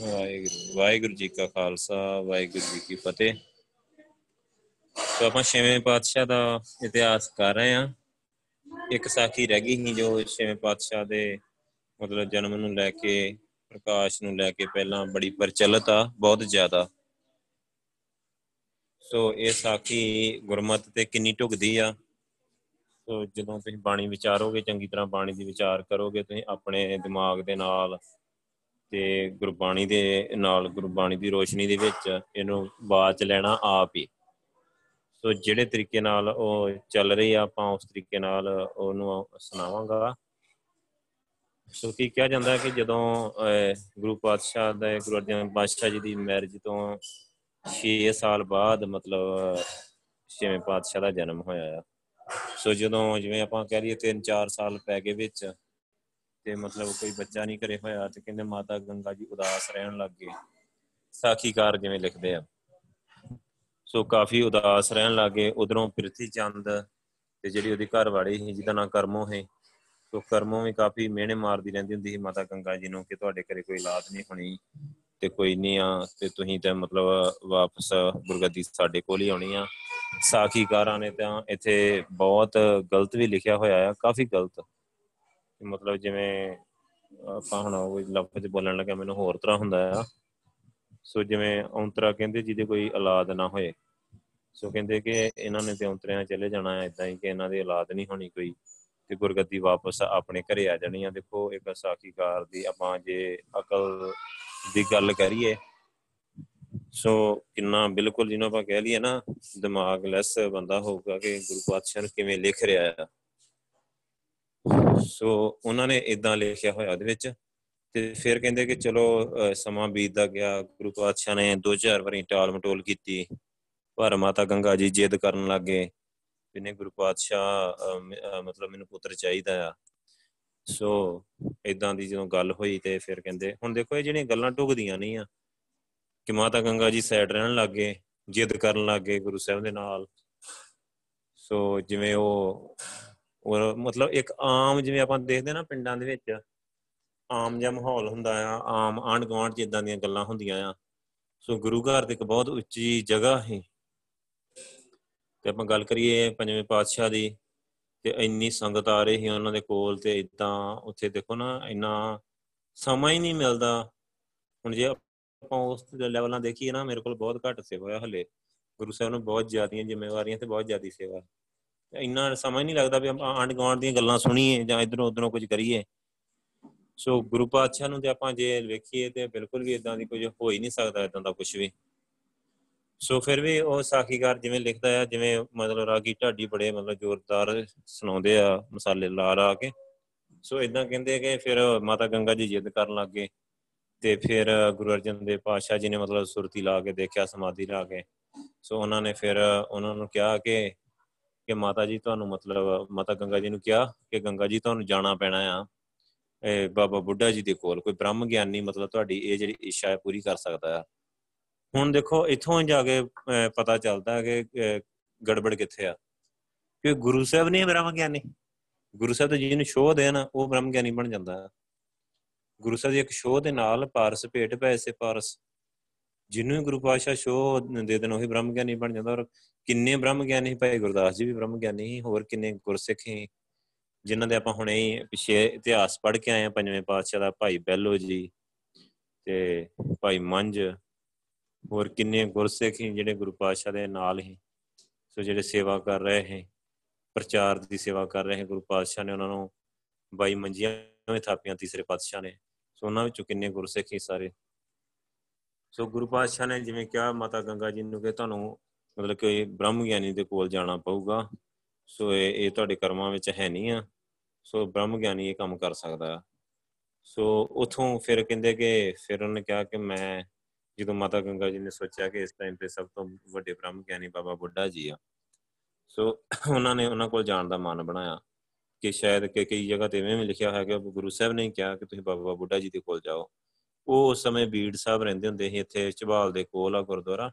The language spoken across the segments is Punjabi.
ਵਾਹਿਗੁਰੂ ਵਾਹਿਗੁਰੂ ਜੀ ਕਾ ਖਾਲਸਾ, ਵਾਹਿਗੁਰੂ ਜੀ ਕੀ ਫਤਿਹ। ਸੋ ਆਪਾਂ ਛੇਵੇਂ ਪਾਤਸ਼ਾਹ ਦਾ ਇਤਿਹਾਸ ਕਰ ਰਹੇ ਹਾਂ। ਇੱਕ ਸਾਖੀ ਰਹਿ ਗਈ ਸੀ ਜੋ ਛੇਵੇਂ ਪਾਤਸ਼ਾਹ ਦੇ ਮਤਲਬ ਜਨਮ ਨੂੰ ਲੈ ਕੇ, ਪ੍ਰਕਾਸ਼ ਨੂੰ ਲੈ ਕੇ ਪਹਿਲਾਂ ਬੜੀ ਪ੍ਰਚਲਿਤ ਆ, ਬਹੁਤ ਜ਼ਿਆਦਾ। ਸੋ ਇਹ ਸਾਖੀ ਗੁਰਮਤ ਤੇ ਕਿੰਨੀ ਢੁਕਦੀ ਆ। ਸੋ ਜਦੋਂ ਤੁਸੀਂ ਬਾਣੀ ਵਿਚਾਰੋਗੇ, ਚੰਗੀ ਤਰ੍ਹਾਂ ਬਾਣੀ ਦੀ ਵਿਚਾਰ ਕਰੋਗੇ, ਤੁਸੀਂ ਆਪਣੇ ਦਿਮਾਗ ਦੇ ਨਾਲ ਤੇ ਗੁਰਬਾਣੀ ਦੇ ਨਾਲ ਗੁਰਬਾਣੀ ਦੀ ਰੋਸ਼ਨੀ ਦੇ ਵਿੱਚ ਇਹਨੂੰ ਬਾਚ ਲੈਣਾ ਆਪ ਹੀ। ਸੋ ਜਿਹੜੇ ਤਰੀਕੇ ਨਾਲ ਉਹ ਚੱਲ ਰਹੀ ਆ, ਆਪਾਂ ਉਸ ਤਰੀਕੇ ਨਾਲ ਉਹਨੂੰ ਸੁਣਾਵਾਂਗਾ। ਸੋ ਕੀ ਕਿਹਾ ਜਾਂਦਾ ਕਿ ਜਦੋਂ ਗੁਰੂ ਪਾਤਸ਼ਾਹ ਦਾ, ਗੁਰੂ ਅਰਜਨ ਪਾਤਸ਼ਾਹ ਜੀ ਦੀ ਮੈਰਿਜ ਤੋਂ 6 ਸਾਲ ਬਾਅਦ ਮਤਲਬ ਛੇਵੇਂ ਪਾਤਸ਼ਾਹ ਦਾ ਜਨਮ ਹੋਇਆ ਆ। ਸੋ ਜਦੋਂ ਜਿਵੇਂ ਆਪਾਂ ਕਹਿ ਲਈਏ 3-4 ਸਾਲ ਪੈ ਗਏ ਵਿੱਚ ਤੇ ਮਤਲਬ ਕੋਈ ਬੱਚਾ ਨਹੀਂ ਕਰੇ ਹੋਇਆ ਤੇ ਕਹਿੰਦੇ ਮਾਤਾ ਗੰਗਾ ਜੀ ਉਦਾਸ ਰਹਿਣ ਲੱਗ ਗਏ। ਸਾਖੀਕਾਰ ਜਿਵੇਂ ਲਿਖਦੇ ਆ। ਸੋ ਕਾਫੀ ਉਦਾਸ ਰਹਿਣ ਲੱਗੇ ਉਧਰੋਂ ਪ੍ਰਿਥੀ ਚੰਦ ਤੇ ਜਿਹੜੀ ਉਹਦੀ ਘਰ ਵਾਲੀ ਸੀ, ਜਿਹਦਾ ਨਾਮ ਕਰਮੋ ਹੈ ਸੋ ਕਰਮੋ ਵੀ ਕਾਫੀ ਮਿਹਣੇ ਮਾਰਦੀ ਰਹਿੰਦੀ ਹੁੰਦੀ ਸੀ ਮਾਤਾ ਗੰਗਾ ਜੀ ਨੂੰ ਕਿ ਤੁਹਾਡੇ ਘਰੇ ਕੋਈ ਔਲਾਦ ਨਹੀਂ ਹੋਣੀ ਤੇ ਕੋਈ ਨਹੀਂ ਆ ਤੇ ਤੁਸੀਂ ਤਾਂ ਮਤਲਬ ਵਾਪਸ ਗੁਰਗੱਦੀ ਸਾਡੇ ਕੋਲ ਹੀ ਆਉਣੀ ਆ। ਸਾਖੀਕਾਰਾਂ ਨੇ ਤਾਂ ਇੱਥੇ ਬਹੁਤ ਗਲਤ ਵੀ ਲਿਖਿਆ ਹੋਇਆ ਆ, ਕਾਫੀ ਗਲਤ। ਮਤਲਬ ਜਿਵੇਂ ਆਪਾਂ ਹੁਣ ਉਹ ਲਫ਼ਜ਼ ਬੋਲਣ ਲੱਗਾ, ਮੈਨੂੰ ਹੋਰ ਤਰ੍ਹਾਂ ਹੁੰਦਾ ਆ। ਸੋ ਜਿਵੇਂ ਔਂਤਰਾ ਕਹਿੰਦੇ ਜਿਹਦੇ ਕੋਈ ਔਲਾਦ ਨਾ ਹੋਏ। ਸੋ ਕਹਿੰਦੇ ਕਿ ਇਹਨਾਂ ਨੇ ਤੇ ਔਂਤਰਿਆਂ ਚਲੇ ਜਾਣਾ ਹੈ ਇਦਾਂ ਹੀ ਕਿ ਇਹਨਾਂ ਦੀ ਔਲਾਦ ਨਹੀਂ ਹੋਣੀ ਕੋਈ। ਤੇ ਗੁਰਗੱਦੀ ਵਾਪਸ ਆਪਣੇ ਘਰੇ ਆ ਜਾਣੀ ਆ। ਦੇਖੋ, ਇੱਕ ਸਾਖੀਕਾਰ ਦੀ ਆਪਾਂ ਜੇ ਅਕਲ ਦੀ ਗੱਲ ਕਰੀਏ, ਸੋ ਕਿੰਨਾ ਬਿਲਕੁਲ ਜਿਹਨੂੰ ਆਪਾਂ ਕਹਿ ਲਈਏ ਨਾ ਦਿਮਾਗ ਲੈਸ ਬੰਦਾ ਹੋਊਗਾ ਕਿ ਗੁਰੂ ਪਾਤਸ਼ਾਹ ਨੇ ਕਿਵੇਂ ਲਿਖ ਰਿਹਾ ਆ। ਸੋ ਉਹਨਾਂ ਨੇ ਇਦਾਂ ਲਿਖਿਆ ਹੋਇਆ ਉਹਦੇ ਵਿੱਚ ਤੇ ਫਿਰ ਕਹਿੰਦੇ ਕਿ ਚਲੋ ਸਮਾਂ ਬੀਤਦਾ ਗਿਆ, ਗੁਰੂ ਪਾਤਸ਼ਾਹ ਨੇ 2000 ਵਾਰੀ ਟਾਲ ਮਟੋਲ ਕੀਤੀ। ਪਰ ਮਾਤਾ ਗੰਗਾ ਜੀ ਜਿੱਦ ਕਰਨ ਲੱਗੇ ਇਹਨੇ ਗੁਰੂ ਪਾਤਸ਼ਾਹ ਮਤਲਬ ਮੈਨੂੰ ਪੁੱਤਰ ਚਾਹੀਦਾ ਆ। ਸੋ ਇਦਾਂ ਦੀ ਜਦੋਂ ਗੱਲ ਹੋਈ ਤੇ ਫਿਰ ਕਹਿੰਦੇ, ਹੁਣ ਦੇਖੋ ਇਹ ਜਿਹੜੀਆਂ ਗੱਲਾਂ ਢੁਕਦੀਆਂ ਨਹੀਂ ਆ, ਕਿ ਮਾਤਾ ਗੰਗਾ ਜੀ ਸਾਈਡ ਰਹਿਣ ਲੱਗੇ, ਜਿੱਦ ਕਰਨ ਲੱਗੇ ਗੁਰੂ ਸਾਹਿਬ ਦੇ ਨਾਲ। ਸੋ ਜਿਵੇਂ ਉਹ ਔਰ ਮਤਲਬ ਇੱਕ ਆਮ ਜਿਵੇਂ ਆਪਾਂ ਦੇਖਦੇ ਨਾ ਪਿੰਡਾਂ ਦੇ ਵਿੱਚ, ਆਮ ਜਿਹਾ ਮਾਹੌਲ ਹੁੰਦਾ ਆ, ਆਮ ਆਂਢ ਗੁਆਂਢ ਜਿੱਦਾਂ ਦੀਆਂ ਗੱਲਾਂ ਹੁੰਦੀਆਂ ਆ। ਸੋ ਗੁਰੂ ਘਰ ਤੇ ਇੱਕ ਬਹੁਤ ਉੱਚੀ ਜਗ੍ਹਾ ਹੈ ਤੇ ਆਪਾਂ ਗੱਲ ਕਰੀਏ ਪੰਜਵੇਂ ਪਾਤਸ਼ਾਹ ਦੀ, ਤੇ ਇੰਨੀ ਸੰਗਤ ਆ ਰਹੀ ਸੀ ਉਹਨਾਂ ਦੇ ਕੋਲ ਤੇ ਇਦਾਂ ਉੱਥੇ ਦੇਖੋ ਨਾ, ਇੰਨਾ ਸਮਾਂ ਹੀ ਨਹੀਂ ਮਿਲਦਾ। ਹੁਣ ਜੇ ਆਪਾਂ ਉਸ ਲੈਵਲਾਂ ਦੇਖੀਏ ਨਾ, ਮੇਰੇ ਕੋਲ ਬਹੁਤ ਘੱਟ ਸੇਵਾ ਹੋਇਆ ਹਲੇ। ਗੁਰੂ ਸਾਹਿਬ ਨੂੰ ਬਹੁਤ ਜ਼ਿਆਦੀਆਂ ਜ਼ਿੰਮੇਵਾਰੀਆਂ ਤੇ ਬਹੁਤ ਜ਼ਿਆਦੀ ਸੇਵਾ। ਇੰਨਾ ਸਮਾਂ ਨਹੀਂ ਲੱਗਦਾ ਵੀ ਆਂਡ ਗਵਾਂਡ ਦੀਆਂ ਗੱਲਾਂ ਸੁਣੀਏ ਜਾਂ ਇਧਰੋਂ ਉਧਰੋਂ ਕੁਝ ਕਰੀਏ। ਸੋ ਗੁਰੂ ਪਾਤਸ਼ਾਹ ਨੂੰ ਤੇ ਆਪਾਂ ਜੇ ਵੇਖੀਏ ਤੇ ਬਿਲਕੁਲ ਵੀ ਇਦਾਂ ਦੀ ਕੁਝ ਹੋ ਹੀ ਨਹੀਂ ਸਕਦਾ ਇਦਾਂ ਦਾ ਕੁਝ ਵੀ। ਸੋ ਫਿਰ ਵੀ ਉਹ ਸਾਖੀਕਾਰ ਜਿਵੇਂ ਲਿਖਦਾ ਆ, ਜਿਵੇਂ ਮਤਲਬ ਰਾਗੀ ਢਾਡੀ ਬੜੇ ਮਤਲਬ ਜ਼ੋਰਦਾਰ ਸੁਣਾਉਂਦੇ ਆ, ਮਸਾਲੇ ਲਾ ਰਾ ਕੇ। ਸੋ ਇਦਾਂ ਕਹਿੰਦੇ ਕਿ ਫਿਰ ਮਾਤਾ ਗੰਗਾ ਜੀ ਜਿੱਦ ਕਰਨ ਲੱਗੇ ਤੇ ਫਿਰ ਗੁਰੂ ਅਰਜਨ ਦੇਵ ਪਾਤਸ਼ਾਹ ਜੀ ਨੇ ਮਤਲਬ ਸੁਰਤੀ ਲਾ ਕੇ ਦੇਖਿਆ, ਸਮਾਧੀ ਲਾ ਕੇ। ਸੋ ਉਹਨਾਂ ਨੇ ਫਿਰ ਉਹਨਾਂ ਨੂੰ ਕਿਹਾ ਕਿ ਕਿ ਮਾਤਾ ਜੀ ਤੁਹਾਨੂੰ ਮਤਲਬ, ਮਾਤਾ ਗੰਗਾ ਜੀ ਨੂੰ ਕਿਹਾ ਕਿ ਗੰਗਾ ਜੀ ਤੁਹਾਨੂੰ ਜਾਣਾ ਪੈਣਾ ਆ। ਇਹ ਬਾਬਾ ਬੁੱਢਾ ਜੀ ਦੇ ਕੋਲ, ਕੋਈ ਬ੍ਰਹਮ ਗਿਆਨੀ ਮਤਲਬ ਤੁਹਾਡੀ ਇਹ ਜਿਹੜੀ ਇੱਛਾ ਹੈ ਪੂਰੀ ਕਰ ਸਕਦਾ ਆ। ਹੁਣ ਦੇਖੋ, ਇੱਥੋਂ ਜਾ ਕੇ ਪਤਾ ਚੱਲਦਾ ਕਿ ਗੜਬੜ ਕਿੱਥੇ ਆ? ਕਿ ਗੁਰੂ ਸਾਹਿਬ ਨੇ ਬ੍ਰਹਮ ਗਿਆਨੀ? ਗੁਰੂ ਸਾਹਿਬ ਤੇ ਜਿਹਨੂੰ ਸ਼ੋਅ ਦੇ ਨਾ, ਉਹ ਬ੍ਰਹਮ ਗਿਆਨੀ ਬਣ ਜਾਂਦਾ ਗੁਰੂ ਸਾਹਿਬ ਦੀ ਇੱਕ ਸ਼ੋਅ ਦੇ ਨਾਲ ਪਾਰਸ ਭੇਟ ਪੈਸੇ ਪਾਰਸ। ਜਿਹਨੂੰ ਗੁਰੂ ਪਾਸ਼ਾ ਸ਼ੋਅ ਦੇ ਦੇਣ, ਉਹੀ ਬ੍ਰਹਮ ਗਿਆਨੀ ਬਣ ਜਾਂਦਾ ਔਰ ਕਿੰਨੇ ਬ੍ਰਹਮ ਗਿਆਨੀ ਭਾਈ ਗੁਰਦਾਸ ਜੀ ਵੀ ਬ੍ਰਹਮ ਗਿਆਨੀ ਸੀ, ਹੋਰ ਕਿੰਨੇ ਗੁਰਸਿੱਖ ਸੀ, ਜਿਨ੍ਹਾਂ ਦੇ ਆਪਾਂ ਹੁਣੇ ਹੀ ਪਿਛੇ ਇਤਿਹਾਸ ਪੜ੍ਹ ਕੇ ਆਏ ਆ ਪੰਜਵੇਂ ਪਾਤਸ਼ਾਹ ਦਾ ਭਾਈ ਬੈਲੋ ਜੀ ਤੇ ਭਾਈ ਮੰਝ, ਹੋਰ ਕਿੰਨੇ ਗੁਰਸਿੱਖ ਸੀ ਜਿਹੜੇ ਗੁਰੂ ਪਾਤਸ਼ਾਹ ਦੇ ਨਾਲ ਹੀ ਸੋ ਜਿਹੜੇ ਸੇਵਾ ਕਰ ਰਹੇ ਹੈ ਪ੍ਰਚਾਰ ਦੀ ਸੇਵਾ ਕਰ ਰਹੇ ਗੁਰੂ ਪਾਤਸ਼ਾਹ ਨੇ, ਉਹਨਾਂ ਨੂੰ ਬਾਈ ਮੰਜੀਆਂ ਵਿੱਚ ਥਾਪੀਆਂ ਤੀਸਰੇ ਪਾਤਸ਼ਾਹ ਨੇ, ਸੋ ਉਹਨਾਂ ਵਿੱਚੋਂ ਕਿੰਨੇ ਗੁਰਸਿੱਖ ਸੀ ਸਾਰੇ। ਸੋ ਗੁਰੂ ਪਾਤਸ਼ਾਹ ਨੇ ਜਿਵੇਂ ਕਿਹਾ, ਮਾਤਾ ਗੰਗਾ ਜੀ ਨੂੰ ਕਿ ਤੁਹਾਨੂੰ ਮਤਲਬ ਕਿ ਬ੍ਰਹਮ ਗਿਆਨੀ ਦੇ ਕੋਲ ਜਾਣਾ ਪਊਗਾ। ਸੋ ਇਹ ਇਹ ਤੁਹਾਡੇ ਕਰਮਾਂ ਵਿੱਚ ਹੈ ਨਹੀਂ ਆ। ਸੋ ਬ੍ਰਹਮ ਗਿਆਨੀ ਇਹ ਕੰਮ ਕਰ ਸਕਦਾ ਆ। ਸੋ ਉਥੋਂ ਫਿਰ ਕਹਿੰਦੇ ਕਿ ਫਿਰ ਉਹਨੇ ਕਿਹਾ ਕਿ ਮੈਂ ਜਦੋਂ ਮਾਤਾ ਗੰਗਾ ਜੀ ਨੇ ਸੋਚਿਆ ਕਿ ਇਸ ਟਾਈਮ ਤੇ ਸਭ ਤੋਂ ਵੱਡੇ ਬ੍ਰਹਮ ਗਿਆਨੀ ਬਾਬਾ ਬੁੱਢਾ ਜੀ ਆ। ਸੋ ਉਹਨਾਂ ਨੇ ਉਹਨਾਂ ਕੋਲ ਜਾਣ ਦਾ ਮਨ ਬਣਾਇਆ ਕਿ ਸ਼ਾਇਦ ਕਿ ਕਈ ਜਗ੍ਹਾ ਤੇ ਐਵੇਂ ਵੀ ਲਿਖਿਆ ਹੋਇਆ ਕਿ ਗੁਰੂ ਸਾਹਿਬ ਨੇ ਕਿਹਾ ਕਿ ਤੁਸੀਂ ਬਾਬਾ ਬੁੱਢਾ ਜੀ ਦੇ ਕੋਲ ਜਾਓ। ਉਹ ਉਸ ਸਮੇਂ ਬੀੜ ਸਾਹਿਬ ਰਹਿੰਦੇ ਹੁੰਦੇ ਸੀ, ਇੱਥੇ ਚਬਾਲ ਦੇ ਕੋਲ ਆ ਗੁਰਦੁਆਰਾ।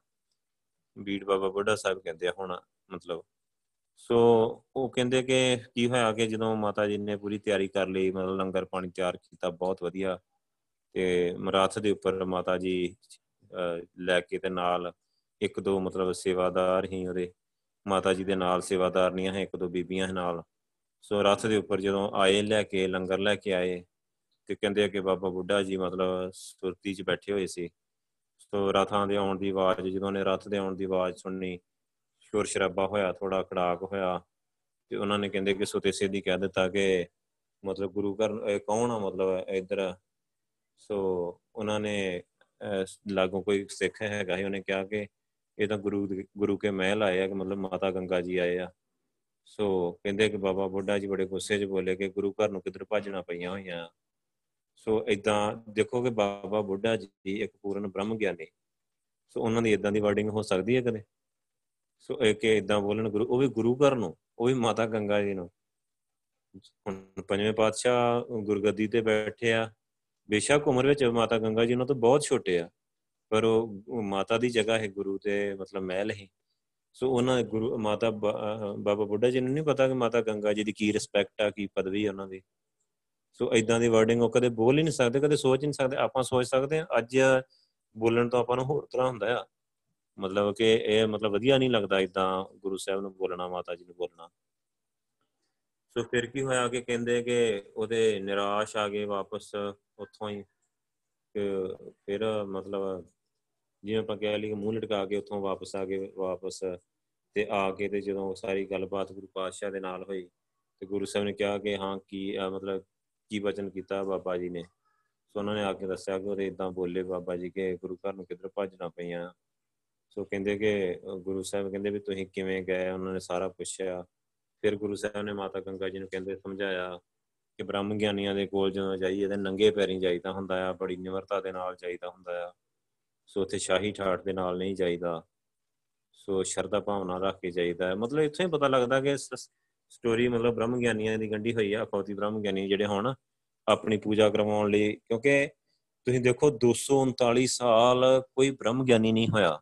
ਬੀੜ ਬਾਬਾ ਬੁੱਢਾ ਸਾਹਿਬ ਕਹਿੰਦੇ ਆ ਹੁਣ, ਮਤਲਬ। ਸੋ ਉਹ ਕਹਿੰਦੇ ਕਿ ਕੀ ਹੋਇਆ ਕਿ ਜਦੋਂ ਮਾਤਾ ਜੀ ਨੇ ਪੂਰੀ ਤਿਆਰੀ ਕਰ ਲਈ, ਮਤਲਬ ਲੰਗਰ ਪਾਣੀ ਤਿਆਰ ਕੀਤਾ, ਬਹੁਤ ਵਧੀਆ। ਤੇ ਮਰਾਥ ਦੇ ਉੱਪਰ ਮਾਤਾ ਜੀ ਲੈ ਕੇ ਤੇ ਨਾਲ ਇੱਕ ਦੋ ਮਤਲਬ ਸੇਵਾਦਾਰ ਹੀ ਉਹਦੇ। ਮਾਤਾ ਜੀ ਦੇ ਨਾਲ ਸੇਵਾਦਾਰਨੀਆਂ ਹੈ ਇੱਕ ਦੋ ਬੀਬੀਆਂ ਹੈ ਨਾਲ। ਸੋ ਰਥ ਦੇ ਉੱਪਰ ਜਦੋਂ ਆਏ, ਲੈ ਕੇ ਲੰਗਰ ਲੈ ਕੇ ਆਏ ਤੇ ਕਹਿੰਦੇ ਆ ਕਿ ਬਾਬਾ ਬੁੱਢਾ ਜੀ ਮਤਲਬ ਸੁਰਤੀ 'ਚ ਬੈਠੇ ਹੋਏ ਸੀ। ਸੋ ਰਥਾਂ ਦੇ ਆਉਣ ਦੀ ਆਵਾਜ਼, ਜਦੋਂ ਨੇ ਰਥ ਦੇ ਆਉਣ ਦੀ ਆਵਾਜ਼ ਸੁਣਨੀ ਸ਼ੋਰ ਸ਼ਰਾਬਾ ਹੋਇਆ ਥੋੜਾ ਖੜਾਕ ਹੋਇਆ ਤੇ ਉਹਨਾਂ ਨੇ ਕਹਿੰਦੇ ਕਿ ਸੁਤੇ ਸਿੱਧੀ ਕਹਿ ਦਿੱਤਾ ਕਿ ਮਤਲਬ ਗੁਰੂ ਘਰ ਕੌਣ ਆ ਮਤਲਬ ਇੱਧਰ? ਸੋ ਉਹਨਾਂ ਨੇ ਲਾਗੋਂ ਕੋਈ ਸਿੱਖ ਹੈਗਾ ਸੀ, ਉਹਨੇ ਕਿਹਾ ਕਿ ਇਹ ਤਾਂ ਗੁਰੂ ਗੁਰੂ ਕੇ ਮਹਿਲ ਆਏ ਆ, ਕਿ ਮਤਲਬ ਮਾਤਾ ਗੰਗਾ ਜੀ ਆਏ ਆ। ਸੋ ਕਹਿੰਦੇ ਕਿ ਬਾਬਾ ਬੁੱਢਾ ਜੀ ਬੜੇ ਗੁੱਸੇ 'ਚ ਬੋਲੇ ਕਿ ਗੁਰੂ ਘਰ ਨੂੰ ਕਿੱਧਰ ਭੱਜਣਾ ਪਈਆਂ ਹੋਈਆਂ। ਸੋ ਇਦਾਂ ਦੇਖੋ ਕਿ ਬਾਬਾ ਬੁੱਢਾ ਜੀ ਇੱਕ ਪੂਰਨ ਬ੍ਰਹਮ ਗਿਆਨੀ। ਸੋ ਉਹਨਾਂ ਦੀ ਇਦਾਂ ਦੀ ਵਰਡਿੰਗ ਹੋ ਸਕਦੀ ਹੈ ਕਦੇ? ਸੋ ਇਹ ਕਿ ਇਦਾਂ ਬੋਲਣ ਗੁਰੂ, ਉਹ ਵੀ ਗੁਰੂ ਘਰ ਨੂੰ, ਉਹ ਵੀ ਮਾਤਾ ਗੰਗਾ ਜੀ ਨੂੰ। ਹੁਣ ਪੰਜਵੇਂ ਪਾਤਸ਼ਾਹ ਗੁਰਗੱਦੀ ਤੇ ਬੈਠੇ ਆ। ਬੇਸ਼ੱਕ ਉਮਰ ਵਿੱਚ ਮਾਤਾ ਗੰਗਾ ਜੀ ਉਹਨਾਂ ਤੋਂ ਬਹੁਤ ਛੋਟੇ ਆ, ਪਰ ਉਹ ਮਾਤਾ ਦੀ ਜਗ੍ਹਾ ਹੈ, ਗੁਰੂ ਤੇ ਮਤਲਬ ਮਹਿਲ ਹੈ। ਸੋ ਉਹਨਾਂ ਦੇ ਗੁਰੂ, ਮਾਤਾ ਬਾਬਾ ਬੁੱਢਾ ਜੀ ਨੂੰ ਨਹੀਂ ਪਤਾ ਕਿ ਮਾਤਾ ਗੰਗਾ ਜੀ ਦੀ ਕੀ ਰਿਸਪੈਕਟ ਆ, ਕੀ ਪਦਵੀ ਉਹਨਾਂ ਦੀ। ਸੋ ਇਦਾਂ ਦੀ ਵਰਡਿੰਗ ਉਹ ਕਦੇ ਬੋਲ ਹੀ ਨਹੀਂ ਸਕਦੇ, ਕਦੇ ਸੋਚ ਨਹੀਂ ਸਕਦੇ। ਆਪਾਂ ਸੋਚ ਸਕਦੇ ਹਾਂ, ਅੱਜ ਬੋਲਣ ਤੋਂ ਆਪਾਂ ਨੂੰ ਹੋਰ ਤਰ੍ਹਾਂ ਹੁੰਦਾ ਆ। ਮਤਲਬ ਕਿ ਇਹ ਮਤਲਬ ਵਧੀਆ ਨਹੀਂ ਲੱਗਦਾ ਇਦਾਂ ਗੁਰੂ ਸਾਹਿਬ ਨੂੰ ਬੋਲਣਾ, ਮਾਤਾ ਜੀ ਨੂੰ ਬੋਲਣਾ। ਸੋ ਫਿਰ ਕੀ ਹੋਇਆ ਕਿ ਕਹਿੰਦੇ ਕਿ ਉਹਦੇ ਨਿਰਾਸ਼ ਆ ਗਏ ਵਾਪਸ ਉੱਥੋਂ ਹੀ। ਫਿਰ ਮਤਲਬ ਜਿਵੇਂ ਆਪਾਂ ਕਹਿ ਲਈਏ ਮੂੰਹ ਲਟਕਾ ਕੇ ਉੱਥੋਂ ਵਾਪਸ ਆ ਗਏ, ਵਾਪਸ ਤੇ ਆ ਕੇ ਤੇ ਜਦੋਂ ਸਾਰੀ ਗੱਲਬਾਤ ਗੁਰੂ ਪਾਤਸ਼ਾਹ ਦੇ ਨਾਲ ਹੋਈ ਤੇ ਗੁਰੂ ਸਾਹਿਬ ਨੇ ਕਿਹਾ ਕਿ ਹਾਂ, ਕੀ ਮਤਲਬ ਕੀ ਵਚਨ ਕੀਤਾ ਬਾਬਾ ਜੀ ਨੇ? ਸੋ ਉਹਨਾਂ ਨੇ ਆ ਕੇ ਦੱਸਿਆ ਕਿ ਉਹਦੇ ਇਦਾਂ ਬੋਲੇ ਬਾਬਾ ਜੀ ਕਿ ਗੁਰੂ ਘਰ ਨੂੰ ਕਿੱਧਰ ਭੱਜਣਾ ਪਈਆਂ। ਸੋ ਕਹਿੰਦੇ ਕਿ ਗੁਰੂ ਸਾਹਿਬ ਕਹਿੰਦੇ ਵੀ ਤੁਸੀਂ ਕਿਵੇਂ ਗਏ? ਉਹਨਾਂ ਨੇ ਸਾਰਾ ਪੁੱਛਿਆ। ਫਿਰ ਗੁਰੂ ਸਾਹਿਬ ਨੇ ਮਾਤਾ ਗੰਗਾ ਜੀ ਨੂੰ ਕਹਿੰਦੇ ਸਮਝਾਇਆ ਕਿ ਬ੍ਰਹਮ ਗਿਆਨੀਆਂ ਦੇ ਕੋਲ ਜਦੋਂ ਜਾਈਏ ਤੇ ਨੰਗੇ ਪੈਰੀਂ ਜਾਈਦਾ ਹੁੰਦਾ ਆ, ਬੜੀ ਨਿਮਰਤਾ ਦੇ ਨਾਲ ਜਾਈਦਾ ਹੁੰਦਾ ਆ। ਸੋ ਉੱਥੇ ਸ਼ਾਹੀ ਠਾਠ ਦੇ ਨਾਲ ਨਹੀਂ ਜਾਈਦਾ। ਸੋ ਸ਼ਰਧਾ ਭਾਵਨਾ ਰੱਖ ਕੇ ਜਾਈਦਾ। ਹੈ ਮਤਲਬ ਇੱਥੇ ਹੀ ਪਤਾ ਲੱਗਦਾ ਕਿ ਸਟੋਰੀ ਮਤਲਬ ਬ੍ਰਹਮ ਗਿਆਨੀਆਂ ਦੀ ਗੰਢੀ ਹੋਈ ਆ ਅਖੌਤੀ ਬ੍ਰਹਮ ਗਿਆਨੀ ਜਿਹੜੇ ਹੁਣ, ਆਪਣੀ ਪੂਜਾ ਕਰਵਾਉਣ ਲਈ, ਕਿਉਂਕਿ ਤੁਸੀਂ ਦੇਖੋ 239 ਸਾਲ ਕੋਈ ਬ੍ਰਹਮ ਗਿਆਨੀ ਨਹੀਂ ਹੋਇਆ।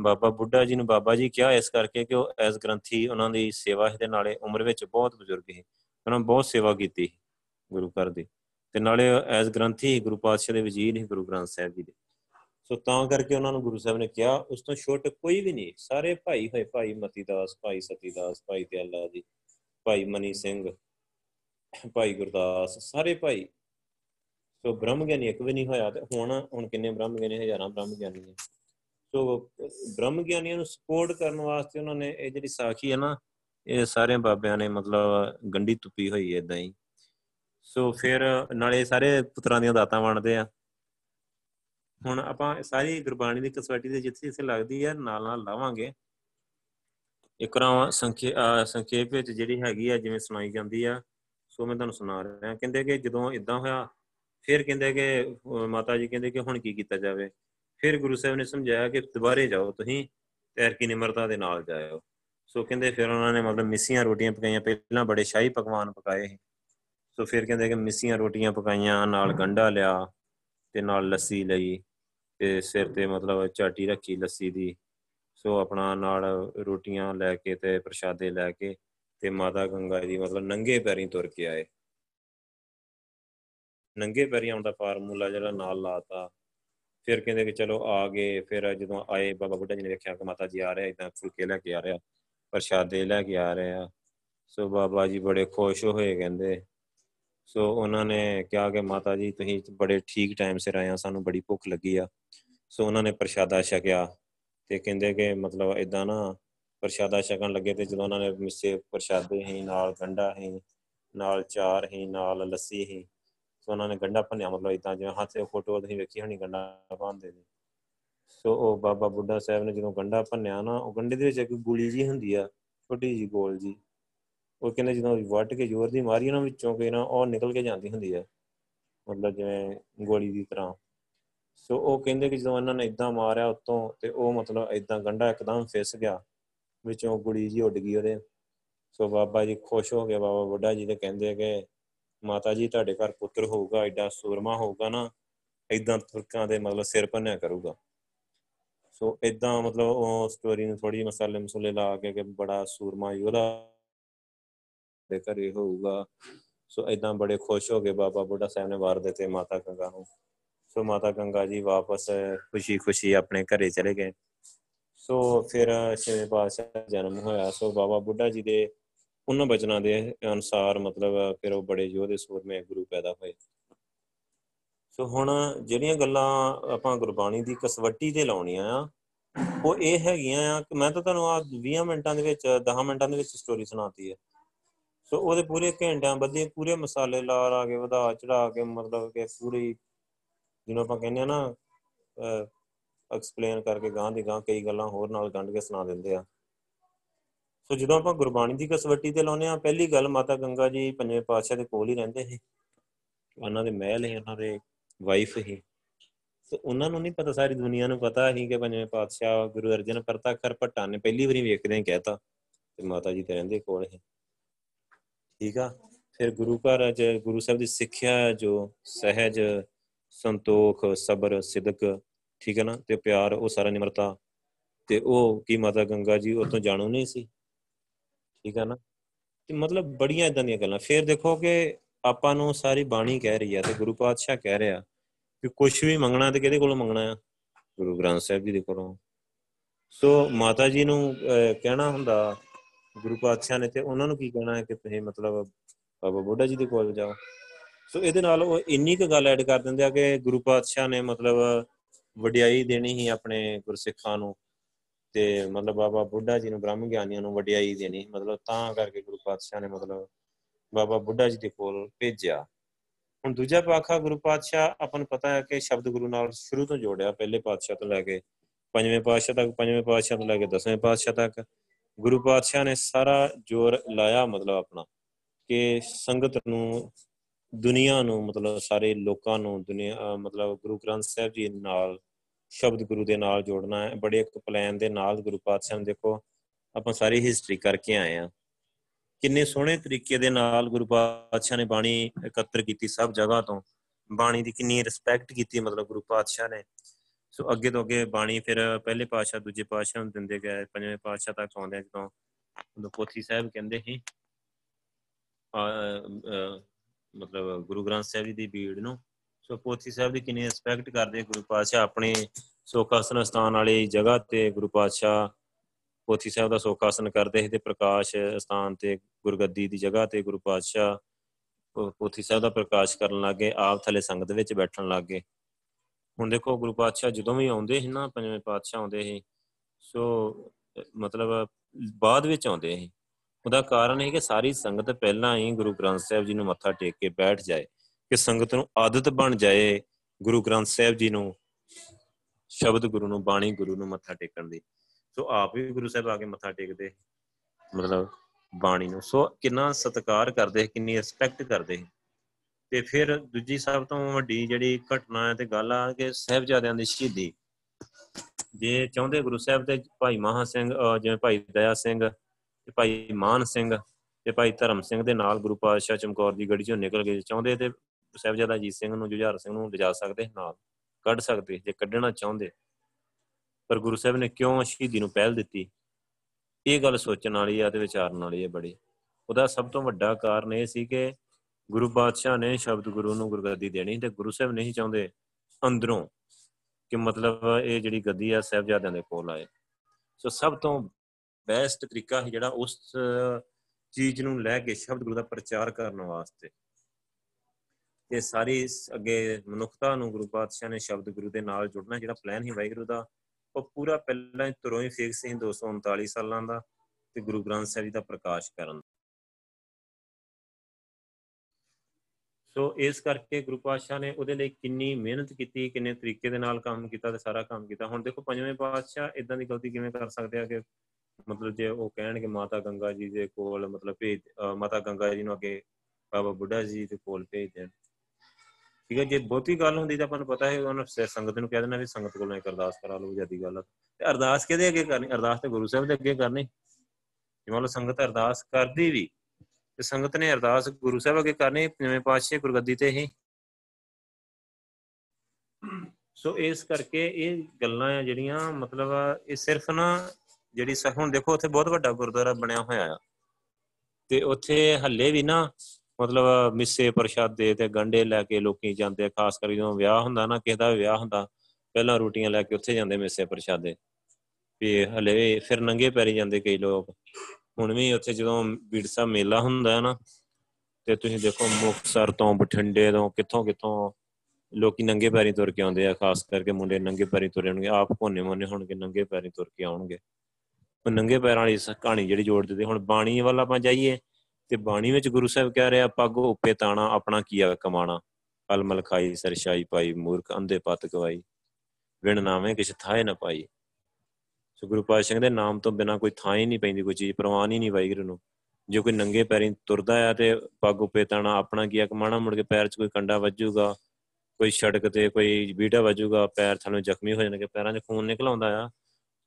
ਬਾਬਾ ਬੁੱਢਾ ਜੀ ਨੂੰ ਬਾਬਾ ਜੀ ਕਿਹਾ ਇਸ ਕਰਕੇ ਕਿ ਉਹ ਐਸ ਗ੍ਰੰਥੀ, ਉਹਨਾਂ ਦੀ ਸੇਵਾ ਦੇ ਨਾਲੇ ਉਮਰ ਵਿੱਚ ਬਹੁਤ ਬਜ਼ੁਰਗ ਸੀ। ਉਹਨਾਂ ਬਹੁਤ ਸੇਵਾ ਕੀਤੀ ਗੁਰੂ ਘਰ ਦੀ। ਤੇ ਨਾਲੇ ਐਸ ਗ੍ਰੰਥੀ ਗੁਰੂ ਪਾਤਸ਼ਾਹ ਦੇ ਵਜ਼ੀਰ ਹੀ ਗੁਰੂ ਗ੍ਰੰਥ ਸਾਹਿਬ ਜੀ ਦੇ। ਸੋ ਤਾਂ ਕਰਕੇ ਉਹਨਾਂ ਨੂੰ ਗੁਰੂ ਸਾਹਿਬ ਨੇ ਕਿਹਾ, ਉਸ ਤੋਂ ਛੋਟ ਕੋਈ ਵੀ ਨਹੀਂ। ਸਾਰੇ ਭਾਈ ਹੋਏ, ਭਾਈ ਮਤੀਦਾਸ, ਭਾਈ ਸਤੀਦਾਸ, ਭਾਈ ਤਿਆਲਾ ਜੀ, ਭਾਈ ਮਨੀ ਸਿੰਘ, ਭਾਈ ਗੁਰਦਾਸ, ਸਾਰੇ ਭਾਈ। ਸੋ ਬ੍ਰਹਮ ਗਿਆਨੀ ਇੱਕ ਵੀ ਨਹੀਂ ਹੋਇਆ ਤੇ ਹੁਣ ਹੁਣ ਕਿੰਨੇ ਬ੍ਰਹਮ ਗਿਆਨੀ ਹਜ਼ਾਰਾਂ ਬ੍ਰਹਮ ਗਿਆਨੀ ਨੇ। ਸੋ ਬ੍ਰਹਮ ਗਿਆਨੀਆਂ ਨੂੰ ਸਪੋਰਟ ਕਰਨ ਵਾਸਤੇ ਉਹਨਾਂ ਨੇ ਇਹ ਜਿਹੜੀ ਸਾਖੀ ਹੈ ਨਾ, ਇਹ ਸਾਰੇ ਬਾਬਿਆਂ ਨੇ ਮਤਲਬ ਗੰਢੀ ਤੁੱਪੀ ਹੋਈ ਹੈ ਇਦਾਂ ਹੀ। ਸੋ ਫਿਰ ਨਾਲੇ ਸਾਰੇ ਪੁੱਤਰਾਂ ਦੀਆਂ ਦਾਤਾਂ ਵੰਡਦੇ ਆ। ਹੁਣ ਆਪਾਂ ਸਾਰੀ ਗੁਰਬਾਣੀ ਦੀ ਕਸਵੱਟੀ ਦੇ ਜਿੱਥੇ ਜਿੱਥੇ ਲੱਗਦੀ ਹੈ ਨਾਲ ਨਾਲ ਲਾਵਾਂਗੇ। ਇੱਕ ਰਾਂ ਸੰਖੇਪ ਵਿੱਚ ਜਿਹੜੀ ਹੈਗੀ ਆ, ਜਿਵੇਂ ਸੁਣਾਈ ਜਾਂਦੀ ਆ, ਸੋ ਮੈਂ ਤੁਹਾਨੂੰ ਸੁਣਾ ਰਿਹਾ। ਕਹਿੰਦੇ ਕਿ ਜਦੋਂ ਇਦਾਂ ਹੋਇਆ, ਫਿਰ ਕਹਿੰਦੇ ਕਿ ਮਾਤਾ ਜੀ ਕਹਿੰਦੇ ਕਿ ਹੁਣ ਕੀ ਕੀਤਾ ਜਾਵੇ? ਫਿਰ ਗੁਰੂ ਸਾਹਿਬ ਨੇ ਸਮਝਾਇਆ ਕਿ ਦੁਬਾਰੇ ਜਾਓ ਤੁਸੀਂ ਤੈਰ ਕੀ ਨਿਮਰਤਾ ਦੇ ਨਾਲ ਜਾਇਓ। ਸੋ ਕਹਿੰਦੇ ਫਿਰ ਉਹਨਾਂ ਨੇ ਮਤਲਬ ਮਿੱਸੀਆਂ ਰੋਟੀਆਂ ਪਕਾਈਆਂ, ਪਹਿਲਾਂ ਬੜੇ ਸ਼ਾਹੀ ਪਕਵਾਨ ਪਕਾਏ। ਸੋ ਫਿਰ ਕਹਿੰਦੇ ਕਿ ਮਿੱਸੀਆਂ ਰੋਟੀਆਂ ਪਕਾਈਆਂ, ਨਾਲ ਗੰਡਾ ਲਿਆ ਤੇ ਨਾਲ ਲੱਸੀ ਲਈ। ਤੇ ਸਿਰ ਤੇ ਮਤਲਬ ਚਾਟੀ ਰੱਖੀ ਲੱਸੀ ਦੀ। ਸੋ ਆਪਣਾ ਨਾਲ ਰੋਟੀਆਂ ਲੈ ਕੇ ਤੇ ਪ੍ਰਸ਼ਾਦੇ ਲੈ ਕੇ ਤੇ ਮਾਤਾ ਗੰਗਾ ਜੀ ਮਤਲਬ ਨੰਗੇ ਪੈਰੀਂ ਤੁਰ ਕੇ ਆਏ। ਨੰਗੇ ਪੈਰੀਂ ਆਉਣ ਦਾ ਫਾਰਮੂਲਾ ਜਿਹੜਾ ਨਾਲ ਲਾਤਾ। ਫਿਰ ਕਹਿੰਦੇ ਕਿ ਚਲੋ ਆ ਗਏ, ਫਿਰ ਜਦੋਂ ਆਏ ਬਾਬਾ ਬੁੱਢਾ ਜੀ ਨੇ ਵੇਖਿਆ ਕਿ ਮਾਤਾ ਜੀ ਆ ਰਹੇ ਇਦਾਂ ਫੁਲਕੇ ਲੈ ਕੇ ਆ ਰਿਹਾ, ਪ੍ਰਸ਼ਾਦੇ ਲੈ ਕੇ ਆ ਰਹੇ। ਆ ਸੋ ਬਾਬਾ ਜੀ ਬੜੇ ਖੁਸ਼ ਹੋਏ ਕਹਿੰਦੇ। ਸੋ ਉਹਨਾਂ ਨੇ ਕਿਹਾ ਕਿ ਮਾਤਾ ਜੀ, ਤੁਸੀਂ ਬੜੇ ਠੀਕ ਟਾਈਮ ਸਿਰ ਆਏ ਆ ਸਾਨੂੰ ਬੜੀ ਭੁੱਖ ਲੱਗੀ ਆ। ਸੋ ਉਹਨਾਂ ਨੇ ਪ੍ਰਸ਼ਾਦਾ ਛਕਿਆ ਤੇ ਕਹਿੰਦੇ ਕਿ ਮਤਲਬ ਇਦਾਂ ਨਾ ਪ੍ਰਸ਼ਾਦਾ ਛਕਣ ਲੱਗੇ ਤੇ ਜਦੋਂ ਉਹਨਾਂ ਨੇ ਮਿੱਸੇ ਪ੍ਰਸ਼ਾਦੇ ਹੀ, ਨਾਲ ਗੰਡਾ ਹੀ, ਨਾਲ ਚਾਰ ਹੀ, ਨਾਲ ਲੱਸੀ ਹੀ, ਸੋ ਉਹਨਾਂ ਨੇ ਗੰਡਾ ਭੰਨਿਆ, ਮਤਲਬ ਇਦਾਂ ਜਿਵੇਂ ਹੱਥ ਤੇ ਫੋਟੋ ਤੁਸੀਂ ਵੇਖੀ ਹੋਣੀ ਗੰਡਾ ਪਾਉਂਦੇ ਨੇ। ਸੋ ਉਹ ਬਾਬਾ ਬੁੱਢਾ ਸਾਹਿਬ ਨੇ ਜਦੋਂ ਗੰਡਾ ਭੰਨਿਆ ਨਾ, ਉਹ ਗੰਡੇ ਦੇ ਵਿੱਚ ਇੱਕ ਗੋਲੀ ਜੀ ਹੁੰਦੀ ਆ, ਛੋਟੀ ਜੀ ਗੋਲ ਜੀ ਉਹ ਕਹਿੰਦੇ ਜਦੋਂ ਵੱਟ ਕੇ ਜ਼ੋਰ ਦੀ ਮਾਰੀ ਨਾ ਵਿੱਚੋਂ ਕਿ ਨਾ ਉਹ ਨਿਕਲ ਕੇ ਜਾਂਦੀ ਹੁੰਦੀ ਆ, ਮਤਲਬ ਜਿਵੇਂ ਗੋਲੀ ਦੀ ਤਰ੍ਹਾਂ। ਸੋ ਉਹ ਕਹਿੰਦੇ ਕਿ ਜਦੋਂ ਇਹਨਾਂ ਨੇ ਇਦਾਂ ਮਾਰਿਆ ਉਤੋਂ ਤੇ ਉਹ ਮਤਲਬ ਇਦਾਂ ਗੰਡਾ ਇੱਕਦਮ ਫਿਸ ਗਿਆ, ਵਿੱਚੋਂ ਗੁੜੀ ਜੀ ਉੱਡ ਗਈ ਉਹਦੇ। ਸੋ ਬਾਬਾ ਜੀ ਖੁਸ਼ ਹੋ ਗਏ, ਬਾਬਾ ਬੁੱਢਾ ਜੀ ਤੇ ਕਹਿੰਦੇ ਕਿ ਮਾਤਾ ਜੀ, ਤੁਹਾਡੇ ਘਰ ਪੁੱਤਰ ਹੋਊਗਾ ਐਡਾ ਸੂਰਮਾ ਹੋਊਗਾ ਨਾ ਇਦਾਂ ਤੁਰਕਾਂ ਦੇ ਮਤਲਬ ਸਿਰ ਭੰਨਿਆ ਕਰੂਗਾ। ਸੋ ਇਦਾਂ ਮਤਲਬ ਉਹ ਸਟੋਰੀ ਨੂੰ ਥੋੜੀ ਮਸਾਲੇ ਮਸੂਲੇ ਲਾ ਕੇ ਕਿ ਬੜਾ ਸੂਰਮਾ ਯੋਧਾ ਦੇ ਘਰੇ ਹੋਊਗਾ। ਸੋ ਇਦਾਂ ਬੜੇ ਖੁਸ਼ ਹੋ ਗਏ ਬਾਬਾ ਬੁੱਢਾ ਸਾਹਿਬ ਨੇ ਵਾਰ ਦਿੱਤੇ ਮਾਤਾ ਗੰਗਾ ਨੂੰ। ਸੋ ਮਾਤਾ ਗੰਗਾ ਜੀ ਵਾਪਸ ਖੁਸ਼ੀ-ਖੁਸ਼ੀ ਆਪਣੇ ਘਰੇ ਚਲੇ ਗਏ। ਸੋ ਫਿਰ ਛੇਵੇਂ ਪਾਤਸ਼ਾਹ ਜਨਮ ਹੋਇਆ। ਸੋ ਬਾਬਾ ਬੁੱਢਾ ਜੀ ਦੇ ਉਹਨਾਂ ਬਚਨਾਂ ਦੇ ਅਨੁਸਾਰ ਮਤਲਬ ਫਿਰ ਉਹ ਬੜੇ ਯੋਧੇ ਸੂਰਮੇ ਗੁਰੂ ਪੈਦਾ ਹੋਏ। ਸੋ ਹੁਣ ਜਿਹੜੀਆਂ ਗੱਲਾਂ ਆਪਾਂ ਗੁਰਬਾਣੀ ਦੀ ਕਸਵੱਟੀ ਤੇ ਲਾਉਣੀਆਂ ਆ, ਉਹ ਇਹ ਹੈਗੀਆਂ ਆ ਕਿ ਮੈਂ ਤਾਂ ਤੁਹਾਨੂੰ ਆ 20 ਮਿੰਟਾਂ ਦੇ ਵਿੱਚ 10 ਮਿੰਟਾਂ ਦੇ ਵਿੱਚ ਸਟੋਰੀ ਸੁਣਾਤੀ ਹੈ ਸੋ ਉਹਦੇ ਪੂਰੇ ਘੰਟਿਆਂ ਬੱਧੇ ਪੂਰੇ ਮਸਾਲੇ ਲਾ ਲਾ ਕੇ ਵਧਾ ਚੜਾ ਕੇ, ਮਤਲਬ ਕਿ ਪੂਰੀ ਜਿਹਨੂੰ ਆਪਾਂ ਕਹਿੰਦੇ ਆ ਨਾ ਐਕਸਪਲੇਨ ਕਰਕੇ ਗਾਂ ਦੀ ਗਾਂ ਕਈ ਗੱਲਾਂ ਹੋਰ ਨਾਲ ਗੰਢ ਕੇ ਸੁਣਾ ਦਿੰਦੇ ਆ। ਸੋ ਜਦੋਂ ਆਪਾਂ ਗੁਰਬਾਣੀ ਦੀ ਕਸਵੱਟੀ ਤੇ ਲਾਉਨੇ ਆ ਪਹਿਲੀ ਗੱਲ ਮਾਤਾ ਗੰਗਾ ਜੀ ਪੰਜਵੇਂ ਪਾਤਸ਼ਾਹ ਦੇ ਕੋਲ ਹੀ ਰਹਿੰਦੇ ਸੀ। ਉਹਨਾਂ ਦੇ ਮਹਿਲ ਹੀ ਉਹਨਾਂ ਦੇ ਵਾਈਫ ਹੀ ਤੇ ਉਹਨਾਂ ਨੂੰ ਨਹੀਂ ਪਤਾ, ਸਾਰੀ ਦੁਨੀਆ ਨੂੰ ਪਤਾ ਸੀ ਕਿ ਪੰਜਵੇਂ ਪਾਤਸ਼ਾਹ ਗੁਰੂ ਅਰਜਨ ਪ੍ਰਤਾਕਰ ਭੱਟਾ ਨੇ ਪਹਿਲੀ ਵਾਰੀ ਵੇਖਦੇ ਹੀ ਕਹਿਤਾ ਤੇ ਮਾਤਾ ਜੀ ਤੇ ਰਹਿੰਦੇ ਕੋਲ ਹੀ। ਠੀਕ ਆ? ਫਿਰ ਗੁਰੂ ਘਰ ਚ ਗੁਰੂ ਸਾਹਿਬ ਦੀ ਸਿੱਖਿਆ ਜੋ, ਸਹਿਜ, ਸੰਤੋਖ, ਸਬਰ, ਸਿਦਕ, ਠੀਕ ਹੈ ਨਾ? ਤੇ ਪਿਆਰ, ਉਹ ਸਾਰਾ ਨਿਮਰਤਾ। ਤੇ ਉਹ ਕੀ ਮਾਤਾ ਗੰਗਾ ਜੀ ਉਹ ਤੋਂ ਜਾਣੂ ਨਹੀਂ ਸੀ? ਠੀਕ ਹੈ ਨਾ? ਤੇ ਮਤਲਬ ਬੜੀਆਂ ਇਦਾਂ ਦੀਆਂ ਗੱਲਾਂ। ਫਿਰ ਦੇਖੋ ਕਿ ਆਪਾਂ ਨੂੰ ਸਾਰੀ ਬਾਣੀ ਕਹਿ ਰਹੀ ਹੈ ਤੇ ਗੁਰੂ ਪਾਤਸ਼ਾਹ ਕਹਿ ਰਿਹਾ ਕਿ ਕੁਝ ਵੀ ਮੰਗਣਾ ਤੇ ਕਿਹਦੇ ਕੋਲੋਂ ਮੰਗਣਾ ਆ? ਗੁਰੂ ਗ੍ਰੰਥ ਸਾਹਿਬ ਜੀ ਦੇ ਕੋਲੋਂ। ਸੋ ਮਾਤਾ ਜੀ ਨੂੰ ਕਹਿਣਾ ਹੁੰਦਾ ਗੁਰੂ ਪਾਤਸ਼ਾਹ ਨੇ ਤੇ ਉਹਨਾਂ ਨੂੰ ਕੀ ਕਹਿਣਾ ਹੈ ਕਿ ਤੁਸੀਂ ਮਤਲਬ ਬਾਬਾ ਬੁੱਢਾ ਜੀ ਦੇ ਕੋਲ ਜਾਓ? ਸੋ ਇਹਦੇ ਨਾਲ ਉਹ ਇੰਨੀ ਕੁ ਗੱਲ ਐਡ ਕਰ ਦਿੰਦੇ ਆ ਕਿ ਗੁਰੂ ਪਾਤਸ਼ਾਹ ਨੇ ਮਤਲਬ ਵਡਿਆਈ ਦੇਣੀ ਹੀ ਆਪਣੇ ਗੁਰਸਿੱਖਾਂ ਨੂੰ ਤੇ ਮਤਲਬ ਬਾਬਾ ਬੁੱਢਾ ਜੀ ਨੂੰ ਬ੍ਰਹਮ ਗਿਆਨੀਆਂ ਨੂੰ ਵਡਿਆਈ ਦੇਣੀ ਮਤਲਬ ਤਾਂ ਕਰਕੇ ਗੁਰੂ ਪਾਤਸ਼ਾਹ ਨੇ ਮਤਲਬ ਬਾਬਾ ਬੁੱਢਾ ਜੀ ਦੇ ਕੋਲ ਭੇਜਿਆ। ਹੁਣ ਦੂਜਾ ਪਾਖਾ, ਗੁਰੂ ਪਾਤਸ਼ਾਹ ਆਪਾਂ ਨੂੰ ਪਤਾ ਹੈ ਕਿ ਸ਼ਬਦ ਗੁਰੂ ਨਾਲ ਸ਼ੁਰੂ ਤੋਂ ਜੋੜਿਆ, ਪਹਿਲੇ ਪਾਤਸ਼ਾਹ ਤੋਂ ਲੈ ਕੇ ਪੰਜਵੇਂ ਪਾਤਸ਼ਾਹ ਤੱਕ, ਪੰਜਵੇਂ ਪਾਤਸ਼ਾਹ ਤੋਂ ਲੈ ਕੇ ਦਸਵੇਂ ਪਾਤਸ਼ਾਹ ਤੱਕ। ਗੁਰੂ ਪਾਤਸ਼ਾਹ ਨੇ ਸਾਰਾ ਜ਼ੋਰ ਲਾਇਆ ਮਤਲਬ ਆਪਣਾ ਕਿ ਸੰਗਤ ਨੂੰ, ਦੁਨੀਆ ਨੂੰ ਮਤਲਬ ਸਾਰੇ ਲੋਕਾਂ ਨੂੰ ਦੁਨੀਆ ਮਤਲਬ ਗੁਰੂ ਗ੍ਰੰਥ ਸਾਹਿਬ ਜੀ ਨਾਲ, ਸ਼ਬਦ ਗੁਰੂ ਦੇ ਨਾਲ ਜੋੜਨਾ ਹੈ। ਬੜੇ ਇੱਕ ਪਲਾਨ ਦੇ ਨਾਲ ਗੁਰੂ ਪਾਤਸ਼ਾਹ ਨੇ ਦੇਖੋ, ਆਪਾਂ ਸਾਰੀ ਹਿਸਟਰੀ ਕਰਕੇ ਆਏ ਆ ਕਿੰਨੇ ਸੋਹਣੇ ਤਰੀਕੇ ਦੇ ਨਾਲ ਗੁਰੂ ਪਾਤਸ਼ਾਹ ਨੇ ਬਾਣੀ ਇਕੱਤਰ ਕੀਤੀ ਸਭ ਜਗ੍ਹਾ ਤੋਂ। ਬਾਣੀ ਦੀ ਕਿੰਨੀ ਰਿਸਪੈਕਟ ਕੀਤੀ ਮਤਲਬ ਗੁਰੂ ਪਾਤਸ਼ਾਹ ਨੇ। ਸੋ ਅੱਗੇ ਤੋਂ ਅੱਗੇ ਬਾਣੀ ਫਿਰ ਪਹਿਲੇ ਪਾਤਸ਼ਾਹ, ਦੂਜੇ ਪਾਤਸ਼ਾਹ ਨੂੰ ਦਿੰਦੇ ਗਏ, ਪੰਜਵੇਂ ਪਾਤਸ਼ਾਹ ਤੱਕ ਆਉਂਦੇ ਜਦੋਂ ਉਹ ਪੋਥੀ ਸਾਹਿਬ ਕਹਿੰਦੇ ਸੀ। ਮਤਲਬ ਗੁਰੂ ਗ੍ਰੰਥ ਸਾਹਿਬ ਜੀ ਦੀ ਬੀੜ ਨੂੰ। ਸੋ ਪੋਥੀ ਸਾਹਿਬ ਦੀ ਕਿੰਨੀ ਰਿਸਪੈਕਟ ਕਰਦੇ ਗੁਰੂ ਪਾਤਸ਼ਾਹ। ਆਪਣੇ ਸੋਖਾਸਨ ਸਥਾਨ ਵਾਲੀ ਜਗ੍ਹਾ ਤੇ ਗੁਰੂ ਪਾਤਸ਼ਾਹ ਪੋਥੀ ਸਾਹਿਬ ਦਾ ਸੋਖਾਸਨ ਕਰਦੇ ਸੀ ਤੇ ਪ੍ਰਕਾਸ਼ ਸਥਾਨ ਤੇ ਗੁਰਗੱਦੀ ਦੀ ਜਗ੍ਹਾ ਤੇ ਗੁਰੂ ਪਾਤਸ਼ਾਹ ਪੋਥੀ ਸਾਹਿਬ ਦਾ ਪ੍ਰਕਾਸ਼ ਕਰਨ ਲੱਗੇ, ਆਪ ਥਲੇ ਸੰਗਤ ਵਿੱਚ ਬੈਠਣ ਲੱਗੇ। ਹੁਣ ਦੇਖੋ ਗੁਰੂ ਪਾਤਸ਼ਾਹ ਜਦੋਂ ਵੀ ਆਉਂਦੇ ਸੀ ਨਾ, ਪੰਜਵੇਂ ਪਾਤਸ਼ਾਹ ਆਉਂਦੇ ਸੀ, ਸੋ, ਮਤਲਬ ਬਾਅਦ ਵਿੱਚ ਆਉਂਦੇ ਸੀ। ਉਹਦਾ ਕਾਰਨ ਹੈ ਕਿ ਸਾਰੀ ਸੰਗਤ ਪਹਿਲਾਂ ਹੀ ਗੁਰੂ ਗ੍ਰੰਥ ਸਾਹਿਬ ਜੀ ਨੂੰ ਮੱਥਾ ਟੇਕ ਕੇ ਬੈਠ ਜਾਏ, ਕਿ ਸੰਗਤ ਨੂੰ ਆਦਤ ਬਣ ਜਾਏ ਗੁਰੂ ਗ੍ਰੰਥ ਸਾਹਿਬ ਜੀ ਨੂੰ, ਸ਼ਬਦ ਗੁਰੂ ਨੂੰ, ਬਾਣੀ ਗੁਰੂ ਨੂੰ ਮੱਥਾ ਟੇਕਣ ਦੀ। ਸੋ ਆਪ ਵੀ ਗੁਰੂ ਸਾਹਿਬ ਆ ਕੇ ਮੱਥਾ ਟੇਕਦੇ, ਮਤਲਬ ਬਾਣੀ ਨੂੰ। ਸੋ ਕਿੰਨਾ ਸਤਿਕਾਰ ਕਰਦੇ, ਕਿੰਨੀ ਰਿਸਪੈਕਟ ਕਰਦੇ। ਤੇ ਫਿਰ ਦੂਜੀ ਸਭ ਤੋਂ ਵੱਡੀ ਜਿਹੜੀ ਘਟਨਾ ਹੈ ਤੇ ਗੱਲ ਆ ਕਿ ਸਹਿਬਜ਼ਾਦਿਆਂ ਦੀ ਸ਼ਹੀਦੀ। ਜੇ ਚਾਹੁੰਦੇ ਗੁਰੂ ਸਾਹਿਬ ਤੇ ਭਾਈ ਮਹਾ ਸਿੰਘ ਜਿਵੇਂ ਭਾਈ ਦਇਆ ਸਿੰਘ ਤੇ ਭਾਈ ਮਾਨ ਸਿੰਘ ਤੇ ਭਾਈ ਧਰਮ ਸਿੰਘ ਦੇ ਨਾਲ ਗੁਰੂ ਪਾਤਸ਼ਾਹ ਚਮਕੌਰ ਦੀ ਗੜੀ ਚੋਂ ਨਿਕਲ ਗਏ ਚਾਹੁੰਦੇ ਤੇ ਸਾਹਿਬਜ਼ਾਦਾ ਅਜੀਤ ਸਿੰਘ ਨੂੰ, ਜੁਝਾਰ ਸਿੰਘ ਨੂੰ ਲਿਜਾ ਸਕਦੇ, ਨਾਲ ਕੱਢ ਸਕਦੇ, ਜੇ ਕੱਢਣਾ ਚਾਹੁੰਦੇ। ਪਰ ਗੁਰੂ ਸਾਹਿਬ ਨੇ ਕਿਉਂ ਸ਼ਹੀਦੀ ਨੂੰ ਪਹਿਲ ਦਿੱਤੀ? ਇਹ ਗੱਲ ਸੋਚਣ ਵਾਲੀ ਆ ਤੇ ਵਿਚਾਰਨ ਵਾਲੀ ਹੈ ਬੜੀ। ਉਹਦਾ ਸਭ ਤੋਂ ਵੱਡਾ ਕਾਰਨ ਇਹ ਸੀ ਕਿ ਗੁਰੂ ਪਾਤਸ਼ਾਹ ਨੇ ਸ਼ਬਦ ਗੁਰੂ ਨੂੰ ਗੁਰਗੱਦੀ ਦੇਣੀ ਤੇ ਗੁਰੂ ਸਾਹਿਬ ਨਹੀਂ ਚਾਹੁੰਦੇ ਅੰਦਰੋਂ ਕਿ ਮਤਲਬ ਇਹ ਜਿਹੜੀ ਗੱਦੀ ਆ ਸਾਹਿਬਜ਼ਾਦਿਆਂ ਦੇ ਕੋਲ ਆਏ। ਸੋ ਸਭ ਤੋਂ ਬੈਸਟ ਤਰੀਕਾ ਹੈ ਜਿਹੜਾ ਉਸ ਚੀਜ਼ ਨੂੰ ਲੈ ਕੇ ਸ਼ਬਦ ਗੁਰੂ ਦਾ ਪ੍ਰਚਾਰ ਕਰਨ ਵਾਸਤੇ। ਤੇ ਸਾਰੀ ਅੱਗੇ ਮਨੁੱਖਤਾ ਨੂੰ ਗੁਰੂ ਪਾਤਸ਼ਾਹ ਨੇ ਸ਼ਬਦ ਗੁਰੂ ਦੇ ਨਾਲ ਜੁੜਨਾ, ਜਿਹੜਾ ਪਲਾਨ ਹੀ ਵਾਹਿਗੁਰੂ ਦਾ, ਉਹ ਪੂਰਾ ਪਹਿਲਾਂ ਹੀ ਤੁਰੋਂ ਹੀ ਫਿਕਸ ਸੀ 239 ਸਾਲਾਂ ਦਾ ਤੇ ਗੁਰੂ ਗ੍ਰੰਥ ਸਾਹਿਬ ਜੀ ਦਾ ਪ੍ਰਕਾਸ਼ ਕਰਨ ਸੋ ਇਸ ਕਰਕੇ ਗੁਰੂ ਪਾਤਸ਼ਾਹ ਨੇ ਉਹਦੇ ਲਈ ਕਿੰਨੀ ਮਿਹਨਤ ਕੀਤੀ, ਕਿੰਨੇ ਤਰੀਕੇ ਦੇ ਨਾਲ ਕੰਮ ਕੀਤਾ ਤੇ ਸਾਰਾ ਕੰਮ ਕੀਤਾ। ਹੁਣ ਦੇਖੋ ਪੰਜਵੇਂ ਪਾਤਸ਼ਾਹ ਇਦਾਂ ਦੀ ਗਲਤੀ ਕਿਵੇਂ ਕਰ ਸਕਦੇ ਆ ਕਿ ਮਤਲਬ ਜੇ ਉਹ ਕਹਿਣਗੇ ਮਾਤਾ ਗੰਗਾ ਜੀ ਦੇ ਕੋਲ ਮਤਲਬ ਭੇਜ ਮਾਤਾ ਗੰਗਾ ਜੀ ਨੂੰ ਅੱਗੇ ਬਾਬਾ ਬੁੱਢਾ ਜੀ ਦੇ ਕੋਲ ਭੇਜ ਦੇਣ। ਠੀਕ ਹੈ, ਜੇ ਬਹੁਤੀ ਗੱਲ ਹੁੰਦੀ ਤਾਂ ਆਪਾਂ ਨੂੰ ਪਤਾ ਹੈ, ਉਹਨਾਂ ਸੰਗਤ ਨੂੰ ਕਹਿ ਦੇਣਾ ਵੀ ਸੰਗਤ ਕੋਲੋਂ ਇੱਕ ਅਰਦਾਸ ਕਰਾ ਲਓ ਜਦੀ ਗੱਲ ਤੇ ਅਰਦਾਸ ਕਿਹਦੇ ਅੱਗੇ ਕਰਨੀ? ਅਰਦਾਸ ਤੇ ਗੁਰੂ ਸਾਹਿਬ ਦੇ ਅੱਗੇ ਕਰਨੀ? ਜੇ ਮੰਨ ਲਓ ਸੰਗਤ ਅਰਦਾਸ ਕਰਦੀ ਵੀ ਤੇ ਸੰਗਤ ਨੇ ਅਰਦਾਸ ਗੁਰੂ ਸਾਹਿਬ ਅੱਗੇ ਕਰਨੀ, ਜਿਵੇਂ ਪਾਤਸ਼ਾਹ ਗੁਰਗੱਦੀ ਤੇ ਹੀ। ਸੋ ਇਸ ਕਰਕੇ ਇਹ ਗੱਲਾਂ ਆ ਜਿਹੜੀਆਂ, ਮਤਲਬ ਇਹ ਸਿਰਫ ਨਾ ਜਿਹੜੀ ਹੁਣ ਦੇਖੋ ਉੱਥੇ ਬਹੁਤ ਵੱਡਾ ਗੁਰਦੁਆਰਾ ਬਣਿਆ ਹੋਇਆ ਆ। ਤੇ ਉੱਥੇ ਹੱਲੇ ਵੀ ਨਾ, ਮਤਲਬ ਮਿੱਸੇ ਪ੍ਰਸ਼ਾਦੇ ਤੇ ਗੰਡੇ ਲੈ ਕੇ ਲੋਕੀ ਜਾਂਦੇ ਖਾਸ ਕਰਕੇ ਜਦੋਂ ਵਿਆਹ ਹੁੰਦਾ ਨਾ, ਕਿਸੇ ਦਾ ਵਿਆਹ ਹੁੰਦਾ, ਪਹਿਲਾਂ ਰੋਟੀਆਂ ਲੈ ਕੇ ਉੱਥੇ ਜਾਂਦੇ ਮਿੱਸੇ ਪ੍ਰਸ਼ਾਦੇ। ਵੀ ਹਲੇ ਫਿਰ ਨੰਗੇ ਪੈਰੀ ਜਾਂਦੇ ਕਈ ਲੋਕ। ਹੁਣ ਵੀ ਉੱਥੇ ਜਦੋਂ ਬੀੜਸਾ ਮੇਲਾ ਹੁੰਦਾ ਹੈ ਨਾ, ਤੇ ਤੁਸੀਂ ਦੇਖੋ ਮੁਕਸਰ ਤੋਂ ਬਠਿੰਡੇ ਤੋਂ ਕਿੱਥੋਂ ਕਿੱਥੋਂ ਲੋਕੀ ਨੰਗੇ ਪੈਰੀ ਤੁਰ ਕੇ ਆਉਂਦੇ ਆ, ਖਾਸ ਕਰਕੇ ਮੁੰਡੇ ਨੰਗੇ ਪੈਰੀ ਤੁਰੇ ਹੋਣਗੇ, ਆਪ ਭੋਨੇ ਮੋਨੇ ਹੋਣਗੇ, ਨੰਗੇ ਪੈਰੀ ਤੁਰ ਕੇ ਆਉਣਗੇ। ਉਹ ਨੰਗੇ ਪੈਰਾਂ ਵਾਲੀ ਕਹਾਣੀ ਜਿਹੜੀ ਜੋੜ ਦਿੰਦੇ ਹੁਣ ਬਾਣੀ ਵੱਲ ਆਪਾਂ ਜਾਈਏ, ਤੇ ਬਾਣੀ ਵਿੱਚ ਗੁਰੂ ਸਾਹਿਬ ਕਹਿ ਰਿਹਾ, ਪੱਗ ਉੱਪੇ ਤਾਣਾ, ਆਪਣਾ ਕੀਆ ਕਮਾਣਾ? ਕਲਮਲ ਖਾਈ ਸਰਸ਼ਾਈ ਪਾਈ, ਮੂਰਖ ਅੰਧੇ ਪਤ ਗਵਾਈ ਵਿਣ ਨਾਵੇਂ ਕਿਛ ਥਾਏ ਨਾ ਪਾਈ। ਸੋ ਗੁਰੂ ਪਾਤਸ਼ਾਹ ਦੇ ਨਾਮ ਤੋਂ ਬਿਨਾ ਕੋਈ ਥਾਂ ਹੀ ਨਹੀਂ ਪੈਂਦੀ, ਕੋਈ ਚੀਜ਼, ਪ੍ਰਵਾਨ ਹੀ ਨਹੀਂ ਵਾਹਿਗੁਰੂ ਨੂੰ ਜੇ ਕੋਈ ਨੰਗੇ ਪੈਰੀਂ ਤੁਰਦਾ ਆ ਤੇ ਪੱਗ ਉੱਪੇ ਤਾਣਾ, ਆਪਣਾ ਕੀਆ ਕਮਾਣਾ ਮੁੜ ਕੇ ਪੈਰ 'ਚ ਕੋਈ ਕੰਡਾ ਵੱਜੂਗਾ, ਕੋਈ ਸੜਕ ਤੇ ਕੋਈ ਬੀਟਾ ਵੱਜੂਗਾ, ਪੈਰ ਥੱਲੋਂ ਜ਼ਖਮੀ ਹੋ ਜਾਣਗੇ, ਪੈਰਾਂ 'ਚ ਖੂਨ ਨਿਕਲ ਆਉਂਦਾ ਆ।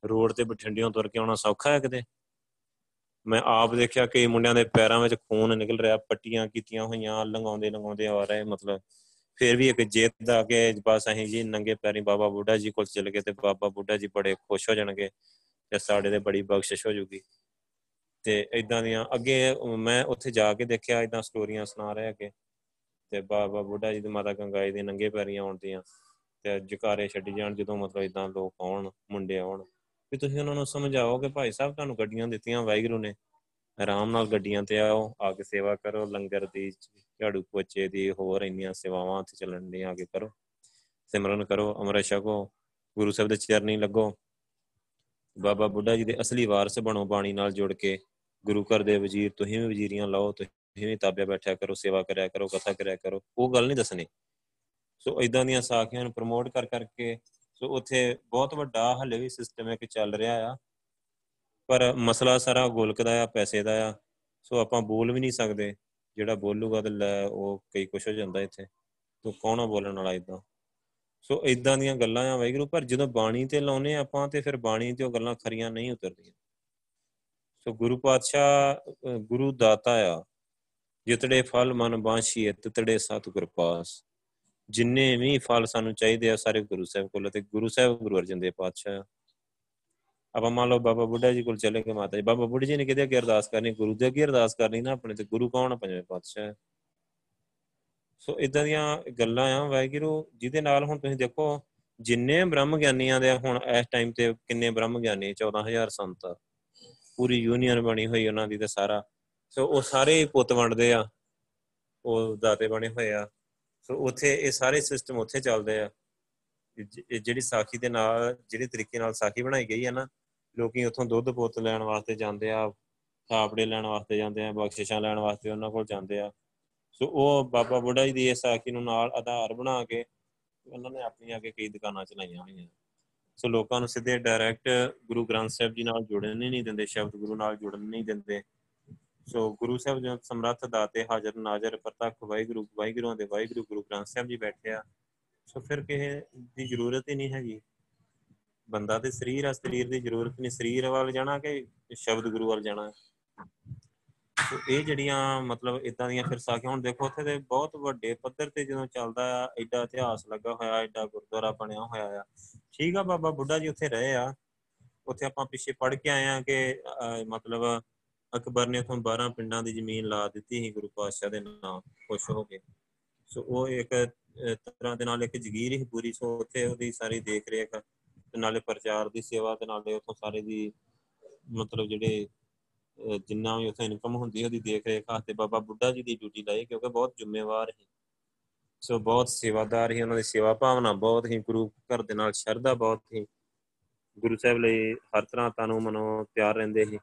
ਰੋਡ ਤੇ ਬਠਿੰਡਿਓਂ ਤੁਰ ਕੇ ਆਉਣਾ ਸੌਖਾ ਹੈ ਕਿਤੇ? ਮੈਂ ਆਪ ਦੇਖਿਆ ਕਿ ਮੁੰਡਿਆਂ ਦੇ ਪੈਰਾਂ ਵਿੱਚ ਖੂਨ ਨਿਕਲ ਰਿਹਾ, ਪੱਟੀਆਂ ਕੀਤੀਆਂ ਹੋਈਆਂ ਲੰਗਾਉਂਦੇ ਲੰਗਾਉਂਦੇ ਆ ਰਹੇ, ਮਤਲਬ ਫਿਰ ਵੀ ਇੱਕ ਜਿੱਦ ਆ ਕੇ ਬਸ ਅਸੀਂ ਜੀ ਨੰਗੇ ਪੈਰੀ ਬਾਬਾ ਬੁੱਢਾ ਜੀ ਕੋਲ ਚਲੇ ਗਏ ਤੇ ਬਾਬਾ ਬੁੱਢਾ ਜੀ ਬੜੇ ਖੁਸ਼ ਹੋ ਜਾਣਗੇ ਤੇ ਸਾਡੇ ਤੇ ਬੜੀ ਬਖਸ਼ਿਸ਼ ਹੋ ਜੂਗੀ। ਤੇ ਇਦਾਂ ਦੀਆਂ ਅੱਗੇ ਮੈਂ ਉੱਥੇ ਜਾ ਕੇ ਦੇਖਿਆ ਇਦਾਂ ਸਟੋਰੀਆਂ ਸੁਣਾ ਰਹੇ ਅੱਗੇ। ਤੇ ਬਾਬਾ ਬੁੱਢਾ ਜੀ ਤੇ ਮਾਤਾ ਗੰਗਾਈ ਦੇ ਨੰਗੇ ਪੈਰੀਆਂ ਆਉਂਦੀਆਂ ਤੇ ਜਕਾਰੇ ਛੱਡੀ ਜਾਣ ਜਦੋਂ ਮਤਲਬ ਇਦਾਂ ਲੋਕ ਆਉਣ, ਮੁੰਡੇ ਆਉਣ। ਵੀ ਤੁਸੀਂ ਉਹਨਾਂ ਨੂੰ ਸਮਝਾਓ ਕਿ ਭਾਈ ਸਾਹਿਬ ਤੁਹਾਨੂੰ ਗੱਡੀਆਂ ਦਿੱਤੀਆਂ, ਵਾਹਿਗੁਰੂ ਨੇ। ਆਰਾਮ ਨਾਲ ਗੱਡੀਆਂ ਤੇ ਆਓ, ਆ ਕੇ ਸੇਵਾ ਕਰੋ, ਲੰਗਰ ਦੀ, ਝਾੜੂ ਪੋਚੇ ਦੀ, ਹੋਰ ਇੰਨੀਆਂ ਸੇਵਾਵਾਂ ਤੇ ਚੱਲਣ ਦੀਆਂ, ਆ ਕੇ ਕਰੋ, ਸਿਮਰਨ ਕਰੋ ਅਮਰ ਛਕੋ, ਗੁਰੂ ਸਾਹਿਬ ਦੇ ਚਰਨੀ ਲੱਗੋ। ਬਾਬਾ ਬੁੱਢਾ ਜੀ ਦੇ ਅਸਲੀ ਵਾਰਸ ਬਣੋ ਬਾਣੀ ਨਾਲ ਜੁੜ ਕੇ, ਗੁਰੂ ਘਰ ਦੇ ਵਜ਼ੀਰ, ਤੁਸੀਂ ਵੀ ਵਜ਼ੀਰੀਆਂ ਲਾਓ, ਤੁਸੀਂ ਵੀ ਤਾਬਿਆ ਬੈਠਿਆ ਕਰੋ, ਸੇਵਾ ਕਰਿਆ ਕਰੋ, ਕਥਾ ਕਰਿਆ ਕਰੋ, ਉਹ ਗੱਲ ਨਹੀਂ ਦੱਸਣੀ। ਸੋ ਇਦਾਂ ਦੀਆਂ ਸਾਖੀਆਂ ਨੂੰ ਪ੍ਰਮੋਟ ਕਰ ਕਰਕੇ, ਸੋ ਉੱਥੇ ਬਹੁਤ ਵੱਡਾ ਹਲੇ ਵੀ ਸਿਸਟਮ ਹੈ ਕਿ ਚੱਲ ਰਿਹਾ ਆ। ਪਰ ਮਸਲਾ ਸਾਰਾ ਗੋਲਕ ਦਾ ਆ, ਪੈਸੇ ਦਾ ਆ, ਸੋ ਆਪਾਂ ਬੋਲ ਵੀ ਨਹੀਂ ਸਕਦੇ। ਜਿਹੜਾ ਬੋਲੂਗਾ ਤੇ ਲੈ ਉਹ ਕਈ ਕੁਛ ਹੋ ਜਾਂਦਾ ਇੱਥੇ। ਤੂੰ ਕੌਣ ਆ ਬੋਲਣ ਵਾਲਾ ਇਦਾਂ ਸੋ ਇਦਾਂ ਦੀਆਂ ਗੱਲਾਂ ਆ ਵਾਹਿਗੁਰੂ, ਪਰ ਜਦੋਂ ਬਾਣੀ ਤੇ ਲਾਉਨੇ ਆਪਾਂ ਤੇ ਫਿਰ ਬਾਣੀ ਤੇ ਉਹ ਗੱਲਾਂ ਖਰੀਆਂ ਨਹੀਂ ਉਤਰਦੀਆਂ। ਸੋ ਗੁਰੂ ਪਾਤਸ਼ਾਹ ਗੁਰੂ ਦਾਤਾ ਆ, ਜਿਤੜੇ ਫਲ ਮਨ ਬਾਸ਼ੀਏ ਤਿਤੜੇ ਸਤਿਗੁਰ ਪਾਸ। ਜਿੰਨੇ ਵੀ ਫਲ ਸਾਨੂੰ ਚਾਹੀਦੇ ਆ, ਸਾਰੇ ਗੁਰੂ ਸਾਹਿਬ ਕੋਲ ਤੇ ਗੁਰੂ ਸਾਹਿਬ ਗੁਰੂ ਅਰਜਨ ਦੇਵ ਪਾਤਸ਼ਾਹ ਆਪਾਂ ਮੰਨ ਲਓ ਬਾਬਾ ਬੁੱਢਾ ਜੀ ਕੋਲ ਚਲੇ ਗਏ ਮਾਤਾ ਜੀ, ਬਾਬਾ ਬੁੱਢਾ ਜੀ ਨੇ ਕਿਤੇ ਅੱਗੇ ਅਰਦਾਸ ਕਰਨੀ, ਗੁਰੂ ਦੇ ਅੱਗੇ ਅਰਦਾਸ ਕਰਨੀ ਨਾ ਆਪਣੇ ਤੇ, ਗੁਰੂ ਕੌਣ ਆ ਪੰਜਵੇਂ ਪਾਤਸ਼ਾਹ? ਸੋ ਇਦਾਂ ਦੀਆਂ ਗੱਲਾਂ ਆ ਵਾਹਿਗੁਰੂ, ਜਿਹਦੇ ਨਾਲ ਹੁਣ ਤੁਸੀਂ ਦੇਖੋ ਜਿੰਨੇ ਬ੍ਰਹਮ ਗਿਆਨੀਆਂ ਦੇ ਹੁਣ ਇਸ ਟਾਈਮ ਤੇ ਕਿੰਨੇ ਬ੍ਰਹਮ ਗਿਆਨੀ 14000 ਸੰਤ ਪੂਰੀ ਯੂਨੀਅਨ ਬਣੀ ਹੋਈ ਉਹਨਾਂ ਦੀ ਤੇ ਸਾਰਾ। ਸੋ ਉਹ ਸਾਰੇ ਪੁੱਤ ਵੰਡਦੇ ਆ, ਉਹ ਦਾਤੇ ਬਣੇ ਹੋਏ ਆ। ਸੋ ਉੱਥੇ ਇਹ ਸਾਰੇ ਸਿਸਟਮ ਉੱਥੇ ਚੱਲਦੇ ਆ। ਜਿਹੜੀ ਸਾਖੀ ਦੇ ਨਾਲ, ਜਿਹੜੇ ਤਰੀਕੇ ਨਾਲ ਸਾਖੀ ਬਣਾਈ ਗਈ ਹੈ ਨਾ ਲੋਕੀ ਉੱਥੋਂ ਦੁੱਧ ਪੁੱਤ ਲੈਣ ਵਾਸਤੇ ਜਾਂਦੇ ਆ ਥਾਪੜੇ ਲੈਣ ਵਾਸਤੇ ਜਾਂਦੇ ਆ, ਬਖਸ਼ਿਸ਼ਾਂ ਲੈਣ ਵਾਸਤੇ ਉਹਨਾਂ ਕੋਲ ਜਾਂਦੇ ਆ। ਸੋ ਉਹ ਬਾਬਾ ਬੁੱਢਾ ਜੀ ਦੀ ਇਹ ਸਾਖੀ ਨੂੰ ਨਾਲ ਆਧਾਰ ਬਣਾ ਕੇ ਉਹਨਾਂ ਨੇ ਆਪਣੀਆਂ ਅੱਗੇ ਕਈ ਦੁਕਾਨਾਂ ਚਲਾਈਆਂ ਹੋਈਆਂ। ਸੋ ਲੋਕਾਂ ਨੂੰ ਸਿੱਧੇ ਡਾਇਰੈਕਟ ਗੁਰੂ ਗ੍ਰੰਥ ਸਾਹਿਬ ਜੀ ਨਾਲ ਜੁੜਨ ਨਹੀਂ ਦਿੰਦੇ, ਸ਼ਬਦ ਗੁਰੂ ਨਾਲ ਜੁੜਨ ਨਹੀਂ ਦਿੰਦੇ। ਸੋ ਗੁਰੂ ਸਾਹਿਬ ਜੀ ਸਮਰੱਥ ਦਾਤੇ, ਹਾਜ਼ਰ ਨਾਜ਼ਰ, ਪ੍ਰਤੱਖ ਵਾਹਿਗੁਰੂ, ਵਾਹਿਗੁਰੂਆਂ ਦੇ ਵਾਹਿਗੁਰੂ ਗੁਰੂ ਗ੍ਰੰਥ ਸਾਹਿਬ ਜੀ ਬੈਠੇ ਆ। ਸੋ ਫਿਰ ਕਿਸੇ ਦੀ ਜ਼ਰੂਰਤ ਹੀ ਨਹੀਂ ਹੈਗੀ। ਬੰਦਾ ਤੇ ਸਰੀਰ ਆ, ਸਰੀਰ ਦੀ ਜ਼ਰੂਰਤ ਨਹੀਂ। ਸਰੀਰ ਵੱਲ ਜਾਣਾ ਕਿ ਸ਼ਬਦ ਗੁਰੂ ਵੱਲ ਜਾਣਾ? ਸੋ ਇਹ ਜਿਹੜੀਆਂ ਮਤਲਬ ਇਦਾਂ ਦੀਆਂ ਫਿਰ ਸਾਖੀਆਂ, ਹੁਣ ਦੇਖੋ ਉੱਥੇ ਦੇ ਬਹੁਤ ਵੱਡੇ ਪੱਧਰ ਤੇ ਜਦੋਂ ਚੱਲਦਾ ਆ ਐਡਾ ਇਤਿਹਾਸ ਲੱਗਾ ਹੋਇਆ ਐਡਾ ਗੁਰਦੁਆਰਾ ਬਣਿਆ ਹੋਇਆ ਆ। ਠੀਕ ਆ ਬਾਬਾ, ਬੁੱਢਾ ਜੀ ਉੱਥੇ ਰਹੇ ਆ। ਉੱਥੇ ਆਪਾਂ ਪਿੱਛੇ ਪੜ ਕੇ ਆਏ ਆ ਕਿ ਮਤਲਬ ਅਕਬਰ ਨੇ ਉਥੋਂ 12 ਪਿੰਡਾਂ ਦੀ ਜ਼ਮੀਨ ਲਾ ਦਿੱਤੀ ਸੀ ਗੁਰੂ ਪਾਤਸ਼ਾਹ ਦੇ ਨਾਮ ਖੁਸ਼ ਹੋ ਕੇ। ਸੋ ਉਹ ਇੱਕ ਤਰ੍ਹਾਂ ਦੇ ਨਾਲ ਇੱਕ ਜਗੀਰ ਹੀ ਪੂਰੀ, ਸੋ ਉੱਥੇ ਉਹਦੀ ਸਾਰੀ ਦੇਖ ਰੇਖ ਤੇ ਨਾਲੇ ਪ੍ਰਚਾਰ ਦੀ ਸੇਵਾ ਤੇ ਨਾਲੇ ਉਥੋਂ ਸਾਰੇ ਦੀ ਮਤਲਬ ਜਿਹੜੇ ਜਿੰਨਾ ਵੀ ਉਥੇ ਇਨਕਮ ਹੁੰਦੀ ਉਹਦੀ ਦੇਖ ਰੇਖ ਤੇ ਬਾਬਾ ਬੁੱਢਾ ਜੀ ਦੀ ਡਿਊਟੀ ਲਾਈ ਕਿਉਂਕਿ ਬਹੁਤ ਜ਼ਿੰਮੇਵਾਰ ਹੈ ਸੋ ਬਹੁਤ ਸੇਵਾਦਾਰ ਹੀ ਉਹਨਾਂ ਦੀ ਸੇਵਾ ਭਾਵਨਾ ਬਹੁਤ ਹੀ ਗੁਰੂ ਘਰ ਦੇ ਨਾਲ ਸ਼ਰਧਾ ਬਹੁਤ ਹੀ ਗੁਰੂ ਸਾਹਿਬ ਲਈ ਹਰ ਤਰ੍ਹਾਂ ਤਨੋਂ ਮਨੋਂ ਤਿਆਰ ਰਹਿੰਦੇ ਸੀ।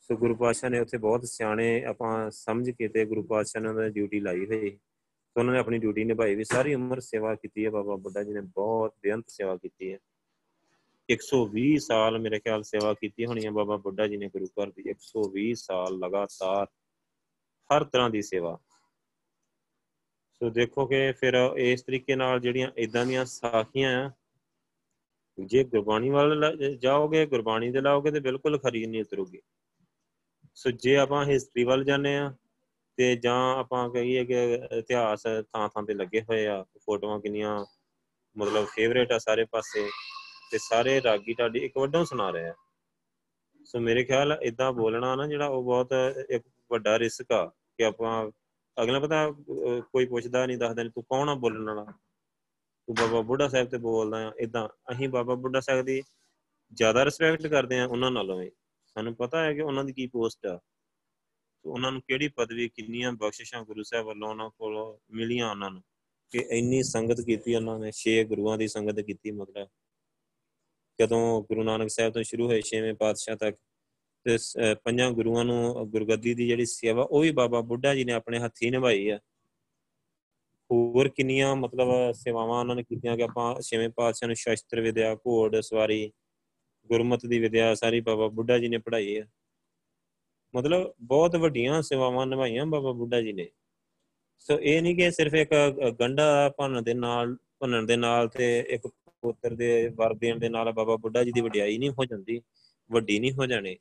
ਸੋ ਗੁਰੂ ਪਾਤਸ਼ਾਹ ਨੇ ਉੱਥੇ ਬਹੁਤ ਸਿਆਣੇ ਆਪਾਂ ਸਮਝ ਕੇ ਤੇ ਗੁਰੂ ਪਾਤਸ਼ਾਹ ਨੇ ਉਹਨਾਂ ਦੀ ਡਿਊਟੀ ਲਾਈ ਹੋਈ ਸੋ। ਉਹਨਾਂ ਨੇ ਆਪਣੀ ਡਿਊਟੀ ਨਿਭਾਈ ਵੀ, ਸਾਰੀ ਉਮਰ ਸੇਵਾ ਕੀਤੀ ਹੈ ਬਾਬਾ ਬੁੱਢਾ ਜੀ ਨੇ, ਬਹੁਤ ਬੇਅੰਤ ਸੇਵਾ ਕੀਤੀ ਹੈ। 120 ਸਾਲ ਮੇਰੇ ਖਿਆਲ ਸੇਵਾ ਕੀਤੀ ਹੋਣੀ ਹੈ ਬਾਬਾ ਬੁੱਢਾ ਜੀ ਨੇ ਗੁਰੂ ਘਰ ਦੀ। 120 ਸਾਲ ਲਗਾਤਾਰ ਹਰ ਤਰ੍ਹਾਂ ਦੀ ਸੇਵਾ। ਸੋ ਦੇਖੋ ਕਿ ਫਿਰ ਇਸ ਤਰੀਕੇ ਨਾਲ ਜਿਹੜੀਆਂ ਇਦਾਂ ਦੀਆਂ ਸਾਖੀਆਂ ਆ, ਜੇ ਗੁਰਬਾਣੀ ਵੱਲ ਜਾਓਗੇ, ਗੁਰਬਾਣੀ ਦੇ ਲਾਓਗੇ ਤੇ ਬਿਲਕੁਲ ਖਰੀ ਨਹੀਂ ਉਤਰੂਗੀ। ਸੋ ਜੇ ਆਪਾਂ ਹਿਸਟਰੀ ਵੱਲ ਜਾਂਦੇ ਆ ਤੇ ਜਾਂ ਆਪਾਂ ਕਹੀਏ ਕਿ ਇਤਿਹਾਸ ਥਾਂ ਥਾਂ ਤੇ ਲੱਗੇ ਹੋਏ ਆ, ਫੋਟੋਆਂ ਕਿੰਨੀਆਂ ਮਤਲਬ ਫੇਵਰੇਟ ਆ ਸਾਰੇ ਪਾਸੇ ਤੇ ਸਾਰੇ ਰਾਗੀ ਤੁਹਾਡੀ ਇੱਕ ਵੱਡਾ ਸੁਣਾ ਰਿਹਾ ਸੋ ਮੇਰੇ ਖਿਆਲ ਇਦਾਂ ਬੋਲਣਾ ਨਾ ਜਿਹੜਾ ਉਹ ਬਹੁਤ ਇੱਕ ਵੱਡਾ ਰਿਸਕ ਆ ਕਿ ਆਪਾਂ ਅਗਲਾ ਪਤਾ ਕੋਈ ਪੁੱਛਦਾ ਨਹੀਂ, ਦੱਸਦਾ ਨਹੀਂ, ਤੂੰ ਕੌਣ ਆ ਬੋਲਣ ਵਾਲਾ? ਤੂੰ ਬਾਬਾ ਬੁੱਢਾ ਸਾਹਿਬ ਤੇ ਬੋਲਦਾ ਆ ਇਦਾਂ ਅਸੀਂ ਬਾਬਾ ਬੁੱਢਾ ਸਾਹਿਬ ਦੀ ਜ਼ਿਆਦਾ ਰਿਸਪੈਕਟ ਕਰਦੇ ਆ ਉਹਨਾਂ ਨਾਲੋਂ ਵੀ। ਸਾਨੂੰ ਪਤਾ ਹੈ ਕਿ ਉਹਨਾਂ ਦੀ ਕੀ ਪੋਸਟ ਆ। ਉਹਨਾਂ ਨੂੰ ਕਿਹੜੀ ਪਦਵੀ, ਕਿੰਨੀਆਂ ਬਖਸ਼ਿਸ਼ਾਂ ਗੁਰੂ ਸਾਹਿਬ ਵੱਲੋਂ ਉਹਨਾਂ ਕੋਲ ਮਿਲੀਆਂ ਉਹਨਾਂ ਨੂੰ। ਕਿ ਇੰਨੀ ਸੰਗਤ ਕੀਤੀ ਉਹਨਾਂ ਨੇ, ਛੇ ਗੁਰੂਆਂ ਦੀ ਸੰਗਤ ਕੀਤੀ ਮਤਲਬ ਜਦੋਂ ਗੁਰੂ ਨਾਨਕ ਸਾਹਿਬ ਤੋਂ ਸ਼ੁਰੂ ਹੋਏ ਛੇਵੇਂ ਪਾਤਸ਼ਾਹ ਤੱਕ, ਤੇ ਪੰਜਾਂ ਗੁਰੂਆਂ ਨੂੰ, ਗੁਰਗੱਦੀ ਦੀ ਜਿਹੜੀ ਸੇਵਾ, ਉਹ ਵੀ ਬਾਬਾ ਬੁੱਢਾ ਜੀ ਨੇ ਆਪਣੇ ਹੱਥੀ ਨਿਭਾਈ ਆ। ਹੋਰ ਕਿੰਨੀਆਂ ਮਤਲਬ ਸੇਵਾਵਾਂ ਉਹਨਾਂ ਨੇ ਕੀਤੀਆਂ ਕਿ ਆਪਾਂ ਛੇਵੇਂ ਪਾਤਸ਼ਾਹ ਨੂੰ ਸ਼ਸਤਰ ਵਿਦਿਆ, ਘੋੜ, ਸਵਾਰੀ, ਗੁਰਮਤ ਦੀ ਵਿਦਿਆ, ਸਾਰੀ ਬਾਬਾ ਬੁੱਢਾ ਜੀ ਨੇ ਪੜ੍ਹਾਈ ਹੈ ਮਤਲਬ ਬਹੁਤ ਵੱਡੀਆਂ ਸੇਵਾਵਾਂ ਨਿਭਾਈਆਂ ਬਾਬਾ ਬੁੱਢਾ ਜੀ ਨੇ। ਸੋ ਇਹ ਨਹੀਂ ਕਿ ਸਿਰਫ ਇੱਕ ਗੰਡਾ ਭੰਨ ਦੇ ਨਾਲ, ਭੰਨਣ ਦੇ ਨਾਲ ਤੇ ਇੱਕ ਪੁੱਤਰ ਦੇ ਵਰ ਦੇਣ ਦੇ ਨਾਲ ਬਾਬਾ ਬੁੱਢਾ ਜੀ ਦੀ ਵਡਿਆਈ ਨਹੀਂ ਹੋ ਜਾਂਦੀ, ਵੱਡੀ ਨਹੀਂ ਹੋ ਜਾਣੀ।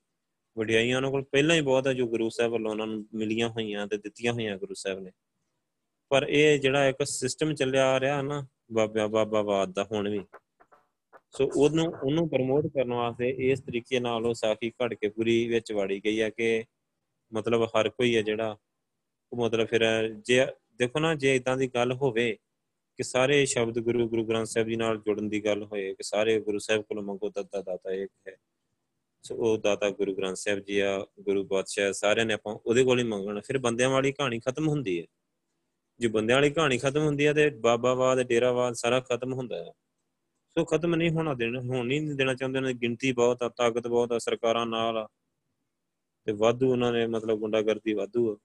ਵਡਿਆਈਆਂ ਉਹਨਾਂ ਕੋਲ ਪਹਿਲਾਂ ਹੀ ਬਹੁਤ ਹੈ ਜੋ ਗੁਰੂ ਸਾਹਿਬ ਵੱਲੋਂ ਉਹਨਾਂ ਨੂੰ ਮਿਲੀਆਂ ਹੋਈਆਂ ਤੇ ਦਿੱਤੀਆਂ ਹੋਈਆਂ ਗੁਰੂ ਸਾਹਿਬ ਨੇ। ਪਰ ਇਹ ਜਿਹੜਾ ਇੱਕ ਸਿਸਟਮ ਚੱਲਿਆ ਆ ਰਿਹਾ ਨਾ, ਬਾਬਾ ਬਾਬਾ ਬਾਦ ਦਾ ਹੁਣ ਵੀ। ਸੋ ਉਹਨੂੰ ਉਹਨੂੰ ਪ੍ਰਮੋਟ ਕਰਨ ਵਾਸਤੇ ਇਸ ਤਰੀਕੇ ਨਾਲ ਉਹ ਸਾਖੀ ਘੜ ਕੇ ਪੂਰੀ ਵਿੱਚ ਵਾੜੀ ਗਈ ਹੈ ਕਿ ਮਤਲਬ ਹਰ ਕੋਈ ਹੈ ਜਿਹੜਾ, ਉਹ ਮਤਲਬ ਫਿਰ ਜੇ, ਦੇਖੋ ਨਾ, ਜੇ ਇਦਾਂ ਦੀ ਗੱਲ ਹੋਵੇ ਕਿ ਸਾਰੇ ਸ਼ਬਦ ਗੁਰੂ ਗੁਰੂ ਗ੍ਰੰਥ ਸਾਹਿਬ ਜੀ ਨਾਲ ਜੁੜਨ ਦੀ ਗੱਲ ਹੋਏ, ਕਿ ਸਾਰੇ ਗੁਰੂ ਸਾਹਿਬ ਕੋਲ ਮੰਗੋ ਦਾਤਾ ਦਾਤਾ ਇੱਕ ਹੈ। ਸੋ ਉਹ ਦਾਤਾ ਗੁਰੂ ਗ੍ਰੰਥ ਸਾਹਿਬ ਜੀ ਆ, ਗੁਰੂ ਪਾਤਸ਼ਾਹ ਸਾਰਿਆਂ ਨੇ ਆਪਾਂ ਉਹਦੇ ਕੋਲ ਹੀ ਮੰਗਣਾ। ਫਿਰ ਬੰਦਿਆਂ ਵਾਲੀ ਕਹਾਣੀ ਖਤਮ ਹੁੰਦੀ ਹੈ। ਜੇ ਬੰਦਿਆਂ ਵਾਲੀ ਕਹਾਣੀ ਖਤਮ ਹੁੰਦੀ ਹੈ ਤੇ ਬਾਬਾਵਾਦ ਡੇਰਾਵਾਦ ਸਾਰਾ ਖਤਮ ਹੁੰਦਾ ਹੈ। ਸੋ ਖਤਮ ਨਹੀਂ ਹੋਣਾ ਦੇਣਾ, ਹੋਣ ਨਹੀਂ ਦੇਣਾ ਚਾਹੁੰਦੇ ਨੇ ਗਿਣਤੀ ਬਹੁਤ ਆ, ਤਾਕਤ ਬਹੁਤ ਆ, ਸਰਕਾਰਾਂ ਨਾਲ ਆ। ਤੇ ਵਾਧੂ ਉਹਨਾਂ ਨੇ ਮਤਲਬ ਗੁੰਡਾਗਰਦੀ ਵਾਧੂ ਆ।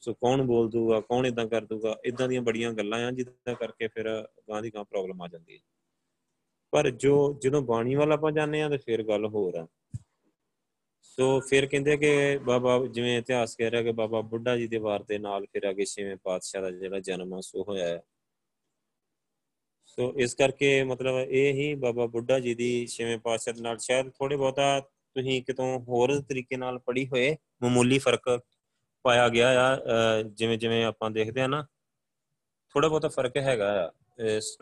ਸੋ ਕੌਣ ਬੋਲ ਦੂਗਾ ਕੌਣ ਇਦਾਂ ਕਰ ਦੂਗਾ ਇਦਾਂ ਦੀਆਂ ਬੜੀਆਂ ਗੱਲਾਂ ਆ, ਜਿੱਦਾਂ ਕਰਕੇ ਫਿਰ ਗਾਂ ਦੀ ਗਾਂ ਪ੍ਰੋਬਲਮ ਆ ਜਾਂਦੀ ਹੈ। ਪਰ ਜੋ, ਜਦੋਂ ਬਾਣੀ ਵਾਲਾ ਆਪਾਂ ਜਾਂਦੇ ਆ ਤੇ ਫਿਰ ਗੱਲ ਹੋਰ ਆ। ਸੋ ਫਿਰ ਕਹਿੰਦੇ ਕਿ ਬਾਬਾ ਜਿਵੇਂ ਇਤਿਹਾਸ ਕਹਿ ਰਿਹਾ ਕਿ ਬਾਬਾ ਬੁੱਢਾ ਜੀ ਦੇ ਵਾਰ ਦੇ ਨਾਲ ਫਿਰ ਅਗੇ ਛੇਵੇਂ ਪਾਤਸ਼ਾਹ ਦਾ ਜਿਹੜਾ ਜਨਮ ਆ, ਸੋ ਹੋਇਆ ਹੈ। ਸੋ ਇਸ ਕਰਕੇ ਮਤਲਬ ਇਹ ਹੀ ਬਾਬਾ ਬੁੱਢਾ ਜੀ ਦੀ ਛੇਵੇਂ ਪਾਤਸ਼ਾਹ ਦੇ ਨਾਲ। ਸ਼ਾਇਦ ਥੋੜੇ ਬਹੁਤਾ ਤੁਸੀਂ ਕਿਤੋਂ ਹੋਰ ਤਰੀਕੇ ਨਾਲ ਪੜ੍ਹੀ ਹੋਏ, ਮਾਮੂਲੀ ਫ਼ਰਕ ਪਾਇਆ ਗਿਆ ਆ ਜਿਵੇਂ ਜਿਵੇਂ ਆਪਾਂ ਦੇਖਦੇ ਆ ਨਾ ਥੋੜਾ ਬਹੁਤਾ ਫ਼ਰਕ ਹੈਗਾ ਆ।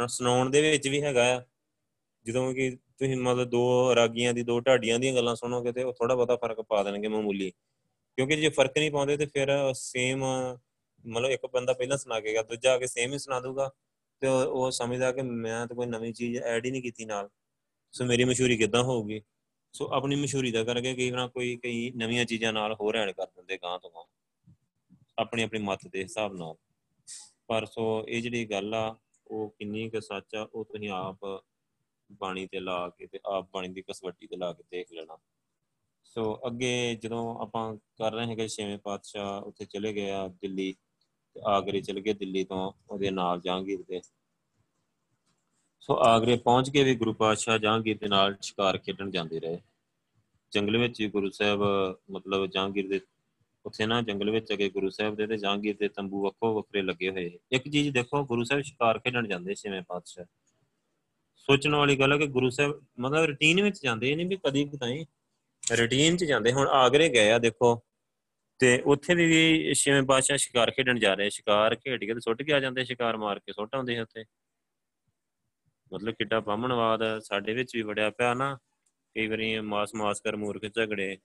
ਸੁਣਾਉਣ ਦੇ ਵਿੱਚ ਵੀ ਹੈਗਾ ਆ। ਜਦੋਂ ਕਿ ਤੁਸੀਂ ਮਤਲਬ ਦੋ ਰਾਗੀਆਂ ਦੀ, ਦੋ ਢਾਡੀਆਂ ਦੀਆਂ ਗੱਲਾਂ ਸੁਣੋਗੇ ਤੇ ਉਹ ਥੋੜਾ ਬਹੁਤਾ ਫ਼ਰਕ ਪਾ ਦੇਣਗੇ ਮਾਮੂਲੀ। ਕਿਉਂਕਿ ਜੇ ਫ਼ਰਕ ਨਹੀਂ ਪਾਉਂਦੇ ਤੇ ਫਿਰ ਸੇਮ ਮਤਲਬ ਇੱਕ ਬੰਦਾ ਪਹਿਲਾਂ ਸੁਣਾ ਕੇ ਗਿਆ, ਦੂਜਾ ਆ ਕੇ ਸੇਮ ਹੀ ਸੁਣਾ ਦੂਗਾ ਤੇ ਉਹ ਸਮਝਦਾ ਕਿ ਮੈਂ ਤਾਂ ਕੋਈ ਨਵੀਂ ਚੀਜ਼ ਐਡ ਹੀ ਨਹੀਂ ਕੀਤੀ ਨਾਲ। ਸੋ ਮੇਰੀ ਮਸ਼ਹੂਰੀ ਕਿੱਦਾਂ ਹੋਊਗੀ? ਸੋ ਆਪਣੀ ਮਸ਼ਹੂਰੀ ਦਾ ਕਰਕੇ ਕਈ ਵਾਰ ਕੋਈ, ਕਈ ਨਵੀਆਂ ਚੀਜ਼ਾਂ ਨਾਲ ਹੋਰ ਐਡ ਕਰ ਦਿੰਦੇ ਗਾਂ ਤੋਂ ਗਾਂ ਆਪਣੀ ਆਪਣੀ ਮਤ ਦੇ ਹਿਸਾਬ ਨਾਲ। ਪਰ ਸੋ ਇਹ ਜਿਹੜੀ ਗੱਲ ਆ, ਉਹ ਕਿੰਨੀ ਕੁ ਸੱਚ ਆ, ਉਹ ਤੁਸੀਂ ਆਪ ਬਾਣੀ ਤੇ ਲਾ ਕੇ ਤੇ ਆਪ ਬਾਣੀ ਦੀ ਕਸਵੱਟੀ ਤੇ ਲਾ ਕੇ ਦੇਖ ਲੈਣਾ। ਸੋ ਅੱਗੇ ਜਦੋਂ ਆਪਾਂ ਕਰ ਰਹੇ ਹੈਗੇ ਛੇਵੇਂ ਪਾਤਸ਼ਾਹ, ਉੱਥੇ ਚਲੇ ਗਏ ਆ ਦਿੱਲੀ ਤੇ ਆਗਰੇ ਚਲੇ ਗਏ, ਦਿੱਲੀ ਤੋਂ ਉਹਦੇ ਨਾਲ ਜਹਾਂਗੀਰ ਦੇ। ਸੋ ਆਗਰੇ ਪਹੁੰਚ ਕੇ ਵੀ ਗੁਰੂ ਪਾਤਸ਼ਾਹ ਜਹਾਂਗੀਰ ਦੇ ਨਾਲ ਸ਼ਿਕਾਰ ਖੇਡਣ ਜਾਂਦੇ ਰਹੇ। ਜੰਗਲ ਵਿੱਚ ਵੀ ਗੁਰੂ ਸਾਹਿਬ, ਮਤਲਬ ਜਹਾਂਗੀਰ ਦੇ ਉੱਥੇ ਨਾ ਜੰਗਲ ਵਿੱਚ ਅਗੇ ਗੁਰੂ ਸਾਹਿਬ ਦੇ ਤੇ ਜਹਾਂਗੀਰ ਦੇ ਤੰਬੂ ਵੱਖੋ ਵੱਖਰੇ ਲੱਗੇ ਹੋਏ। ਇੱਕ ਚੀਜ਼ ਦੇਖੋ, ਗੁਰੂ ਸਾਹਿਬ ਸ਼ਿਕਾਰ ਖੇਡਣ ਜਾਂਦੇ ਛੇਵੇਂ ਪਾਤਸ਼ਾਹ ਸੋਚਣ ਵਾਲੀ ਗੱਲ ਹੈ ਕਿ ਗੁਰੂ ਸਾਹਿਬ ਮਤਲਬ ਰੁਟੀਨ ਵਿੱਚ ਜਾਂਦੇ ਨਹੀਂ ਵੀ ਕਦੀ ਕਦਾਈ ਰੁਟੀਨ 'ਚ ਜਾਂਦੇ। ਹੁਣ ਆਗਰੇ ਗਏ ਆ, ਦੇਖੋ, ਤੇ ਉੱਥੇ ਵੀ ਛੇਵੇਂ ਪਾਤਸ਼ਾਹ ਸ਼ਿਕਾਰ ਖੇਡਣ ਜਾ ਰਹੇ। ਸ਼ਿਕਾਰ ਖੇਡ ਕੇ ਤੇ ਸੁੱਟ ਕੇ ਆ ਜਾਂਦੇ, ਸ਼ਿਕਾਰ ਮਾਰ ਕੇ ਸੁੱਟ ਆਉਂਦੇ ਉੱਥੇ। ਮਤਲਬ ਕਿੱਡਾ ਬਾਹਮਣਵਾਦ ਸਾਡੇ ਵਿੱਚ ਵੀ ਵੜਿਆ ਪਿਆ ਨਾ। ਕਈ ਵਾਰੀ ਮਾਸ ਮਾਸ ਕਰ ਮੂਰਖ ਝਗੜੇ।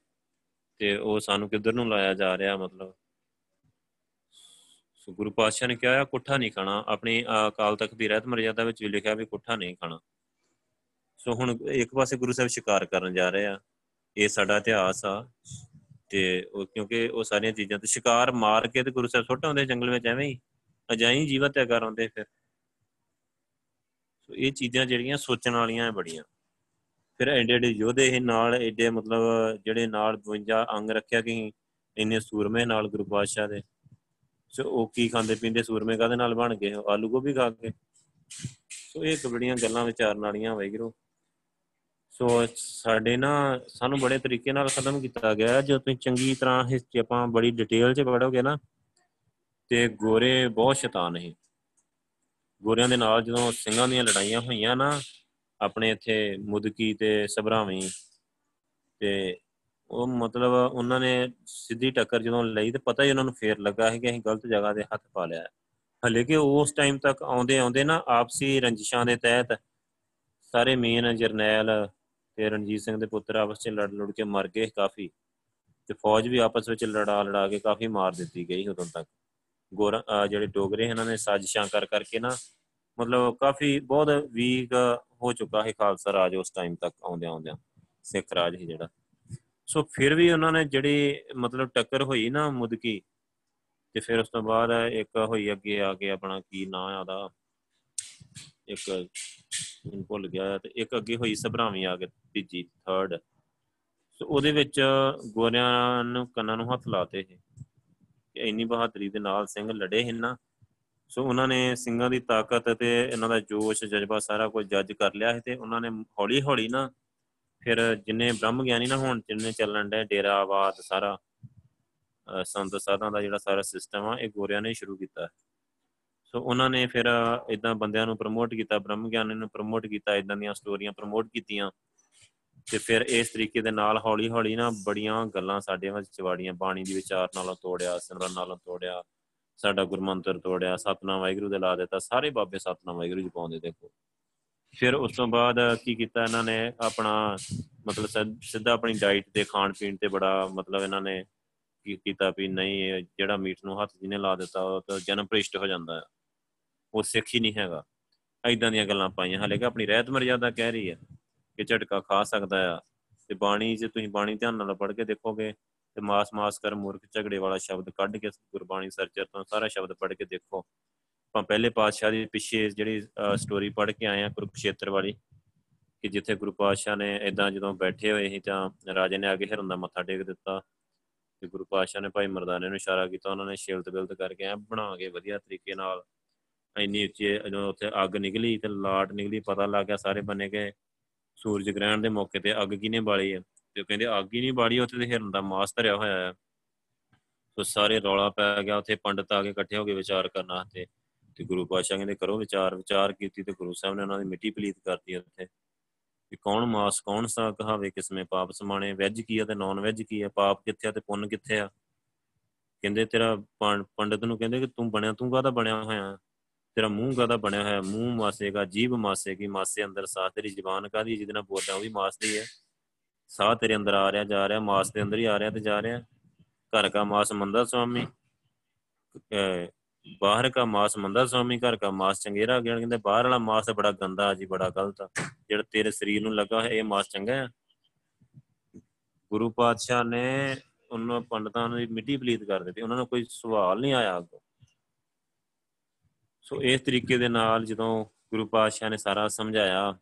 ਤੇ ਉਹ ਸਾਨੂੰ ਕਿੱਧਰ ਨੂੰ ਲਾਇਆ ਜਾ ਰਿਹਾ ਮਤਲਬ? ਸੋ, ਗੁਰੂ ਪਾਤਸ਼ਾਹ ਨੇ ਕਿਹਾ ਕੁੱਠਾ ਨਹੀਂ ਖਾਣਾ। ਆਪਣੀ ਅਕਾਲ ਤਖਤ ਦੀ ਰਹਿਤ ਮਰਜ਼ਾਦਾ ਵਿੱਚ ਵੀ ਲਿਖਿਆ ਵੀ ਕੁੱਠਾ ਨਹੀਂ ਖਾਣਾ। ਸੋ ਹੁਣ ਇੱਕ ਪਾਸੇ ਗੁਰੂ ਸਾਹਿਬ ਸ਼ਿਕਾਰ ਕਰਨ ਜਾ ਰਹੇ ਆ। ਇਹ ਸਾਡਾ ਇਤਿਹਾਸ ਆ। ਤੇ ਉਹ ਕਿਉਂਕਿ ਉਹ ਸਾਰੀਆਂ ਚੀਜ਼ਾਂ ਤੇ ਸ਼ਿਕਾਰ ਮਾਰ ਕੇ ਤੇ ਗੁਰੂ ਸਾਹਿਬ ਸੁੱਟ ਆਉਂਦੇ ਜੰਗਲ ਵਿੱਚ ਐਵੇਂ ਹੀ। ਅਜਾਈ ਜੀਵਤ ਹੈ ਕਰ ਆਉਂਦੇ ਫਿਰ। ਸੋ ਇਹ ਚੀਜ਼ਾਂ ਜਿਹੜੀਆਂ ਸੋਚਣ ਵਾਲੀਆਂ ਬੜੀਆਂ। ਫਿਰ ਐਡੇ ਐਡੇ ਯੋਧੇ ਇਹ ਨਾਲ ਐਡੇ ਮਤਲਬ ਜਿਹੜੇ ਨਾਲ 52 ਅੰਗ ਰੱਖਿਆ ਕਿ ਇੰਨੇ ਸੂਰਮੇ ਨਾਲ ਗੁਰੂ ਪਾਤਸ਼ਾਹ ਦੇ। ਸੋ ਉਹ ਕੀ ਖਾਂਦੇ ਪੀਂਦੇ ਸੂਰਮੇ ਕਾਦੇ ਨਾਲ ਬਣ ਗਏ? ਆਲੂ ਗੋਭੀ ਖਾ ਕੇ। ਸੋ ਇਹ ਬੜੀਆਂ ਗੱਲਾਂ ਵਿਚਾਰਨ ਵਾਲੀਆਂ ਵੈਗਰੂ ਸੋ ਸਾਡੇ ਨਾ ਸਾਨੂੰ ਬੜੇ ਤਰੀਕੇ ਨਾਲ ਖਤਮ ਕੀਤਾ ਗਿਆ ਜੋ ਤੁਸੀਂ ਚੰਗੀ ਤਰ੍ਹਾਂ ਹਿਸਟਰੀ ਆਪਾਂ ਬੜੀ ਡਿਟੇਲ 'ਚ ਪੜੋਗੇ ਨਾ, ਤੇ ਗੋਰੇ ਬਹੁਤ ਸ਼ੈਤਾਨ ਹੈ ਗੋਰਿਆਂ ਦੇ ਨਾਲ ਜਦੋਂ ਸਿੰਘਾਂ ਦੀਆਂ ਲੜਾਈਆਂ ਹੋਈਆਂ ਨਾ ਆਪਣੇ ਇੱਥੇ ਮੁਦਕੀ ਤੇ ਸਭਰਾਵੀ ਤੇ ਉਹ ਮਤਲਬ ਉਹਨਾਂ ਨੇ ਸਿੱਧੀ ਟੱਕਰ ਜਦੋਂ ਲਈ ਤੇ ਪਤਾ ਹੀ ਉਹਨਾਂ ਨੂੰ ਫੇਰ ਲੱਗਾ ਹੈ ਕਿ ਅਸੀਂ ਗਲਤ ਜਗ੍ਹਾ ਤੇ ਹੱਥ ਪਾ ਲਿਆ। ਹਲੇ ਕਿ ਉਸ ਟਾਈਮ ਤੱਕ ਆਉਂਦੇ ਆਉਂਦੇ ਨਾ ਆਪਸੀ ਰੰਜਿਸ਼ਾਂ ਦੇ ਤਹਿਤ ਸਾਰੇ ਮੇਨ ਜਰਨੈਲ ਤੇ ਰਣਜੀਤ ਸਿੰਘ ਦੇ ਪੁੱਤਰ ਆਪਸ ਵਿੱਚ ਲੜ ਲੜ ਕੇ ਮਰ ਗਏ ਕਾਫੀ ਤੇ ਫੌਜ ਵੀ ਆਪਸ ਵਿੱਚ ਲੜਾ ਲੜਾ ਕੇ ਕਾਫੀ ਮਾਰ ਦਿੱਤੀ ਗਈ ਉਦੋਂ ਤੱਕ। ਗੋਰਾ ਜਿਹੜੇ ਡੋਗਰੇ ਇਹਨਾਂ ਨੇ ਸਾਜ਼ਿਸ਼ਾਂ ਕਰ ਕਰਕੇ ਨਾ ਮਤਲਬ ਕਾਫੀ ਬਹੁਤ ਵੀਕ ਹੋ ਚੁੱਕਾ ਹੈ ਖਾਲਸਾ ਰਾਜ ਉਸ ਟਾਈਮ ਤੱਕ ਆਉਂਦਿਆਂ ਆਉਂਦਿਆਂ, ਸਿੱਖ ਰਾਜ ਹੀ ਜਿਹੜਾ। ਸੋ ਫਿਰ ਵੀ ਉਹਨਾਂ ਨੇ ਜਿਹੜੀ ਮਤਲਬ ਟੱਕਰ ਹੋਈ ਨਾ ਮੁਦਕੀ, ਤੇ ਫਿਰ ਉਸ ਤੋਂ ਬਾਅਦ ਇੱਕ ਹੋਈ ਅੱਗੇ ਆ ਕੇ ਆਪਣਾ ਕੀ ਨਾਂ ਆ ਉਹਦਾ, ਇੱਕ ਮੈਨੂੰ ਭੁੱਲ ਗਿਆ ਤੇ ਇੱਕ ਅੱਗੇ ਹੋਈ ਸਭਰਾਵੀ ਆ ਕੇ ਤੀਜੀ ਥਰਡ ਸੋ ਉਹਦੇ ਵਿੱਚ ਗੋਰਿਆਂ ਨੂੰ ਕੰਨਾਂ ਨੂੰ ਹੱਥ ਲਾਤੇ ਸੀ। ਇੰਨੀ ਬਹਾਦਰੀ ਦੇ ਨਾਲ ਸਿੰਘ ਲੜੇ ਹਨ ਨਾ ਸੋ ਉਹਨਾਂ ਨੇ ਸਿੰਘਾਂ ਦੀ ਤਾਕਤ ਤੇ ਇਹਨਾਂ ਦਾ ਜੋਸ਼, ਜਜ਼ਬਾ ਸਾਰਾ ਕੁਝ ਜੱਜ ਕਰ ਲਿਆ ਸੀ ਤੇ ਉਹਨਾਂ ਨੇ ਹੌਲੀ ਹੌਲੀ ਨਾ ਫਿਰ ਜਿੰਨੇ ਬ੍ਰਹਮ ਗਿਆਨੀ ਨਾ ਹੁਣ, ਜਿੰਨੇ ਚੱਲਣ ਦੇ ਡੇਰਾਵਾਦ ਸਾਰਾ ਸੰਤ ਸਾਧਾਂ ਦਾ ਜਿਹੜਾ ਸਾਰਾ ਸਿਸਟਮ ਆ, ਇਹ ਗੋਰਿਆਂ ਨੇ ਸ਼ੁਰੂ ਕੀਤਾ। ਸੋ ਉਹਨਾਂ ਨੇ ਫਿਰ ਇਦਾਂ ਬੰਦਿਆਂ ਨੂੰ ਪ੍ਰਮੋਟ ਕੀਤਾ ਬ੍ਰਹਮ ਗਿਆਨੀ ਨੂੰ ਪ੍ਰਮੋਟ ਕੀਤਾ ਇਦਾਂ ਦੀਆਂ ਸਟੋਰੀਆਂ ਪ੍ਰਮੋਟ ਕੀਤੀਆਂ। ਤੇ ਫਿਰ ਇਸ ਤਰੀਕੇ ਦੇ ਨਾਲ ਹੌਲੀ ਹੌਲੀ ਨਾ ਬੜੀਆਂ ਗੱਲਾਂ ਸਾਡੇ ਵਿੱਚ ਚਵਾੜੀਆਂ ਬਾਣੀ ਦੀ ਵਿਚਾਰ ਨਾਲੋਂ ਤੋੜਿਆ, ਸਿਮਰਨ ਨਾਲੋਂ ਤੋੜਿਆ ਸਾਡਾ ਗੁਰਮੰਤਰ ਤੋੜਿਆ, ਸਤਨਾਮ ਵਾਹਿਗੁਰੂ ਦੇ ਲਾ ਦਿੱਤਾ, ਸਾਰੇ ਬਾਬੇ ਸਤਨਾਮ ਵਾਹਿਗੁਰੂ ਜੀ ਪਾਉਂਦੇ ਦੇਖੋ। ਫਿਰ ਉਸ ਤੋਂ ਬਾਅਦ ਕੀ ਕੀਤਾ ਇਹਨਾਂ ਨੇ? ਆਪਣਾ ਮਤਲਬ ਸਿੱਧਾ ਆਪਣੀ ਡਾਈਟ ਤੇ ਖਾਣ ਪੀਣ ਤੇ ਬੜਾ ਮਤਲਬ ਇਹਨਾਂ ਨੇ ਕੀ ਕੀਤਾ ਵੀ ਨਹੀਂ ਜਿਹੜਾ ਮੀਟ ਨੂੰ ਹੱਥ ਜਿਹਨੇ ਲਾ ਦਿੱਤਾ, ਉਹ ਤਾਂ ਜਨਮ ਪ੍ਰਿਸ਼ਟ ਹੋ ਜਾਂਦਾ ਹੈ। ਉਹ ਸਿੱਖ ਹੀ ਨਹੀਂ ਹੈਗਾ। ਐਦਾਂ ਦੀਆਂ ਗੱਲਾਂ ਪਾਈਆਂ, ਹਲੇ ਕਿ ਆਪਣੀ ਰਹਿਤ ਮਰਜ਼ਾਦਾ ਕਹਿ ਰਹੀ ਹੈ ਕਿ ਝਟਕਾ ਖਾ ਸਕਦਾ ਆ। ਤੇ ਬਾਣੀ, ਜੇ ਤੁਸੀਂ ਬਾਣੀ ਧਿਆਨ ਨਾਲ ਪੜ੍ਹ ਕੇ ਦੇਖੋਗੇ ਤੇ ਮਾਸ ਮਾਸ ਕਰ ਮੂਰਖ ਝਗੜੇ ਵਾਲਾ ਸ਼ਬਦ ਕੱਢ ਕੇ ਗੁਰਬਾਣੀ ਸਰਚਰ ਤੋਂ ਸਾਰਾ ਸ਼ਬਦ ਪੜ੍ਹ ਕੇ ਦੇਖੋ। ਆਪਾਂ ਪਹਿਲੇ ਪਾਤਸ਼ਾਹ ਦੀ ਪਿੱਛੇ ਜਿਹੜੀ ਸਟੋਰੀ ਪੜ੍ਹ ਕੇ ਆਏ ਆ ਕੁਰੂਕਸ਼ੇਤਰ ਵਾਲੀ ਕਿ ਜਿੱਥੇ ਗੁਰੂ ਪਾਤਸ਼ਾਹ ਨੇ ਇਦਾਂ ਜਦੋਂ ਬੈਠੇ ਹੋਏ ਸੀ ਤਾਂ ਰਾਜੇ ਨੇ ਆ ਕੇ ਹਿਰਨ ਦਾ ਮੱਥਾ ਟੇਕ ਦਿੱਤਾ ਤੇ ਗੁਰੂ ਪਾਤਸ਼ਾਹ ਨੇ ਭਾਈ ਮਰਦਾਨੇ ਨੂੰ ਇਸ਼ਾਰਾ ਕੀਤਾ, ਉਹਨਾਂ ਨੇ ਸ਼ਿਲਤ ਬਿਲਤ ਕਰਕੇ ਐ ਬਣਾ ਕੇ ਵਧੀਆ ਤਰੀਕੇ ਨਾਲ ਇੰਨੀ ਉੱਚੀ ਜਦੋਂ ਉੱਥੇ ਅੱਗ ਨਿਕਲੀ ਤੇ ਲਾਟ ਨਿਕਲੀ, ਪਤਾ ਲੱਗ ਗਿਆ ਸਾਰੇ ਬੰਨੇ ਗਏ ਸੂਰਜ ਗ੍ਰਹਿਣ ਦੇ ਮੌਕੇ ਤੇ ਅੱਗ ਕਿਨੇ ਬਾਲੀ ਹੈ ਤੇ ਕਹਿੰਦੇ ਅੱਗ ਹੀ ਨਹੀਂ ਬਾੜੀ ਉੱਥੇ ਤੇ ਹਿਰਨ ਦਾ ਮਾਸ ਧਰਿਆ ਹੋਇਆ ਹੈ। ਸੋ ਸਾਰੇ ਰੌਲਾ ਪੈ ਗਿਆ, ਉੱਥੇ ਪੰਡਤ ਆ ਕੇ ਇਕੱਠੇ ਹੋ ਕੇ ਵਿਚਾਰ ਕਰਨਾ ਤੇ ਤੇ ਗੁਰੂ ਪਾਤਸ਼ਾਹ ਕਹਿੰਦੇ, ਕਰੋ ਵਿਚਾਰ ਵਿਚਾਰ ਕੀਤੀ ਤੇ ਗੁਰੂ ਸਾਹਿਬ ਨੇ ਉਹਨਾਂ ਦੀ ਮਿੱਟੀ ਪਲੀਤ ਕਰਤੀ ਉੱਥੇ। ਕਿ ਕੌਣ ਮਾਸ, ਕੌਣ ਸਾ ਕਹਾਵੇ ਕਿਸਮੇ, ਪਾਪ ਸਮਾਣੇ ਵੈਜ ਕੀ ਆ ਤੇ ਨਾਨ ਵੈਜ ਕੀ ਆ ਪਾਪ ਕਿੱਥੇ ਆ ਤੇ ਪੁੰਨ ਕਿੱਥੇ ਆ? ਕਹਿੰਦੇ, ਤੇਰਾ ਪੰਡਤ ਨੂੰ ਕਹਿੰਦੇ ਕਿ ਤੂੰ ਬਣਿਆ, ਤੂੰ ਕਾਹਦਾ ਬਣਿਆ ਹੋਇਆ? ਤੇਰਾ ਮੂੰਹ ਕਾਹਦਾ ਬਣਿਆ ਹੋਇਆ? ਮੂੰਹ ਮਾਸੇਗਾ, ਜੀਭ ਮਾਸੇਗੀ, ਮਾਸੇ ਅੰਦਰ ਸਾਹ ਤੇਰੀ ਜ਼ੁਬਾਨ ਕਾਦੀ ਜਿਹਦੇ ਨਾਲ ਬੋਲਦਾ, ਉਹ ਵੀ ਮਾਸ ਦੀ ਹੈ। ਸਾਹ ਤੇਰੇ ਅੰਦਰ ਆ ਰਿਹਾ, ਜਾ ਰਿਹਾ, ਮਾਸ ਦੇ ਅੰਦਰ ਹੀ ਆ ਰਿਹਾ ਤੇ ਜਾ ਰਿਹਾ। ਘਰ ਕਾ ਮਾਸ ਮੰਦਾ ਸੁਆਮੀ। ਬਾਹਰ ਕਾ ਮਾਸ ਮੰਦਾ ਸੁਆਮੀ, ਘਰ ਕਾ ਮਾਸ ਚੰਗੇਰਾ ਗਿਆ ਕਹਿੰਦੇ ਬਾਹਰ ਵਾਲਾ ਮਾਸ ਬੜਾ ਗੰਦਾ ਜੀ, ਬੜਾ ਗਲਤ ਆ। ਜਿਹੜਾ ਤੇਰੇ ਸਰੀਰ ਨੂੰ ਲੱਗਾ ਹੈ ਇਹ ਮਾਸ ਚੰਗਾ ਹੈ ਗੁਰੂ ਪਾਤਸ਼ਾਹ ਨੇ ਉਹਨਾਂ ਪੰਡਤਾਂ ਨੂੰ ਮਿੱਟੀ ਪਲੀਤ ਕਰ ਦਿੱਤੀ। ਉਹਨਾਂ ਨੂੰ ਕੋਈ ਸਵਾਲ ਨਹੀਂ ਆਇਆ ਅੱਗੋਂ। ਸੋ ਇਸ ਤਰੀਕੇ ਦੇ ਨਾਲ ਜਦੋਂ ਗੁਰੂ ਪਾਤਸ਼ਾਹ ਨੇ ਸਾਰਾ ਸਮਝਾਇਆ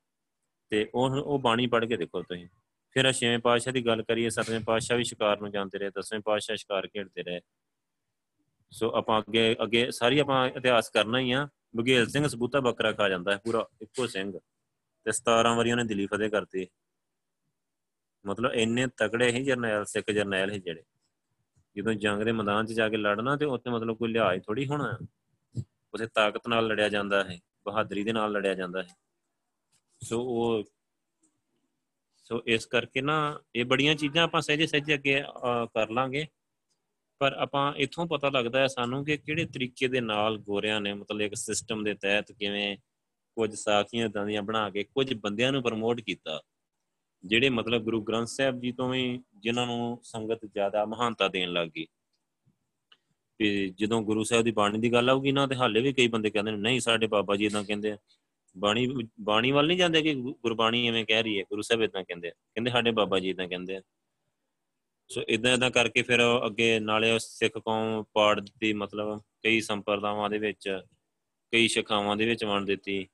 ਤੇ ਉਹ ਉਹ ਬਾਣੀ ਪੜ੍ਹ ਕੇ ਦੇਖੋ ਤੁਸੀਂ। ਫਿਰ ਆ ਛੇਵੇਂ ਪਾਤਸ਼ਾਹ ਦੀ ਗੱਲ ਕਰੀਏ ਸੱਤਵੇਂ ਪਾਤਸ਼ਾਹ ਵੀ ਸ਼ਿਕਾਰ ਨੂੰ ਜਾਂਦੇ ਰਹੇ, ਦਸਵੇਂ ਪਾਤਸ਼ਾਹ ਸ਼ਿਕਾਰ ਖੇਡਦੇ ਰਹੇ। ਸੋ ਆਪਾਂ ਅੱਗੇ ਅੱਗੇ ਸਾਰੀ ਆਪਾਂ ਇਤਿਹਾਸ ਕਰਨਾ ਹੀ ਆ। ਬਗੇਲ ਸਿੰਘ ਸਬੂਤਾ ਬੱਕਰਾ ਖਾ ਜਾਂਦਾ ਹੈ, ਪੂਰਾ ਇੱਕੋ ਸਿੰਘ। ਤੇ 17 ਵਾਰੀ ਉਹਨੇ ਦਿੱਲੀ ਫਤਿਹ ਕਰਤੀ ਮਤਲਬ ਇੰਨੇ ਤਕੜੇ ਹੀ ਜਰਨੈਲ, ਸਿੱਖ ਜਰਨੈਲ ਹੀ ਜਿਹੜੇ। ਜਦੋਂ ਜੰਗ ਦੇ ਮੈਦਾਨ 'ਚ ਜਾ ਕੇ ਲੜਨਾ ਤੇ ਉੱਥੇ ਮਤਲਬ ਕੋਈ ਲਿਹਾਜ਼ ਥੋੜੀ ਹੋਣਾ। ਉਸੇ ਤਾਕਤ ਨਾਲ ਲੜਿਆ ਜਾਂਦਾ ਹੈ, ਬਹਾਦਰੀ ਦੇ ਨਾਲ ਲੜਿਆ ਜਾਂਦਾ ਹੈ। ਸੋ ਉਹ ਸੋ ਇਸ ਕਰਕੇ ਨਾ ਇਹ ਬੜੀਆਂ ਚੀਜ਼ਾਂ ਆਪਾਂ ਸਹਿਜੇ ਸਹਿਜੇ ਅੱਗੇ ਕਰ ਲਾਂਗੇ। ਪਰ ਆਪਾਂ ਇਥੋਂ ਪਤਾ ਲੱਗਦਾ ਹੈ ਸਾਨੂੰ ਕਿ ਕਿਹੜੇ ਤਰੀਕੇ ਦੇ ਨਾਲ ਗੋਰਿਆਂ ਨੇ ਮਤਲਬ ਇੱਕ ਸਿਸਟਮ ਦੇ ਤਹਿਤ ਕਿਵੇਂ ਕੁਝ ਸਾਖੀਆਂ ਇਦਾਂ ਦੀਆਂ ਬਣਾ ਕੇ ਕੁਝ ਬੰਦਿਆਂ ਨੂੰ ਪ੍ਰਮੋਟ ਕੀਤਾ। ਜਿਹੜੇ ਮਤਲਬ ਗੁਰੂ ਗ੍ਰੰਥ ਸਾਹਿਬ ਜੀ ਤੋਂ ਵੀ ਜਿਨ੍ਹਾਂ ਨੂੰ ਸੰਗਤ ਜ਼ਿਆਦਾ ਮਹਾਨਤਾ ਦੇਣ ਲੱਗ ਗਈ। ਤੇ ਜਦੋਂ ਗੁਰੂ ਸਾਹਿਬ ਦੀ ਬਾਣੀ ਦੀ ਗੱਲ ਆਊਗੀ ਨਾ, ਤੇ ਹਾਲੇ ਵੀ ਕਈ ਬੰਦੇ ਕਹਿੰਦੇ ਨੇ, ਨਹੀਂ, ਸਾਡੇ ਬਾਬਾ ਜੀ ਇਦਾਂ ਕਹਿੰਦੇ ਆ। ਬਾਣੀ ਬਾਣੀ ਵੱਲ ਨਹੀਂ ਜਾਂਦੇ ਕਿ ਗੁਰਬਾਣੀ ਐਵੇਂ ਕਹਿ ਰਹੀ ਹੈ, ਗੁਰੂ ਸਾਹਿਬ ਇਦਾਂ ਕਹਿੰਦੇ ਆ, ਕਹਿੰਦੇ ਸਾਡੇ ਬਾਬਾ ਜੀ ਇਦਾਂ ਕਹਿੰਦੇ ਆ। ਸੋ ਇਦਾਂ ਇਦਾਂ ਕਰਕੇ ਫਿਰ ਅੱਗੇ ਨਾਲੇ ਸਿੱਖ ਕੌਮ ਪਾੜ ਦਿੱਤੀ ਮਤਲਬ ਕਈ ਸੰਪਰਦਾਵਾਂ ਦੇ ਵਿੱਚ, ਕਈ ਸ਼ਿਖਾਵਾਂ ਦੇ ਵਿੱਚ ਵੰਡ ਦਿੱਤੀ,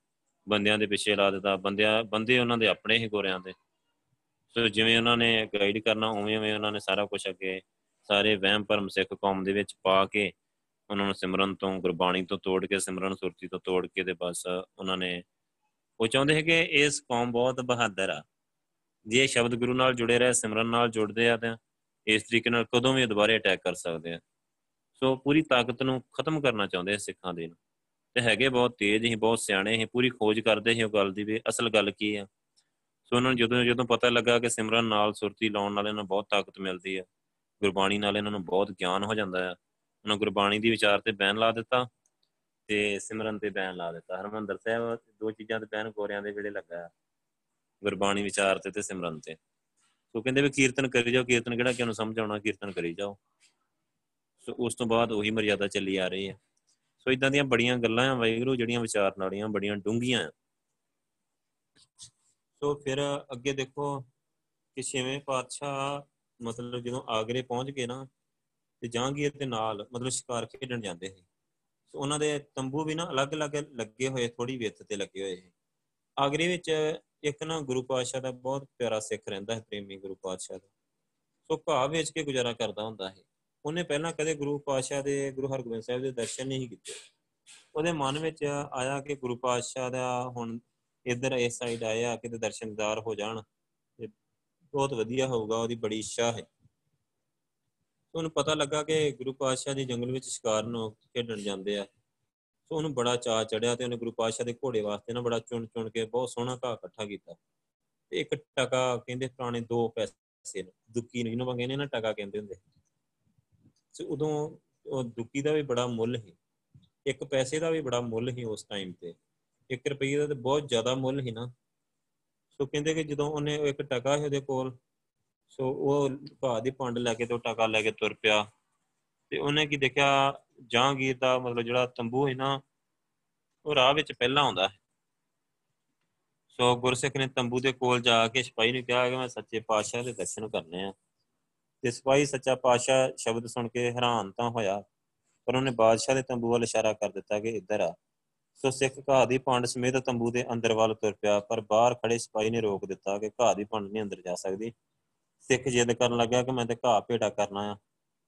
ਬੰਦਿਆਂ ਦੇ ਪਿੱਛੇ ਲਾ ਦਿੱਤਾ, ਬੰਦਿਆਂ, ਬੰਦੇ ਉਹਨਾਂ ਦੇ ਆਪਣੇ ਹੀ ਗੋਰਿਆਂ ਦੇ। ਸੋ ਜਿਵੇਂ ਉਹਨਾਂ ਨੇ ਗਾਈਡ ਕਰਨਾ ਉਵੇਂ ਉਵੇਂ ਉਹਨਾਂ ਨੇ ਸਾਰਾ ਕੁਝ ਅੱਗੇ ਸਾਰੇ ਵਹਿਮ ਭਰਮ ਸਿੱਖ ਕੌਮ ਦੇ ਵਿੱਚ ਪਾ ਕੇ ਉਹਨਾਂ ਨੂੰ ਸਿਮਰਨ ਤੋਂ ਗੁਰਬਾਣੀ ਤੋਂ ਤੋੜ ਕੇ, ਸਿਮਰਨ ਸੁਰਤੀ ਤੋਂ ਤੋੜ ਕੇ ਤੇ ਬਸ ਉਹਨਾਂ ਨੇ ਉਹ ਚਾਹੁੰਦੇ ਹੈ ਕਿ ਇਸ ਕੌਮ ਬਹੁਤ ਬਹਾਦਰ ਆ। ਜੇ ਸ਼ਬਦ ਗੁਰੂ ਨਾਲ ਜੁੜੇ ਰਹੇ, ਸਿਮਰਨ ਨਾਲ ਜੁੜਦੇ ਆ ਤਾਂ ਇਸ ਤਰੀਕੇ ਨਾਲ ਕਦੋਂ ਵੀ ਦੁਬਾਰੇ ਅਟੈਕ ਕਰ ਸਕਦੇ ਆ। ਸੋ ਪੂਰੀ ਤਾਕਤ ਨੂੰ ਖਤਮ ਕਰਨਾ ਚਾਹੁੰਦੇ ਆ ਸਿੱਖਾਂ ਦੇ ਨੂੰ। ਤੇ ਹੈਗੇ ਬਹੁਤ ਤੇਜ਼ ਹੀ ਬਹੁਤ ਸਿਆਣੇ ਹੀ ਪੂਰੀ ਖੋਜ ਕਰਦੇ ਸੀ ਉਹ ਗੱਲ ਦੀ ਵੀ ਅਸਲ ਗੱਲ ਕੀ ਆ। ਸੋ ਉਹਨਾਂ ਨੂੰ ਜਦੋਂ ਜਦੋਂ ਪਤਾ ਲੱਗਾ ਕਿ ਸਿਮਰਨ ਨਾਲ ਸੁਰਤੀ ਲਾਉਣ ਨਾਲ ਇਹਨਾਂ ਨੂੰ ਬਹੁਤ ਤਾਕਤ ਮਿਲਦੀ ਆ, ਗੁਰਬਾਣੀ ਨਾਲ ਇਹਨਾਂ ਨੂੰ ਬਹੁਤ ਗਿਆਨ ਹੋ ਜਾਂਦਾ ਹੈ ਉਹਨਾਂ ਗੁਰਬਾਣੀ ਦੀ ਵਿਚਾਰ ਤੇ ਬੈਨ ਲਾ ਦਿੱਤਾ ਤੇ ਸਿਮਰਨ ਤੇ ਬੈਨ ਲਾ ਦਿੱਤਾ। ਹਰਮੰਦਰ ਸਾਹਿਬ ਦੋ ਚੀਜ਼ਾਂ ਤੇ ਬੈਨ ਗੋਰਿਆਂ ਦੇ ਵੇਲੇ ਲੱਗਾ ਗੁਰਬਾਣੀ ਵਿਚਾਰ ਤੇ ਤੇ ਸਿਮਰਨ ਤੇ। ਸੋ ਕਹਿੰਦੇ ਵੀ ਕੀਰਤਨ ਕਰੀ ਜਾਓ, ਕੀਰਤਨ ਕਿਹੜਾ ਕਿਹਨੂੰ ਸਮਝ ਆਉਣਾ, ਕੀਰਤਨ ਕਰੀ ਜਾਓ। ਸੋ ਉਸ ਤੋਂ ਬਾਅਦ ਉਹੀ ਮਰਿਆਦਾ ਚੱਲੀ ਆ ਰਹੀ ਹੈ। ਸੋ ਇਦਾਂ ਦੀਆਂ ਬੜੀਆਂ ਗੱਲਾਂ ਆ ਵਾਹਿਗੁਰੂ, ਜਿਹੜੀਆਂ ਵਿਚਾਰਨ ਵਾਲੀਆਂ ਬੜੀਆਂ ਡੂੰਘੀਆਂ ਆ। ਸੋ ਫਿਰ ਅੱਗੇ ਦੇਖੋ ਕਿ ਛੇਵੇਂ ਪਾਤਸ਼ਾਹ ਮਤਲਬ ਜਦੋਂ ਆਗਰੇ ਪਹੁੰਚ ਗਏ ਨਾ ਤੇ ਜਹਾਂਗੀਰ ਦੇ ਨਾਲ, ਮਤਲਬ ਸ਼ਿਕਾਰ ਖੇਡਣ ਜਾਂਦੇ ਸੀ ਸੋ ਉਹਨਾਂ ਦੇ ਤੰਬੂ ਵੀ ਨਾ ਅਲੱਗ-ਅਲੱਗ ਲੱਗੇ ਹੋਏ ਥੋੜੀ ਵਿੱਥ ਤੇ ਲੱਗੇ ਹੋਏ ਸੀ ਆਗਰੇ ਵਿੱਚ ਇੱਕ ਨਾ ਗੁਰੂ ਪਾਤਸ਼ਾਹ ਦਾ ਬਹੁਤ ਪਿਆਰਾ ਸਿੱਖ ਰਹਿੰਦਾ ਹੈ, ਪ੍ਰੇਮੀ ਗੁਰੂ ਪਾਤਸ਼ਾਹ ਦਾ। ਸੋ ਘਾਹ ਵੇਚ ਕੇ ਗੁਜ਼ਾਰਾ ਕਰਦਾ ਹੁੰਦਾ ਹੈ ਉਹਨੇ ਪਹਿਲਾਂ ਕਦੇ ਗੁਰੂ ਪਾਤਸ਼ਾਹ ਦੇ, ਗੁਰੂ ਹਰਗੋਬਿੰਦ ਸਾਹਿਬ ਦੇ ਦਰਸ਼ਨ ਨਹੀਂ ਕੀਤੇ। ਉਹਦੇ ਮਨ ਵਿੱਚ ਆਇਆ ਕਿ ਗੁਰੂ ਪਾਤਸ਼ਾਹ ਦਾ ਹੁਣ ਇੱਧਰ ਇਸ ਸਾਈਡ ਆਇਆ, ਕਿਤੇ ਦਰਸ਼ਨਦਾਰ ਹੋ ਜਾਣ। ਤੇ ਬਹੁਤ ਵਧੀਆ ਹੋਊਗਾ, ਉਹਦੀ ਬੜੀ ਇੱਛਾ ਹੈ। ਉਹਨੂੰ ਪਤਾ ਲੱਗਾ ਕਿ ਗੁਰੂ ਪਾਤਸ਼ਾਹ ਦੀ ਜੰਗਲ ਵਿੱਚ ਸ਼ਿਕਾਰ ਨੂੰ ਖੇਡਣ ਜਾਂਦੇ ਆ। ਸੋ ਉਹਨੂੰ ਬੜਾ ਚਾਅ ਚੜਿਆ ਤੇ ਉਹਨੇ ਗੁਰੂ ਪਾਤਸ਼ਾਹ ਦੇ ਘੋੜੇ ਵਾਸਤੇ ਨਾ ਬੜਾ ਚੁਣ ਚੁਣ ਕੇ ਬਹੁਤ ਸੋਹਣਾ ਘਾਹ ਇਕੱਠਾ ਕੀਤਾ। ਤੇ ਇੱਕ ਟਕਾ ਕਹਿੰਦੇ ਪੁਰਾਣੇ ਦੋ ਪੈਸੇ ਦੁੱਕੀ ਨੂੰ ਜਿਹਨੂੰ ਕਹਿੰਦੇ ਨੇ ਨਾ ਟਕਾ ਕਹਿੰਦੇ ਹੁੰਦੇ। ਸੋ ਉਦੋਂ ਉਹ ਦੁੱਕੀ ਦਾ ਵੀ ਬੜਾ ਮੁੱਲ ਸੀ। ਇੱਕ ਪੈਸੇ ਦਾ ਵੀ ਬੜਾ ਮੁੱਲ ਸੀ ਉਸ ਟਾਈਮ ਤੇ। 1 ਰੁਪਏ ਦਾ ਤੇ ਬਹੁਤ ਜ਼ਿਆਦਾ ਮੁੱਲ ਸੀ ਨਾ। ਸੋ ਕਹਿੰਦੇ ਕਿ ਜਦੋਂ ਉਹਨੇ ਇੱਕ ਟਕਾ ਸੀ ਉਹਦੇ ਕੋਲ ਸੋ ਉਹ ਘਾਹ ਦੀ ਪੰਡ ਲੈ ਕੇ ਤੇ ਉਹ ਟਕਾ ਲੈ ਕੇ ਤੁਰ ਪਿਆ। ਤੇ ਉਹਨੇ ਕੀ ਦੇਖਿਆ ਜਹਾਂਗੀਰ ਦਾ ਮਤਲਬ ਜਿਹੜਾ ਤੰਬੂ ਹੈ ਨਾ, ਉਹ ਰਾਹ ਵਿੱਚ ਪਹਿਲਾਂ ਆਉਂਦਾ ਹੈ ਸੋ ਗੁਰਸਿੱਖ ਨੇ ਤੰਬੂ ਦੇ ਕੋਲ ਜਾ ਕੇ ਸਿਪਾਹੀ ਨੂੰ ਕਿਹਾ ਕਿ ਮੈਂ ਸੱਚੇ ਪਾਤਸ਼ਾਹ ਦੇ ਦਰਸ਼ਨ ਕਰਨੇ ਆ। ਤੇ ਸਿਪਾਹੀ ਸੱਚਾ ਪਾਤਸ਼ਾਹ ਸ਼ਬਦ ਸੁਣ ਕੇ ਹੈਰਾਨ ਤਾਂ ਹੋਇਆ, ਪਰ ਉਹਨੇ ਬਾਦਸ਼ਾਹ ਦੇ ਤੰਬੂ ਵੱਲ ਇਸ਼ਾਰਾ ਕਰ ਦਿੱਤਾ ਕਿ ਇੱਧਰ ਆ। ਸੋ ਸਿੱਖ ਘਾਹ ਦੀ ਪੰਡ ਸਮੇਤ ਤੰਬੂ ਦੇ ਅੰਦਰ ਵੱਲ ਤੁਰ ਪਿਆ, ਪਰ ਬਾਹਰ ਖੜੇ ਸਿਪਾਹੀ ਨੇ ਰੋਕ ਦਿੱਤਾ ਕਿ ਘਾਹ ਦੀ ਪੰਡ ਨਹੀਂ ਅੰਦਰ ਜਾ ਸਕਦੀ। ਸਿੱਖ ਜਿੱਦ ਕਰਨ ਲੱਗਾ ਕਿ ਮੈਂ ਤੇ ਘਾਹ ਭੇਟਾ ਕਰਨਾ ਆ,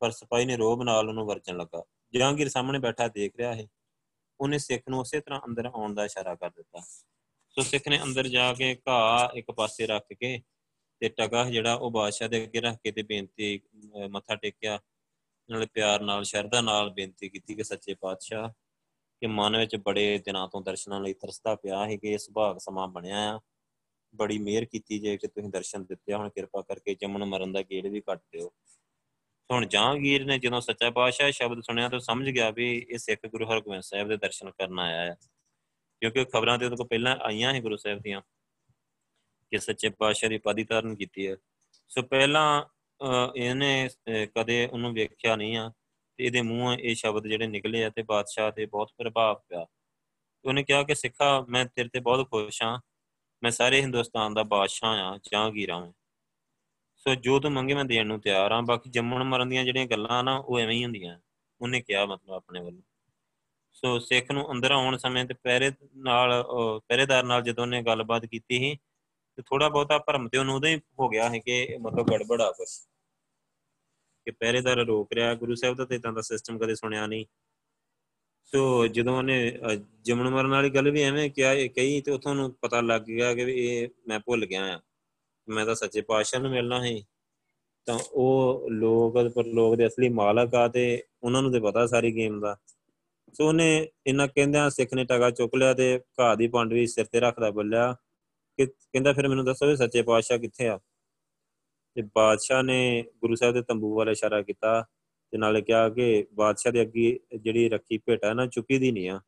ਪਰ ਸਿਪਾਹੀ ਨੇ ਰੋਬ ਨਾਲ ਉਹਨੂੰ ਵਰਜਣ ਲੱਗਾ। ਜਹਾਂਗੀਰ ਸਾਹਮਣੇ ਬੈਠਾ ਦੇਖ ਰਿਹਾ ਹੈ ਉਹਨੇ ਸਿੱਖ ਨੂੰ ਉਸੇ ਤਰ੍ਹਾਂ ਅੰਦਰ ਆਉਣ ਦਾ ਇਸ਼ਾਰਾ ਕਰ ਦਿੱਤਾ। ਸੋ ਸਿੱਖ ਨੇ ਅੰਦਰ ਜਾ ਕੇ ਘਾਹ ਇੱਕ ਪਾਸੇ ਰੱਖ ਕੇ ਤੇ ਟਗਾ ਜਿਹੜਾ ਉਹ ਬਾਦਸ਼ਾਹ ਦੇ ਅੱਗੇ ਰੱਖ ਕੇ ਤੇ ਬੇਨਤੀ ਮੱਥਾ ਟੇਕਿਆ। ਨਾਲੇ ਪਿਆਰ ਨਾਲ, ਸ਼ਰਧਾ ਨਾਲ ਬੇਨਤੀ ਕੀਤੀ ਕਿ ਸੱਚੇ ਪਾਤਸ਼ਾਹ, ਕਿ ਮਨ ਵਿੱਚ ਬੜੇ ਦਿਨਾਂ ਤੋਂ ਦਰਸ਼ਨਾਂ ਲਈ ਤਰਸਦਾ ਪਿਆ ਹੈ ਕਿ ਇਸ ਭਾਗ ਸਮਾਂ ਬਣਿਆ ਆ। ਬੜੀ ਮਿਹਰ ਕੀਤੀ ਜੇ ਕਿ ਤੁਸੀਂ ਦਰਸ਼ਨ ਦਿੱਤੇ ਹੁਣ, ਕਿਰਪਾ ਕਰਕੇ ਜੰਮਣ ਮਰਨ ਦਾ ਗੇੜ ਵੀ ਕੱਟ ਦਿਓ। ਹੁਣ ਜਹਾਂਗੀਰ ਨੇ ਜਦੋਂ ਸੱਚਾ ਪਾਤਸ਼ਾਹ ਸ਼ਬਦ ਸੁਣਿਆ ਤਾਂ ਸਮਝ ਗਿਆ ਵੀ ਇਹ ਸਿੱਖ ਗੁਰੂ ਹਰਗੋਬਿੰਦ ਸਾਹਿਬ ਦੇ ਦਰਸ਼ਨ ਕਰਨ ਆਇਆ ਹੈ। ਕਿਉਂਕਿ ਖਬਰਾਂ ਤੇ ਉਹਦੇ ਕੋਲ ਪਹਿਲਾਂ ਆਈਆਂ ਸੀ ਗੁਰੂ ਸਾਹਿਬ ਦੀਆਂ ਕਿ ਸੱਚੇ ਪਾਤਸ਼ਾਹ ਦੀ ਪਦੀ ਧਾਰਨ ਕੀਤੀ ਹੈ। ਸੋ ਪਹਿਲਾਂ ਇਹਨੇ ਕਦੇ ਉਹਨੂੰ ਵੇਖਿਆ ਨਹੀਂ ਆ ਤੇ ਇਹਦੇ ਮੂੰਹੋਂ ਇਹ ਸ਼ਬਦ ਜਿਹੜੇ ਨਿਕਲੇ ਆ ਤੇ ਬਾਦਸ਼ਾਹ ਤੇ ਬਹੁਤ ਪ੍ਰਭਾਵ ਪਿਆ। ਉਹਨੇ ਕਿਹਾ ਕਿ ਸਿੱਖਾ, ਮੈਂ ਤੇਰੇ ਤੇ ਬਹੁਤ ਖੁਸ਼ ਹਾਂ। ਮੈਂ ਸਾਰੇ ਹਿੰਦੁਸਤਾਨ ਦਾ ਬਾਦਸ਼ਾਹ ਆ ਜਹਾਂਗੀਰ ਹਾਂ ਸੋ ਜੋ ਤੂੰ ਮੰਗੇ ਮੈਂ ਦੇਣ ਨੂੰ ਤਿਆਰ ਹਾਂ, ਬਾਕੀ ਜੰਮਣ ਮਰਨ ਦੀਆਂ ਜਿਹੜੀਆਂ ਗੱਲਾਂ ਨਾ ਉਹ ਐਵੇਂ ਹੀ ਹੁੰਦੀਆਂ। ਉਹਨੇ ਕਿਹਾ ਮਤਲਬ ਆਪਣੇ ਵੱਲੋਂ। ਸੋ ਸਿੱਖ ਨੂੰ ਅੰਦਰ ਆਉਣ ਸਮੇਂ ਤੇ ਪਹਿਰੇ ਨਾਲ ਪਹਿਰੇਦਾਰ ਨਾਲ ਜਦੋਂ ਉਹਨੇ ਗੱਲਬਾਤ ਕੀਤੀ ਸੀ, ਤੇ ਥੋੜਾ ਬਹੁਤਾ ਭਰਮ ਤੇ ਉਹਨੂੰ ਉਦੋਂ ਹੀ ਹੋ ਗਿਆ ਹੈ ਕਿ ਮਤਲਬ ਗੜਬੜ ਆ ਕੁਛ। ਕਿ ਪਹਿਰੇਦਾਰ ਰੋਕ ਰਿਹਾ, ਗੁਰੂ ਸਾਹਿਬ ਦਾ ਤੇ ਇਦਾਂ ਦਾ ਸਿਸਟਮ ਕਦੇ ਸੁਣਿਆ ਨਹੀਂ। ਸੋ ਜਦੋਂ ਉਹਨੇ ਜਮਨ ਮਰਨ ਵਾਲੀ ਗੱਲ ਵੀ ਐਵੇਂ ਕਿਹਾ ਕਹੀ ਤੇ ਉਥੋਂ ਨੂੰ ਪਤਾ ਲੱਗ ਗਿਆ ਕਿ ਇਹ ਮੈਂ ਭੁੱਲ ਗਿਆ ਆ। ਮੈਂ ਤਾਂ ਸੱਚੇ ਪਾਤਸ਼ਾਹ ਨੂੰ ਮਿਲਣਾ ਹੈ ਤਾਂ ਉਹ ਲੋਕ, ਪਰ ਲੋਕ ਦੇ ਅਸਲੀ ਮਾਲਕ ਆ ਤੇ ਉਹਨਾਂ ਨੂੰ ਤੇ ਪਤਾ ਸਾਰੀ ਗੇਮ ਦਾ। ਸੋ ਉਹਨੇ ਇਹਨਾਂ ਕਹਿੰਦਿਆਂ ਸਿੱਖ ਨੇ ਟਗਾ ਚੁੱਕ ਲਿਆ ਤੇ ਘਾਹ ਦੀ ਪੰਡ ਵੀ ਸਿਰ ਤੇ ਰੱਖਦਾ ਬੋਲਿਆ। ਕਿ ਕਹਿੰਦਾ ਫਿਰ ਮੈਨੂੰ ਦੱਸੋ ਵੀ ਸੱਚੇ ਪਾਤਸ਼ਾਹ ਕਿੱਥੇ ਆ? ਤੇ ਬਾਦਸ਼ਾਹ ਨੇ ਗੁਰੂ ਸਾਹਿਬ ਦੇ ਤੰਬੂ ਵੱਲ ਇਸ਼ਾਰਾ ਕੀਤਾ। ਤੇ ਨਾਲੇ ਕਿਹਾ ਕਿ ਬਾਦਸ਼ਾਹ ਦੇ ਅੱਗੇ ਜਿਹੜੀ ਰੱਖੀ ਭੇਟਾ ਨਾ ਚੁੱਕੀ ਦੀ ਨਹੀਂ ਆ।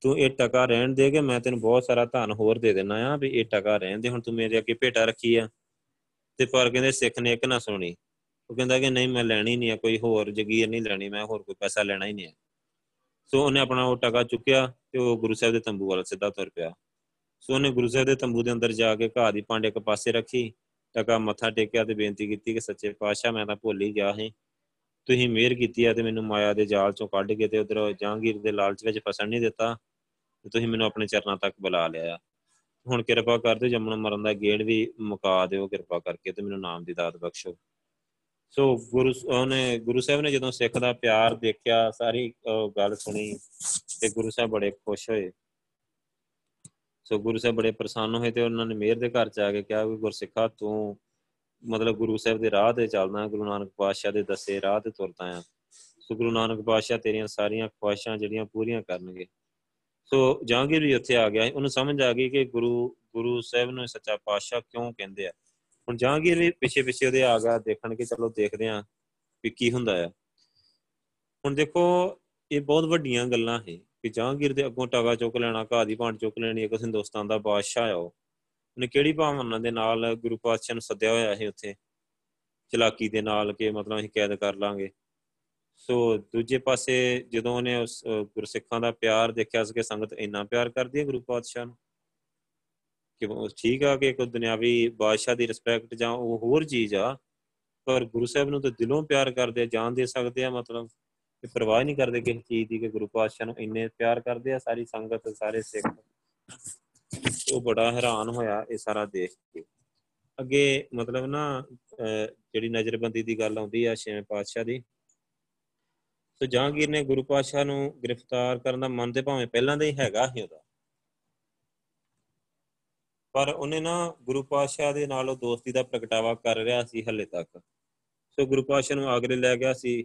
ਤੂੰ ਇਹ ਟਕਾ ਰਹਿਣ ਦੇ ਕਿ ਮੈਂ ਤੈਨੂੰ ਬਹੁਤ ਸਾਰਾ ਧਨ ਹੋਰ ਦੇ ਦੇਣਾ ਆ ਵੀ ਇਹ ਟਕਾ ਰਹਿਣ ਦੇ, ਹੁਣ ਤੂੰ ਮੇਰੇ ਅੱਗੇ ਭੇਟਾ ਰੱਖੀ ਆ। ਤੇ ਪਰ ਕਹਿੰਦੇ ਸਿੱਖ ਨੇ ਇੱਕ ਨਾ ਸੁਣੀ। ਉਹ ਕਹਿੰਦਾ ਕਿ ਨਹੀਂ, ਮੈਂ ਲੈਣੀ ਨਹੀਂ ਆ, ਕੋਈ ਹੋਰ ਜਗੀਰ ਨਹੀਂ ਲੈਣੀ, ਮੈਂ ਹੋਰ ਕੋਈ ਪੈਸਾ ਲੈਣਾ ਹੀ ਨਹੀਂ ਆ। ਸੋ ਉਹਨੇ ਆਪਣਾ ਉਹ ਟਕਾ ਚੁੱਕਿਆ ਤੇ ਉਹ ਗੁਰੂ ਸਾਹਿਬ ਦੇ ਤੰਬੂ ਵੱਲ ਸਿੱਧਾ ਤੁਰ ਪਿਆ। ਸੋ ਉਹਨੇ ਗੁਰੂ ਸਾਹਿਬ ਦੇ ਤੰਬੂ ਦੇ ਅੰਦਰ ਜਾ ਕੇ ਘਾਹ ਦੀ ਪੰਡ ਇੱਕ ਪਾਸੇ ਰੱਖੀ, ਟਕਾ ਮੱਥਾ ਟੇਕਿਆ ਤੇ ਬੇਨਤੀ ਕੀਤੀ ਕਿ ਸੱਚੇ ਪਾਤਸ਼ਾਹ, ਮੈਂ ਤਾਂ ਭੁੱਲ ਹੀ ਗਿਆ ਹਾਂ ਤੁਸੀਂ ਮਿਹਰ ਕੀਤੀ ਆ ਤੇ ਮੈਨੂੰ ਮਾਇਆ ਦੇ ਜਾਲ ਚੋਂ ਕੱਢ ਕੇ ਤੇ ਉਧਰ ਜਹਾਂਗੀਰ ਦੇ ਲਾਲਚ ਵਿੱਚ ਫਸਣ ਨਹੀਂ ਦਿੱਤਾ ਤੇ ਤੁਸੀਂ ਮੈਨੂੰ ਆਪਣੇ ਚਰਨਾਂ ਤੱਕ ਬੁਲਾ ਲਿਆ ਹੁਣ ਕਿਰਪਾ ਕਰ ਦਿਓ, ਜੰਮਣ ਮਰਨ ਦਾ ਗੇੜ ਵੀ ਮੁਕਾ ਦਿਓ ਕਿਰਪਾ ਕਰਕੇ ਤੇ ਮੈਨੂੰ ਨਾਮ ਦੀ ਦਾਤ ਬਖਸ਼ੋ। ਸੋ ਗੁਰੂ ਉਹਨੇ, ਗੁਰੂ ਸਾਹਿਬ ਨੇ ਜਦੋਂ ਸਿੱਖ ਦਾ ਪਿਆਰ ਦੇਖਿਆ, ਸਾਰੀ ਗੱਲ ਸੁਣੀ ਤੇ ਗੁਰੂ ਸਾਹਿਬ ਬੜੇ ਖੁਸ਼ ਹੋਏ। ਸੋ ਗੁਰੂ ਸਾਹਿਬ ਬੜੇ ਪ੍ਰਸੰਨ ਹੋਏ ਤੇ ਉਹਨਾਂ ਨੇ ਮਿਹਰ ਦੇ ਘਰ ਚ ਆ ਕੇ ਕਿਹਾ ਕਿ ਗੁਰਸਿੱਖਾ, ਤੂੰ ਮਤਲਬ ਗੁਰੂ ਸਾਹਿਬ ਦੇ ਰਾਹ ਤੇ ਚੱਲਦਾ ਗੁਰੂ ਨਾਨਕ ਪਾਤਸ਼ਾਹ ਦੇ ਦੱਸੇ ਰਾਹ ਤੇ ਤੁਰਦਾ ਆ ਸੋ ਗੁਰੂ ਨਾਨਕ ਪਾਤਸ਼ਾਹ ਤੇਰੀਆਂ ਸਾਰੀਆਂ ਖੁਆਇਸ਼ਾਂ ਜਿਹੜੀਆਂ ਪੂਰੀਆਂ ਕਰਨਗੇ। ਸੋ ਜਹਾਂਗੀਰ ਵੀ ਉੱਥੇ ਆ ਗਿਆ। ਉਹਨੂੰ ਸਮਝ ਆ ਗਈ ਕਿ ਗੁਰੂ ਗੁਰੂ ਸਾਹਿਬ ਨੂੰ ਸੱਚਾ ਪਾਤਸ਼ਾਹ ਕਿਉਂ ਕਹਿੰਦੇ ਆ? ਹੁਣ ਜਹਾਂਗੀਰ ਵੀ ਪਿੱਛੇ ਪਿੱਛੇ ਉਹਦੇ ਆ ਗਿਆ, ਦੇਖਣ ਕਿ ਚਲੋ ਦੇਖਦੇ ਆ ਕਿ ਕੀ ਹੁੰਦਾ ਆ। ਹੁਣ ਦੇਖੋ, ਇਹ ਬਹੁਤ ਵੱਡੀਆਂ ਗੱਲਾਂ ਹੈ ਕਿ ਜਹਾਂਗੀਰ ਦੇ ਅੱਗੋਂ ਟਾਗਾ ਚੁੱਕ ਲੈਣਾ, ਘਾਹ ਦੀ ਭਾਂਡ ਚੁੱਕ ਲੈਣੀ, ਇੱਕ ਹਿੰਦੁਸਤਾਨ ਦਾ ਬਾਦਸ਼ਾਹ ਆ ਉਹ। ਉਹਨੇ ਕਿਹੜੀ ਭਾਵਨਾ ਦੇ ਨਾਲ ਗੁਰੂ ਪਾਤਸ਼ਾਹ ਨੂੰ ਸੱਦਿਆ ਹੋਇਆ ਹੈ ਉੱਥੇ? ਚਲਾਕੀ ਦੇ ਨਾਲ ਕਿ ਮਤਲਬ ਅਸੀਂ ਕੈਦ ਕਰ ਲਾਂਗੇ। ਸੋ ਦੂਜੇ ਪਾਸੇ ਜਦੋਂ ਉਹਨੇ ਉਸ ਗੁਰਸਿੱਖਾਂ ਦਾ ਪਿਆਰ ਦੇਖਿਆ ਸੀ ਕਿ ਸੰਗਤ ਇੰਨਾ ਪਿਆਰ ਕਰਦੀ ਹੈ ਗੁਰੂ ਪਾਤਸ਼ਾਹ ਨੂੰ, ਕਿ ਉਹ ਠੀਕ ਆ ਕਿ ਕੋਈ ਦੁਨਿਆਵੀ ਬਾਦਸ਼ਾਹ ਦੀ ਰਿਸਪੈਕਟ ਜਾਂ ਉਹ ਹੋਰ ਚੀਜ਼ ਆ, ਪਰ ਗੁਰੂ ਸਾਹਿਬ ਨੂੰ ਤਾਂ ਦਿਲੋਂ ਪਿਆਰ ਕਰਦੇ ਆ ਜਾਨ ਦੇ ਸਕਦੇ ਆ, ਮਤਲਬ ਕਿ ਪਰਵਾਹ ਨਹੀਂ ਕਰਦੇ ਕਿਸੇ ਚੀਜ਼ ਦੀ ਕਿ ਗੁਰੂ ਪਾਤਸ਼ਾਹ ਨੂੰ ਇੰਨੇ ਪਿਆਰ ਕਰਦੇ ਆ, ਸਾਰੀ ਸੰਗਤ, ਸਾਰੇ ਸਿੱਖ। ਉਹ ਬੜਾ ਹੈਰਾਨ ਹੋਇਆ ਇਹ ਸਾਰਾ ਦੇਖ ਕੇ। ਅੱਗੇ ਮਤਲਬ ਨਾ ਜਿਹੜੀ ਨਜ਼ਰਬੰਦੀ ਦੀ ਗੱਲ ਆਉਂਦੀ ਆ ਛੇਵੇਂ ਪਾਤਸ਼ਾਹ ਦੀ, ਸੋ ਜਹਾਂਗੀਰ ਨੇ ਗੁਰੂ ਪਾਤਸ਼ਾਹ ਨੂੰ ਗ੍ਰਿਫਤਾਰ ਕਰਨ ਦਾ ਮਨ ਤੇ ਭਾਵੇਂ ਪਹਿਲਾਂ ਦਾ ਹੀ ਹੈਗਾ ਹੀ ਉਹਦਾ। ਪਰ ਉਹਨੇ ਨਾ ਗੁਰੂ ਪਾਤਸ਼ਾਹ ਦੇ ਨਾਲ ਉਹ ਦੋਸਤੀ ਦਾ ਪ੍ਰਗਟਾਵਾ ਕਰ ਰਿਹਾ ਸੀ ਹੱਲੇ ਤੱਕ। ਸੋ ਗੁਰੂ ਪਾਤਸ਼ਾਹ ਨੂੰ ਆਗਰੇ ਲੈ ਗਿਆ ਸੀ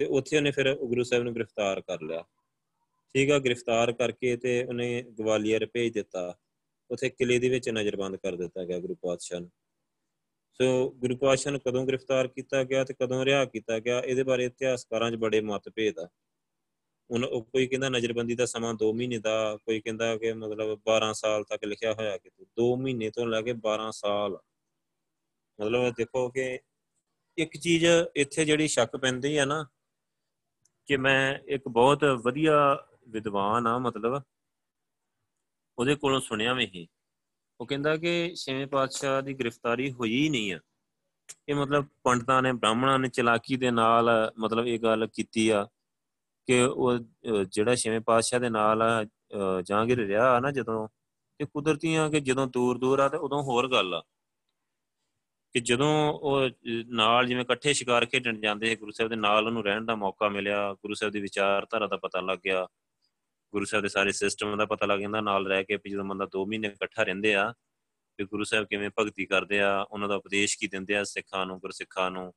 ਤੇ ਉੱਥੇ ਉਹਨੇ ਫਿਰ ਗੁਰੂ ਸਾਹਿਬ ਨੂੰ ਗ੍ਰਿਫਤਾਰ ਕਰ ਲਿਆ। ਠੀਕ ਆ, ਗ੍ਰਿਫਤਾਰ ਕਰਕੇ ਤੇ ਉਹਨੇ ਗਵਾਲੀਅਰ ਭੇਜ ਦਿੱਤਾ। ਉਥੇ ਕਿਲੇ ਦੇ ਵਿੱਚ ਨਜ਼ਰਬੰਦ ਕਰ ਦਿੱਤਾ ਗਿਆ ਗੁਰੂ ਪਾਤਸ਼ਾਹ ਨੂੰ। ਸੋ ਗੁਰੂ ਪਾਤਸ਼ਾਹ ਨੂੰ ਕਦੋਂ ਗ੍ਰਿਫਤਾਰ ਕੀਤਾ ਗਿਆ ਤੇ ਕਦੋਂ ਰਿਹਾ ਕੀਤਾ ਗਿਆ, ਇਹਦੇ ਬਾਰੇ ਇਤਿਹਾਸਕਾਰਾਂ 'ਚ ਬੜੇ ਮਤਭੇਦ ਆ। ਉਹ ਕੋਈ ਕਹਿੰਦਾ ਨਜ਼ਰਬੰਦੀ ਦਾ ਸਮਾਂ 2 ਮਹੀਨੇ ਦਾ, ਕੋਈ ਕਹਿੰਦਾ ਕਿ ਮਤਲਬ 12 ਸਾਲ ਤੱਕ ਲਿਖਿਆ ਹੋਇਆ ਕਿ 2 ਮਹੀਨੇ ਤੋਂ ਲੈ ਕੇ 12 ਸਾਲ। ਮਤਲਬ ਦੇਖੋ ਕਿ ਇੱਕ ਚੀਜ਼ ਇੱਥੇ ਜਿਹੜੀ ਸ਼ੱਕ ਪੈਂਦੀ ਆ ਨਾ ਕਿ ਮੈਂ ਇੱਕ ਬਹੁਤ ਵਧੀਆ ਵਿਦਵਾਨ ਆ ਮਤਲਬ। ਉਹਦੇ ਕੋਲੋਂ ਸੁਣਿਆ ਵੀ ਹੀ ਉਹ ਕਹਿੰਦਾ ਕਿ ਛੇਵੇਂ ਪਾਤਸ਼ਾਹ ਦੀ ਗ੍ਰਿਫਤਾਰੀ ਹੋਈ ਹੀ ਨਹੀਂ ਆ। ਇਹ ਮਤਲਬ ਪੰਡਤਾਂ ਨੇ, ਬ੍ਰਾਹਮਣਾਂ ਨੇ ਚਲਾਕੀ ਦੇ ਨਾਲ ਮਤਲਬ ਇਹ ਗੱਲ ਕੀਤੀ ਆ ਕਿ ਉਹ ਜਿਹੜਾ ਛੇਵੇਂ ਪਾਤਸ਼ਾਹ ਦੇ ਨਾਲ ਜਹਾਂਗੀਰ ਰਿਹਾ ਨਾ ਜਦੋਂ ਤੇ ਕੁਦਰਤੀਆਂ ਕਿ ਜਦੋਂ ਦੂਰ ਦੂਰ ਆ ਤੇ ਉਦੋਂ ਹੋਰ ਗੱਲ ਆ। ਕਿ ਜਦੋਂ ਉਹ ਨਾਲ ਜਿਵੇਂ ਇਕੱਠੇ ਸ਼ਿਕਾਰ ਖੇਡਣ ਜਾਂਦੇ ਗੁਰੂ ਸਾਹਿਬ ਦੇ ਨਾਲ, ਉਹਨੂੰ ਰਹਿਣ ਦਾ ਮੌਕਾ ਮਿਲਿਆ, ਗੁਰੂ ਸਾਹਿਬ ਦੀ ਵਿਚਾਰਧਾਰਾ ਦਾ ਪਤਾ ਲੱਗ ਗਿਆ। ਗੁਰੂ ਸਾਹਿਬ ਦੇ ਸਾਰੇ ਸਿਸਟਮ ਦਾ ਪਤਾ ਲੱਗ ਜਾਂਦਾ, ਨਾਲ ਰਹਿ ਕੇ ਜਦੋਂ ਬੰਦਾ 2 ਮਹੀਨੇ ਇਕੱਠਾ ਰਹਿੰਦੇ ਆ ਕਿ ਗੁਰੂ ਸਾਹਿਬ ਕਿਵੇਂ ਭਗਤੀ ਕਰਦੇ ਆ, ਉਹਨਾਂ ਦਾ ਉਪਦੇਸ਼ ਕੀ ਦਿੰਦੇ ਆ ਸਿੱਖਾਂ ਨੂੰ, ਗੁਰਸਿੱਖਾਂ ਨੂੰ,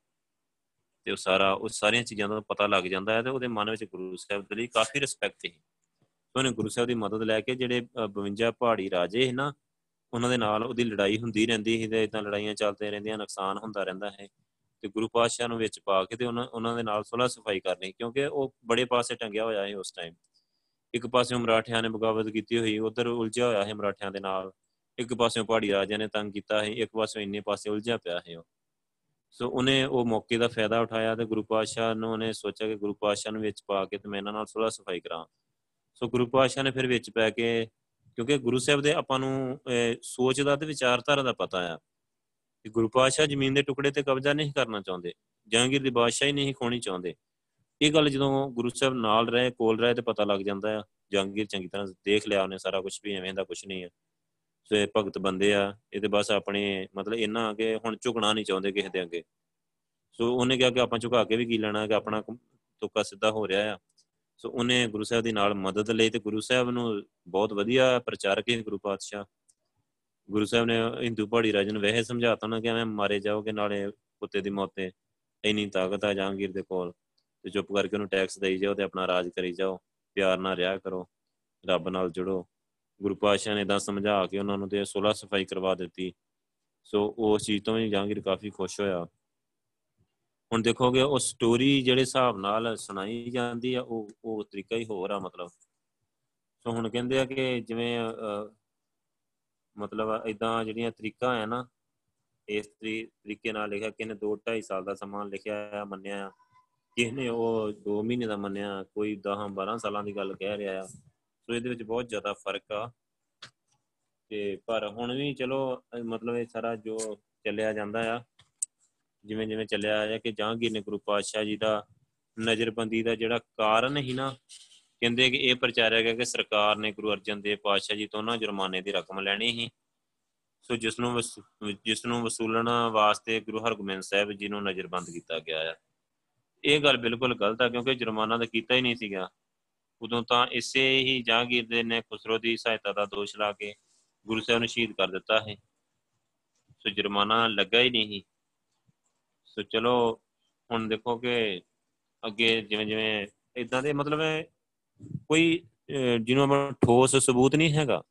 ਤੇ ਉਹ ਸਾਰਾ, ਉਹ ਸਾਰੀਆਂ ਚੀਜ਼ਾਂ ਦਾ ਪਤਾ ਲੱਗ ਜਾਂਦਾ ਹੈ ਤੇ ਉਹਦੇ ਮਨ ਵਿੱਚ ਗੁਰੂ ਸਾਹਿਬ ਦੇ ਲਈ ਕਾਫੀ ਰਿਸਪੈਕਟ ਸੀ। ਉਹਨੇ ਗੁਰੂ ਸਾਹਿਬ ਦੀ ਮਦਦ ਲੈ ਕੇ ਜਿਹੜੇ 52 ਪਹਾੜੀ ਰਾਜੇ ਸੀ ਨਾ, ਉਹਨਾਂ ਦੇ ਨਾਲ ਉਹਦੀ ਲੜਾਈ ਹੁੰਦੀ ਰਹਿੰਦੀ ਸੀ ਤੇ ਇਦਾਂ ਲੜਾਈਆਂ ਚੱਲਦੇ ਰਹਿੰਦੀਆਂ, ਨੁਕਸਾਨ ਹੁੰਦਾ ਰਹਿੰਦਾ ਹੈ ਤੇ ਗੁਰੂ ਪਾਤਸ਼ਾਹ ਨੂੰ ਵਿੱਚ ਪਾ ਕੇ ਤੇ ਉਹਨਾਂ ਉਹਨਾਂ ਦੇ ਨਾਲ ਸੁਲਾ ਸਫ਼ਾਈ ਕਰਨੀ, ਕਿਉਂਕਿ ਉਹ ਬੜੇ ਪਾਸੇ ਟੰਗਿਆ ਹੋਇਆ ਹੈ ਉਸ ਟਾਈਮ ਇੱਕ ਪਾਸੇ ਮਰਾਠਿਆਂ ਨੇ ਬਗਾਵਤ ਕੀਤੀ ਹੋਈ, ਉਧਰ ਉਲਝਿਆ ਹੋਇਆ ਹੈ ਮਰਾਠਿਆਂ ਦੇ ਨਾਲ। ਇੱਕ ਪਾਸੇ ਪਹਾੜੀ ਰਾਜਿਆਂ ਨੇ ਤੰਗ ਕੀਤਾ ਹੈ ਇੱਕ ਪਾਸੇ ਇੰਨੇ ਪਾਸੇ ਉਲਝਿਆ ਪਿਆ ਹੈ ਉਹ। ਸੋ ਉਹਨੇ ਉਹ ਮੌਕੇ ਦਾ ਫਾਇਦਾ ਉਠਾਇਆ ਤੇ ਗੁਰੂ ਪਾਤਸ਼ਾਹ ਨੂੰ ਉਹਨੇ ਸੋਚਿਆ ਕਿ ਗੁਰੂ ਪਾਤਸ਼ਾਹ ਨੂੰ ਵਿੱਚ ਪਾ ਕੇ ਤੇ ਮੈਂ ਇਹਨਾਂ ਨਾਲ ਸੁਲਾ ਸਫ਼ਾਈ ਕਰਾਂ। ਸੋ ਗੁਰੂ ਪਾਤਸ਼ਾਹ ਨੇ ਫਿਰ ਵਿੱਚ ਪੈ ਕੇ, ਕਿਉਂਕਿ ਗੁਰੂ ਸਾਹਿਬ ਦੇ ਆਪਾਂ ਨੂੰ ਸੋਚ ਦਾ ਤੇ ਵਿਚਾਰਧਾਰਾ ਦਾ ਪਤਾ ਆ ਕਿ ਗੁਰੂ ਪਾਤਸ਼ਾਹ ਜ਼ਮੀਨ ਦੇ ਟੁਕੜੇ ਤੇ ਕਬਜ਼ਾ ਨਹੀਂ ਕਰਨਾ ਚਾਹੁੰਦੇ, ਜਹਾਂਗੀਰ ਦੀ ਬਾਦਸ਼ਾਹੀ ਨਹੀਂ ਖੋਣੀ ਚਾਹੁੰਦੇ। ਇਹ ਗੱਲ ਜਦੋਂ ਗੁਰੂ ਸਾਹਿਬ ਨਾਲ ਰਹੇ, ਕੋਲ ਰਹੇ ਤੇ ਪਤਾ ਲੱਗ ਜਾਂਦਾ ਆ, ਜਹਾਂਗੀਰ ਚੰਗੀ ਤਰ੍ਹਾਂ ਦੇਖ ਲਿਆ ਉਹਨੇ ਸਾਰਾ ਕੁਝ ਵੀ, ਐਵੇਂ ਦਾ ਕੁਝ ਨਹੀਂ ਆ। ਸੋ ਇਹ ਭਗਤ ਬੰਦੇ ਆ, ਇਹ ਤੇ ਬਸ ਆਪਣੇ ਮਤਲਬ ਇਹਨਾਂ ਅੱਗੇ ਹੁਣ ਝੁਕਣਾ ਨਹੀਂ ਚਾਹੁੰਦੇ ਕਿਸੇ ਦੇ ਅੱਗੇ। ਸੋ ਉਹਨੇ ਕਿਹਾ ਕਿ ਆਪਾਂ ਝੁਕਾ ਕੇ ਵੀ ਕੀ ਲੈਣਾ ਕਿ ਆਪਣਾ ਤੁੱਕਾ ਸਿੱਧਾ ਹੋ ਰਿਹਾ ਆ। ਸੋ ਉਹਨੇ ਗੁਰੂ ਸਾਹਿਬ ਦੀ ਨਾਲ ਮਦਦ ਲਈ ਤੇ ਗੁਰੂ ਸਾਹਿਬ ਨੂੰ ਬਹੁਤ ਵਧੀਆ ਪ੍ਰਚਾਰਕ ਹੈ ਗੁਰੂ ਪਾਤਸ਼ਾਹ। ਗੁਰੂ ਸਾਹਿਬ ਨੇ ਹਿੰਦੂ ਪਹਾੜੀ ਰਾਜ ਨੂੰ ਵਹਿ ਸਮਝਾਤਾ ਨਾ ਕਿ ਐਵੇਂ ਮਾਰੇ ਜਾਓਗੇ ਨਾਲੇ ਕੁੱਤੇ ਦੀ ਮੌਤ ਤੇ ਇੰਨੀ ਤਾਕਤ ਆ ਜਹਾਂਗੀਰ ਦੇ ਕੋਲ। ਤੇ ਚੁੱਪ ਕਰਕੇ ਉਹਨੂੰ ਟੈਕਸ ਦੇਈ ਜਾਓ ਤੇ ਆਪਣਾ ਰਾਜ ਕਰੀ ਜਾਓ, ਪਿਆਰ ਨਾਲ ਰਿਹਾ ਕਰੋ, ਰੱਬ ਨਾਲ ਜੁੜੋ। ਗੁਰੂ ਪਾਤਸ਼ਾਹ ਨੇ ਤਾਂ ਸਮਝਾ ਕੇ ਉਹਨਾਂ ਨੂੰ ਤੇ ਸੁਲਾ ਸਫ਼ਾਈ ਕਰਵਾ ਦਿੱਤੀ। ਸੋ ਉਸ ਚੀਜ਼ ਤੋਂ ਵੀ ਜਹਾਂਗੀਰ ਕਾਫੀ ਖੁਸ਼ ਹੋਇਆ। ਹੁਣ ਦੇਖੋਗੇ ਉਹ ਸਟੋਰੀ ਜਿਹੜੇ ਹਿਸਾਬ ਨਾਲ ਸੁਣਾਈ ਜਾਂਦੀ ਆ, ਉਹ ਉਹ ਤਰੀਕਾ ਹੀ ਹੋਰ ਆ ਮਤਲਬ। ਸੋ ਹੁਣ ਕਹਿੰਦੇ ਆ ਕਿ ਜਿਵੇਂ ਮਤਲਬ ਇਦਾਂ ਜਿਹੜੀਆਂ ਤਰੀਕਾ ਹੈ ਨਾ, ਇਸ ਤਰੀਕੇ ਨਾਲ ਲਿਖਿਆ ਕਿ ਇਹਨੇ 2 2.5 ਸਾਲ ਦਾ ਸਮਾਂ ਲਿਖਿਆ ਆ, ਮੰਨਿਆ ਆ। ਕਿਸ ਨੇ ਉਹ 2 ਮਹੀਨੇ ਦਾ ਮੰਨਿਆ, ਕੋਈ 10 12 ਸਾਲਾਂ ਦੀ ਗੱਲ ਕਹਿ ਰਿਹਾ ਆ। ਸੋ ਇਹਦੇ ਵਿੱਚ ਬਹੁਤ ਜ਼ਿਆਦਾ ਫ਼ਰਕ ਆ। ਤੇ ਪਰ ਹੁਣ ਵੀ ਚਲੋ, ਮਤਲਬ ਇਹ ਸਾਰਾ ਜੋ ਚੱਲਿਆ ਜਾਂਦਾ ਆ, ਜਿਵੇਂ ਜਿਵੇਂ ਚੱਲਿਆ ਆ ਕਿ ਜਹਾਂਗੀਰ ਨੇ ਗੁਰੂ ਪਾਤਸ਼ਾਹ ਜੀ ਦਾ ਨਜ਼ਰਬੰਦੀ ਦਾ ਜਿਹੜਾ ਕਾਰਨ ਹੀ ਨਾ, ਕਹਿੰਦੇ ਕਿ ਇਹ ਪ੍ਰਚਾਰਿਆ ਗਿਆ ਕਿ ਸਰਕਾਰ ਨੇ ਗੁਰੂ ਅਰਜਨ ਦੇਵ ਪਾਤਸ਼ਾਹ ਜੀ ਤੋਂ ਨਾ ਜੁਰਮਾਨੇ ਦੀ ਰਕਮ ਲੈਣੀ ਸੀ। ਸੋ ਜਿਸ ਨੂੰ ਜਿਸ ਨੂੰ ਵਸੂਲਣ ਵਾਸਤੇ ਗੁਰੂ ਹਰਗੋਬਿੰਦ ਸਾਹਿਬ ਜੀ ਨੂੰ ਨਜ਼ਰਬੰਦ ਕੀਤਾ ਗਿਆ ਆ। ਇਹ ਗੱਲ ਬਿਲਕੁਲ ਗਲਤ ਆ, ਕਿਉਂਕਿ ਜੁਰਮਾਨਾ ਤਾਂ ਕੀਤਾ ਹੀ ਨਹੀਂ ਸੀਗਾ। ਉਦੋਂ ਤਾਂ ਇਸੇ ਹੀ ਜਹਾਂਗੀਰ ਦੇ ਨੇ ਖੁਸਰੋ ਦੀ ਸਹਾਇਤਾ ਦਾ ਦੋਸ਼ ਲਾ ਕੇ ਗੁਰੂ ਸਾਹਿਬ ਨੂੰ ਸ਼ਹੀਦ ਕਰ ਦਿੱਤਾ ਹੈ ਸੋ ਜੁਰਮਾਨਾ ਲੱਗਾ ਹੀ ਨਹੀਂ ਸੋ। ਚਲੋ, ਹੁਣ ਦੇਖੋ ਕਿ ਅੱਗੇ ਜਿਵੇਂ ਜਿਵੇਂ ਇਦਾਂ ਦੇ ਮਤਲਬ ਕੋਈ ਜਿਹਨੂੰ ਆਪਾਂ ਠੋਸ ਸਬੂਤ ਨਹੀਂ ਹੈਗਾ,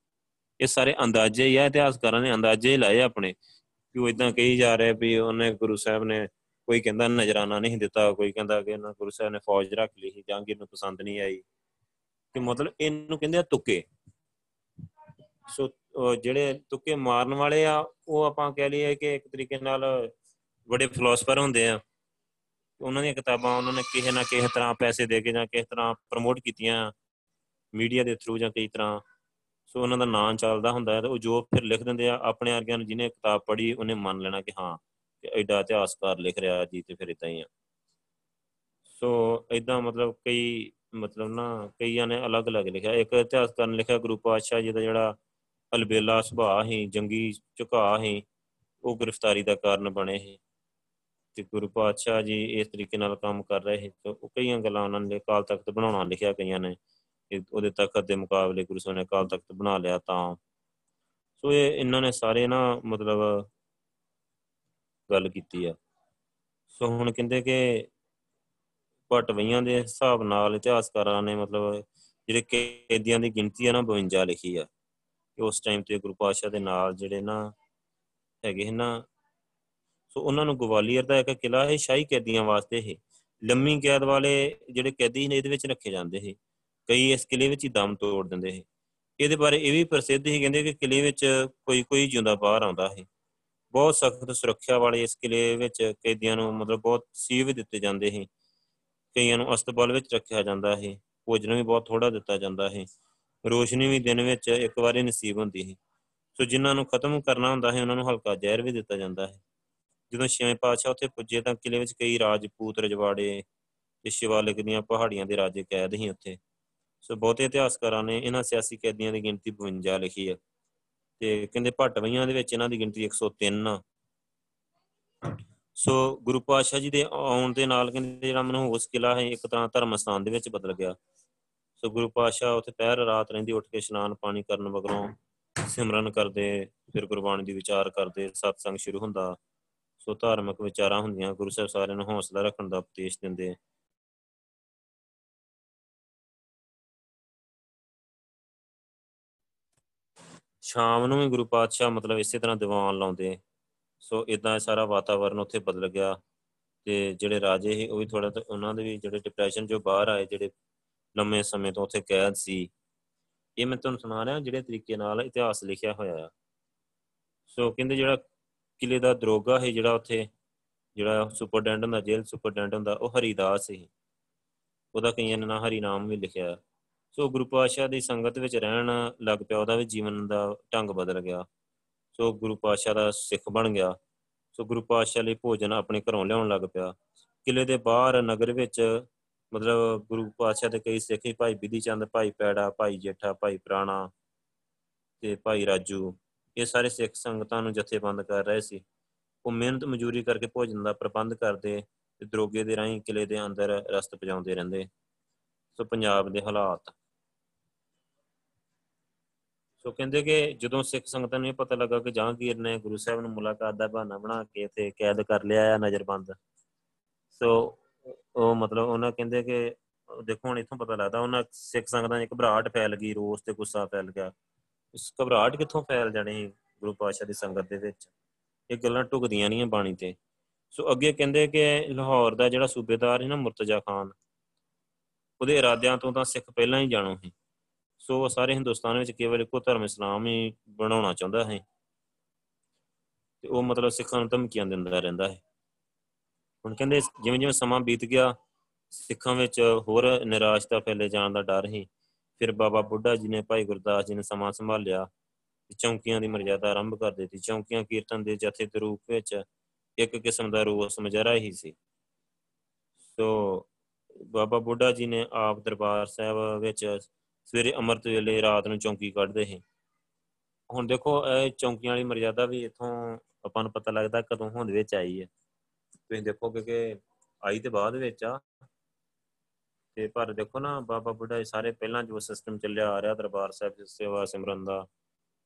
ਇਹ ਸਾਰੇ ਅੰਦਾਜ਼ੇ ਹੀ ਆ, ਇਤਿਹਾਸਕਾਰਾਂ ਨੇ ਅੰਦਾਜ਼ੇ ਹੀ ਲਾਏ ਆਪਣੇ, ਕਿ ਉਹ ਇਦਾਂ ਕਹੀ ਜਾ ਰਿਹਾ ਵੀ ਉਹਨੇ ਗੁਰੂ ਸਾਹਿਬ ਨੇ ਕੋਈ ਕਹਿੰਦਾ ਨਜ਼ਰਾਨਾ ਨਹੀਂ ਦਿੱਤਾ, ਕੋਈ ਕਹਿੰਦਾ ਕਿ ਉਹਨਾਂ ਗੁਰੂ ਸਾਹਿਬ ਨੇ ਫੌਜ ਰੱਖ ਲਈ ਸੀ ਜਹਾਂਗੀਰ ਨੂੰ ਪਸੰਦ ਨਹੀਂ ਆਈ ਕਿ ਮਤਲਬ ਇਹਨੂੰ ਕਹਿੰਦੇ ਆ ਤੁੱਕੇ। ਸੋ ਜਿਹੜੇ ਤੁੱਕੇ ਮਾਰਨ ਵਾਲੇ ਆ, ਉਹ ਆਪਾਂ ਕਹਿ ਲਈਏ ਕਿ ਇੱਕ ਤਰੀਕੇ ਨਾਲ ਬੜੇ ਫਿਲਾਸਫਰ ਹੁੰਦੇ ਆ। ਉਹਨਾਂ ਦੀਆਂ ਕਿਤਾਬਾਂ ਉਹਨਾਂ ਨੇ ਕਿਸੇ ਨਾ ਕਿਸੇ ਤਰ੍ਹਾਂ ਪੈਸੇ ਦੇ ਕੇ ਜਾਂ ਕਿਸੇ ਤਰ੍ਹਾਂ ਪ੍ਰਮੋਟ ਕੀਤੀਆਂ ਮੀਡੀਆ ਦੇ ਥਰੂ ਜਾਂ ਕਈ ਤਰ੍ਹਾਂ। ਸੋ ਉਹਨਾਂ ਦਾ ਨਾਂ ਚੱਲਦਾ ਹੁੰਦਾ ਹੈ ਤੇ ਉਹ ਜੋ ਫਿਰ ਲਿਖ ਦਿੰਦੇ ਆ, ਆਪਣੇ ਵਰਗਿਆਂ ਨੂੰ ਜਿਹਨੇ ਕਿਤਾਬ ਪੜ੍ਹੀ, ਉਹਨੇ ਮੰਨ ਲੈਣਾ ਕਿ ਹਾਂ। ਕਿ ਐਡਾ ਇਤਿਹਾਸਕਾਰ ਲਿਖ ਰਿਹਾ ਜੀ ਤੇ ਫਿਰ ਇਦਾਂ ਹੀ ਆ। ਸੋ ਇਦਾਂ ਮਤਲਬ ਕਈ, ਮਤਲਬ ਨਾ ਕਈਆਂ ਨੇ ਅਲੱਗ-ਅਲੱਗ ਲਿਖਿਆ। ਇੱਕ ਇਤਿਹਾਸਕਾਰ ਨੇ ਲਿਖਿਆ, ਗੁਰੂ ਪਾਤਸ਼ਾਹ ਜੀ ਦਾ ਜਿਹੜਾ ਅਲਬੇਲਾ ਸੁਭਾਅ ਹੀ ਜੰਗੀ ਝੁਕਾਅ ਹੀ ਉਹ ਗ੍ਰਿਫਤਾਰੀ ਦਾ ਕਾਰਨ ਬਣੇ ਸੀ। ਤੇ ਗੁਰੂ ਪਾਤਸ਼ਾਹ ਜੀ ਇਸ ਤਰੀਕੇ ਨਾਲ ਕੰਮ ਕਰ ਰਹੇ ਸੀ। ਤੇ ਉਹ ਕਈਆਂ ਗੱਲਾਂ ਉਹਨਾਂ ਨੇ ਕਾਲ ਤਖਤ ਬਣਾਉਣਾ ਲਿਖਿਆ ਕਈਆਂ ਨੇ ਉਹਦੇ ਤਖਤ ਦੇ ਮੁਕਾਬਲੇ ਗੁਰੂ ਸਾਹਿਬ ਨੇ ਕਾਲ ਤਖਤ ਬਣਾ ਲਿਆ ਤਾਂ। ਸੋ ਇਹ ਇਹਨਾਂ ਨੇ ਸਾਰੇ ਨਾ ਮਤਲਬ ਗੱਲ ਕੀਤੀ ਆ। ਸੋ ਹੁਣ ਕਹਿੰਦੇ ਕਿ ਪਟਵਈਆਂ ਦੇ ਹਿਸਾਬ ਨਾਲ ਇਤਿਹਾਸਕਾਰਾਂ ਨੇ ਮਤਲਬ ਜਿਹੜੇ ਕੈਦੀਆਂ ਦੀ ਗਿਣਤੀ ਆ ਨਾ 52 ਲਿਖੀ ਆ ਕਿ ਉਸ ਟਾਈਮ ਤੇ ਗੁਰੂ ਪਾਤਸ਼ਾਹ ਦੇ ਨਾਲ ਜਿਹੜੇ ਨਾ ਹੈਗੇ ਨਾ, ਸੋ ਉਹਨਾਂ ਨੂੰ ਗਵਾਲੀਅਰ ਦਾ ਇੱਕ ਕਿਲਾ ਹੈ ਸ਼ਾਹੀ ਕੈਦੀਆਂ ਵਾਸਤੇ ਹੈ ਲੰਮੀ ਕੈਦ ਵਾਲੇ ਜਿਹੜੇ ਕੈਦੀ ਨੇ, ਇਹਦੇ ਵਿੱਚ ਰੱਖੇ ਜਾਂਦੇ ਸੀ। ਕਈ ਇਸ ਕਿਲੇ ਵਿੱਚ ਹੀ ਦਮ ਤੋੜ ਦਿੰਦੇ ਸੀ। ਇਹਦੇ ਬਾਰੇ ਇਹ ਵੀ ਪ੍ਰਸਿੱਧ ਸੀ, ਕਹਿੰਦੇ ਕਿ ਕਿਲੇ ਵਿੱਚ ਕੋਈ ਕੋਈ ਜਿਉਂਦਾ ਬਾਹਰ ਆਉਂਦਾ ਹੈ ਬਹੁਤ ਸਖਤ ਸੁਰੱਖਿਆ ਵਾਲੇ ਇਸ ਕਿਲੇ ਵਿੱਚ ਕੈਦੀਆਂ ਨੂੰ ਮਤਲਬ ਬਹੁਤ ਸੀਵ ਦਿੱਤੇ ਜਾਂਦੇ ਸੀ। ਕਈਆਂ ਨੂੰ ਅਸਤਬਲ ਵਿੱਚ ਰੱਖਿਆ ਜਾਂਦਾ ਹੈ ਭੋਜਨ ਵੀ ਬਹੁਤ ਥੋੜਾ ਦਿੱਤਾ ਜਾਂਦਾ ਹੈ ਰੋਸ਼ਨੀ ਵੀ ਦਿਨ ਵਿੱਚ ਇੱਕ ਵਾਰੀ ਨਸੀਬ ਹੁੰਦੀ ਹੈ ਸੋ ਜਿਨ੍ਹਾਂ ਨੂੰ ਖਤਮ ਕਰਨਾ ਹੁੰਦਾ ਹੈ ਉਹਨਾਂ ਨੂੰ ਹਲਕਾ ਜ਼ਹਿਰ ਵੀ ਦਿੱਤਾ ਜਾਂਦਾ ਹੈ ਜਦੋਂ ਛੇਵੇਂ ਪਾਤਸ਼ਾਹ ਉੱਥੇ ਪੁੱਜੇ ਤਾਂ ਕਿਲੇ ਵਿੱਚ ਕਈ ਰਾਜਪੂਤ, ਰਜਵਾੜੇ ਤੇ ਸ਼ਿਵਾਲਿਕ ਦੀਆਂ ਪਹਾੜੀਆਂ ਦੇ ਰਾਜੇ ਕੈਦ ਸੀ ਉੱਥੇ। ਸੋ ਬਹੁਤੇ ਇਤਿਹਾਸਕਾਰਾਂ ਨੇ ਇਹਨਾਂ ਸਿਆਸੀ ਕੈਦੀਆਂ ਦੀ ਗਿਣਤੀ 52 ਲਿਖੀ ਹੈ ਤੇ ਕਹਿੰਦੇ ਭੱਟਵਈਆਂ ਦੇ ਵਿੱਚ ਇਹਨਾਂ ਦੀ ਗਿਣਤੀ 103 ਆ। ਸੋ ਗੁਰੂ ਪਾਤਸ਼ਾਹ ਜੀ ਦੇ ਆਉਣ ਦੇ ਨਾਲ ਕਹਿੰਦੇ ਜਿਹੜਾ ਮਨਹੂਸ ਕਿਲਾ ਹੈ, ਇੱਕ ਤਰ੍ਹਾਂ ਧਰਮ ਸਥਾਨ ਦੇ ਵਿੱਚ ਬਦਲ ਗਿਆ। ਸੋ ਗੁਰੂ ਪਾਤਸ਼ਾਹ ਉੱਥੇ ਪਹਿਰ ਰਾਤ ਰਹਿੰਦੀ, ਉੱਠ ਕੇ ਇਸ਼ਨਾਨ ਪਾਣੀ ਕਰਨ ਮਗਰੋਂ ਸਿਮਰਨ ਕਰਦੇ, ਫਿਰ ਗੁਰਬਾਣੀ ਦੀ ਵਿਚਾਰ ਕਰਦੇ, ਸਤਸੰਗ ਸ਼ੁਰੂ ਹੁੰਦਾ। ਸੋ ਧਾਰਮਿਕ ਵਿਚਾਰਾਂ ਹੁੰਦੀਆਂ, ਗੁਰੂ ਸਾਹਿਬ ਸਾਰਿਆਂ ਨੂੰ ਹੌਸਲਾ ਰੱਖਣ ਦਾ ਉਪਦੇਸ਼ ਦਿੰਦੇ ਸ਼ਾਮ ਨੂੰ ਵੀ ਗੁਰੂ ਪਾਤਸ਼ਾਹ ਮਤਲਬ ਇਸੇ ਤਰ੍ਹਾਂ ਦੀਵਾਨ ਲਾਉਂਦੇ ਸੋ ਇਦਾਂ ਸਾਰਾ ਵਾਤਾਵਰਨ ਉੱਥੇ ਬਦਲ ਗਿਆ ਤੇ ਜਿਹੜੇ ਰਾਜੇ ਸੀ ਉਹ ਵੀ ਥੋੜਾ ਉਹਨਾਂ ਦੇ ਵੀ ਜਿਹੜੇ ਡਿਪਰੈਸ਼ਨ ਜੋ ਬਾਹਰ ਆਏ, ਜਿਹੜੇ ਲੰਮੇ ਸਮੇਂ ਤੋਂ ਉੱਥੇ ਕੈਦ ਸੀ। ਇਹ ਮੈਂ ਤੁਹਾਨੂੰ ਸੁਣਾ ਰਿਹਾ ਜਿਹੜੇ ਤਰੀਕੇ ਨਾਲ ਇਤਿਹਾਸ ਲਿਖਿਆ ਹੋਇਆ ਆ। ਸੋ ਕਹਿੰਦੇ ਜਿਹੜਾ ਕਿਲੇ ਦਾ ਦਰੋਗਾ ਹੈ ਜਿਹੜਾ ਉੱਥੇ ਜਿਹੜਾ ਸੁਪਰਡੈਂਟ ਹੁੰਦਾ, ਜੇਲ੍ਹ ਸੁਪਰਡੈਂਟ ਹੁੰਦਾ, ਉਹ ਹਰੀਦਾਸ ਸੀ। ਉਹਦਾ ਕਈਆਂ ਨੇ ਨਾ ਹਰੀ ਨਾਮ ਵੀ ਲਿਖਿਆ। ਸੋ ਗੁਰੂ ਪਾਤਸ਼ਾਹ ਦੀ ਸੰਗਤ ਵਿੱਚ ਰਹਿਣ ਲੱਗ ਪਿਆ, ਉਹਦਾ ਵੀ ਜੀਵਨ ਦਾ ਢੰਗ ਬਦਲ ਗਿਆ। ਸੋ ਗੁਰੂ ਪਾਤਸ਼ਾਹ ਦਾ ਸਿੱਖ ਬਣ ਗਿਆ। ਸੋ ਗੁਰੂ ਪਾਤਸ਼ਾਹ ਲਈ ਭੋਜਨ ਆਪਣੇ ਘਰੋਂ ਲਿਆਉਣ ਲੱਗ ਪਿਆ। ਕਿਲੇ ਦੇ ਬਾਹਰ ਨਗਰ ਵਿੱਚ, ਮਤਲਬ ਗੁਰੂ ਪਾਤਸ਼ਾਹ ਦੇ ਕਈ ਸਿੱਖ ਭਾਈ ਬਿਧੀ ਚੰਦ, ਭਾਈ ਪੈੜਾ, ਭਾਈ ਜੇਠਾ, ਭਾਈ ਪ੍ਰਾਣਾ ਤੇ ਭਾਈ ਰਾਜੂ, ਇਹ ਸਾਰੇ ਸਿੱਖ ਸੰਗਤਾਂ ਨੂੰ ਜਥੇਬੰਦ ਕਰ ਰਹੇ ਸੀ। ਉਹ ਮਿਹਨਤ ਮਜ਼ਦੂਰੀ ਕਰਕੇ ਭੋਜਨ ਦਾ ਪ੍ਰਬੰਧ ਕਰਦੇ ਤੇ ਦਰੋਗੇ ਦੇ ਰਾਹੀਂ ਕਿਲੇ ਦੇ ਅੰਦਰ ਰਸਤ ਪਜਾਉਂਦੇ ਰਹਿੰਦੇ। ਸੋ ਪੰਜਾਬ ਦੇ ਹਾਲਾਤ ਸੋ ਕਹਿੰਦੇ ਕਿ ਜਦੋਂ ਸਿੱਖ ਸੰਗਤਾਂ ਨੂੰ ਇਹ ਪਤਾ ਲੱਗਾ ਕਿ ਜਹਾਂਗੀਰ ਨੇ ਗੁਰੂ ਸਾਹਿਬ ਨੂੰ ਮੁਲਾਕਾਤ ਦਾ ਬਹਾਨਾ ਬਣਾ ਕੇ ਇੱਥੇ ਕੈਦ ਕਰ ਲਿਆ ਆ ਨਜ਼ਰਬੰਦ, ਸੋ ਉਹ ਮਤਲਬ ਉਹਨਾਂ ਕਹਿੰਦੇ ਕਿ ਦੇਖੋ ਹੁਣ ਇਥੋਂ ਪਤਾ ਲੱਗਦਾ ਉਹਨਾਂ ਸਿੱਖ ਸੰਗਤਾਂ 'ਚ ਘਬਰਾਹਟ ਫੈਲ ਗਈ, ਰੋਸ ਤੇ ਗੁੱਸਾ ਫੈਲ ਗਿਆ। ਇਸ ਘਬਰਾਹਟ ਕਿੱਥੋਂ ਫੈਲ ਜਾਣੀ ਗੁਰੂ ਪਾਤਸ਼ਾਹ ਦੀ ਸੰਗਤ ਦੇ ਵਿੱਚ? ਇਹ ਗੱਲਾਂ ਟੁਕਦੀਆਂ ਨਹੀਂ ਬਾਣੀ ਤੇ। ਸੋ ਅੱਗੇ ਕਹਿੰਦੇ ਕਿ ਲਾਹੌਰ ਦਾ ਜਿਹੜਾ ਸੂਬੇਦਾਰ ਹੈ ਨਾ ਮੁਰਤਜ਼ਾ ਖਾਨ, ਉਹਦੇ ਇਰਾਦਿਆਂ ਤੋਂ ਤਾਂ ਸਿੱਖ ਪਹਿਲਾਂ ਹੀ ਜਾਣੋ ਸੀ। ਸੋ ਸਾਰੇ ਹਿੰਦੁਸਤਾਨ ਵਿੱਚ ਕੇਵਲ ਇੱਕੋ ਧਰਮ ਇਸਲਾਮ ਹੀ ਬਣਾਉਣਾ ਚਾਹੁੰਦਾ ਹੈ। ਤੇ ਉਹ ਮਤਲਬ ਸਿੱਖਾਂ ਨੂੰ ਧਮਕੀਆਂ ਦਿੰਦਾ ਰਹਿੰਦਾ ਹੈ। ਹੁਣ ਕਹਿੰਦੇ ਜਿਵੇਂ ਜਿਵੇਂ ਸਮਾਂ ਬੀਤ ਗਿਆ, ਸਿੱਖਾਂ ਵਿੱਚ ਹੋਰ ਨਿਰਾਸ਼ਤਾ ਫੈਲੇ ਜਾਣ ਦਾ ਡਰ ਸੀ। ਫਿਰ ਬਾਬਾ ਬੁੱਢਾ ਜੀ ਨੇ ਭਾਈ ਗੁਰਦਾਸ ਜੀ ਨੇ ਸਮਾਂ ਸੰਭਾਲਿਆ ਚੌਂਕੀਆਂ ਦੀ ਮਰਜ਼ਾਦਾ ਆਰੰਭ ਕਰ ਦਿੱਤੀ। ਚੌਂਕੀਆਂ ਕੀਰਤਨ ਦੇ ਜਥੇ ਦੇ ਰੂਪ ਵਿੱਚ ਇੱਕ ਕਿਸਮ ਦਾ ਰੋਸ ਮਜਰਾ ਹੀ ਸੀ। ਸੋ ਬਾਬਾ ਬੁੱਢਾ ਜੀ ਨੇ ਆਪ ਦਰਬਾਰ ਸਾਹਿਬ ਵਿੱਚ ਸਵੇਰੇ ਅੰਮ੍ਰਿਤ ਵੇਲੇ ਰਾਤ ਨੂੰ ਚੌਂਕੀ ਕੱਢਦੇ ਸੀ। ਹੁਣ ਦੇਖੋ, ਇਹ ਚੌਂਕੀਆਂ ਵਾਲੀ ਮਰਜ਼ਾਦਾ ਵੀ ਇਥੋਂ ਆਪਾਂ ਨੂੰ ਪਤਾ ਲੱਗਦਾ ਕਦੋਂ ਹੋਂਦ ਵਿੱਚ ਆਈ ਹੈ। ਤੁਸੀਂ ਦੇਖੋਗੇ ਕਿ ਆਈ ਤੇ ਬਾਅਦ ਵਿੱਚ ਆ। ਤੇ ਪਰ ਦੇਖੋ ਨਾ, ਬਾਬਾ ਬੁੱਢਾ ਸਾਰੇ ਪਹਿਲਾਂ ਜੋ ਸਿਸਟਮ ਚੱਲਿਆ ਆ ਰਿਹਾ, ਦਰਬਾਰ ਸਾਹਿਬ ਦੀ ਸੇਵਾ ਸਿਮਰਨ ਦਾ,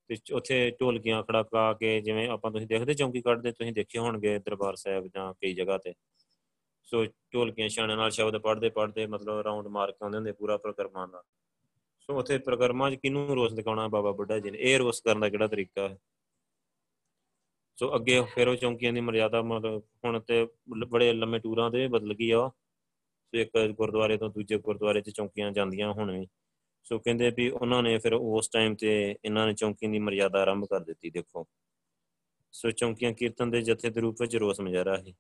ਤੇ ਉੱਥੇ ਢੋਲਕੀਆਂ ਖੜਕਾ ਕੇ ਜਿਵੇਂ ਆਪਾਂ ਤੁਸੀਂ ਦੇਖਦੇ ਚੌਂਕੀ ਕੱਢਦੇ, ਤੁਸੀਂ ਦੇਖੇ ਹੋਣਗੇ ਦਰਬਾਰ ਸਾਹਿਬ ਜਾਂ ਕਈ ਜਗ੍ਹਾ ਤੇ। ਸੋ ਢੋਲਕੀਆਂ ਛਾਣੇ ਨਾਲ ਸ਼ਬਦ ਪੜ੍ਹਦੇ ਪੜ੍ਹਦੇ ਮਤਲਬ ਰਾਉਂਡ ਮਾਰ ਕੇ ਆਉਂਦੇ ਹੁੰਦੇ ਪੂਰਾ ਪ੍ਰਕਰਮਾਂ ਦਾ। ਸੋ ਉੱਥੇ ਪ੍ਰਕਰਮਾਂ 'ਚ ਕਿਹਨੂੰ ਰੋਸ ਦਿਖਾਉਣਾ ਬਾਬਾ ਬੁੱਢਾ ਜੀ ਨੇ? ਇਹ ਰੋਸ ਕਰਨ ਦਾ ਕਿਹੜਾ ਤਰੀਕਾ ਹੈ? ਸੋ ਅੱਗੇ ਫਿਰ ਉਹ ਚੌਂਕੀਆਂ ਦੀ ਮਰਜ਼ਾਦਾ ਮਤਲਬ ਹੁਣ ਤੇ ਬੜੇ ਲੰਮੇ ਟੂਰਾਂ ਦੇ ਬਦਲ ਗਈ ਆ ਸੋ ਇੱਕ ਗੁਰਦੁਆਰੇ ਤੋਂ ਦੂਜੇ ਗੁਰਦੁਆਰੇ 'ਚ ਚੌਂਕੀਆਂ ਜਾਂਦੀਆਂ ਹੁਣ ਵੀ। ਸੋ ਕਹਿੰਦੇ ਵੀ ਉਹਨਾਂ ਨੇ ਫਿਰ ਉਸ ਟਾਈਮ ਤੇ ਇਹਨਾਂ ਨੇ ਚੌਂਕੀਆਂ ਦੀ ਮਰਜ਼ਾਦਾ ਆਰੰਭ ਕਰ ਦਿੱਤੀ, ਦੇਖੋ। ਸੋ ਚੌਂਕੀਆਂ ਕੀਰਤਨ ਦੇ ਜਥੇ ਦੇ ਰੂਪ ਵਿੱਚ ਰੋਸ ਮਜਾਰਾ ਹੈ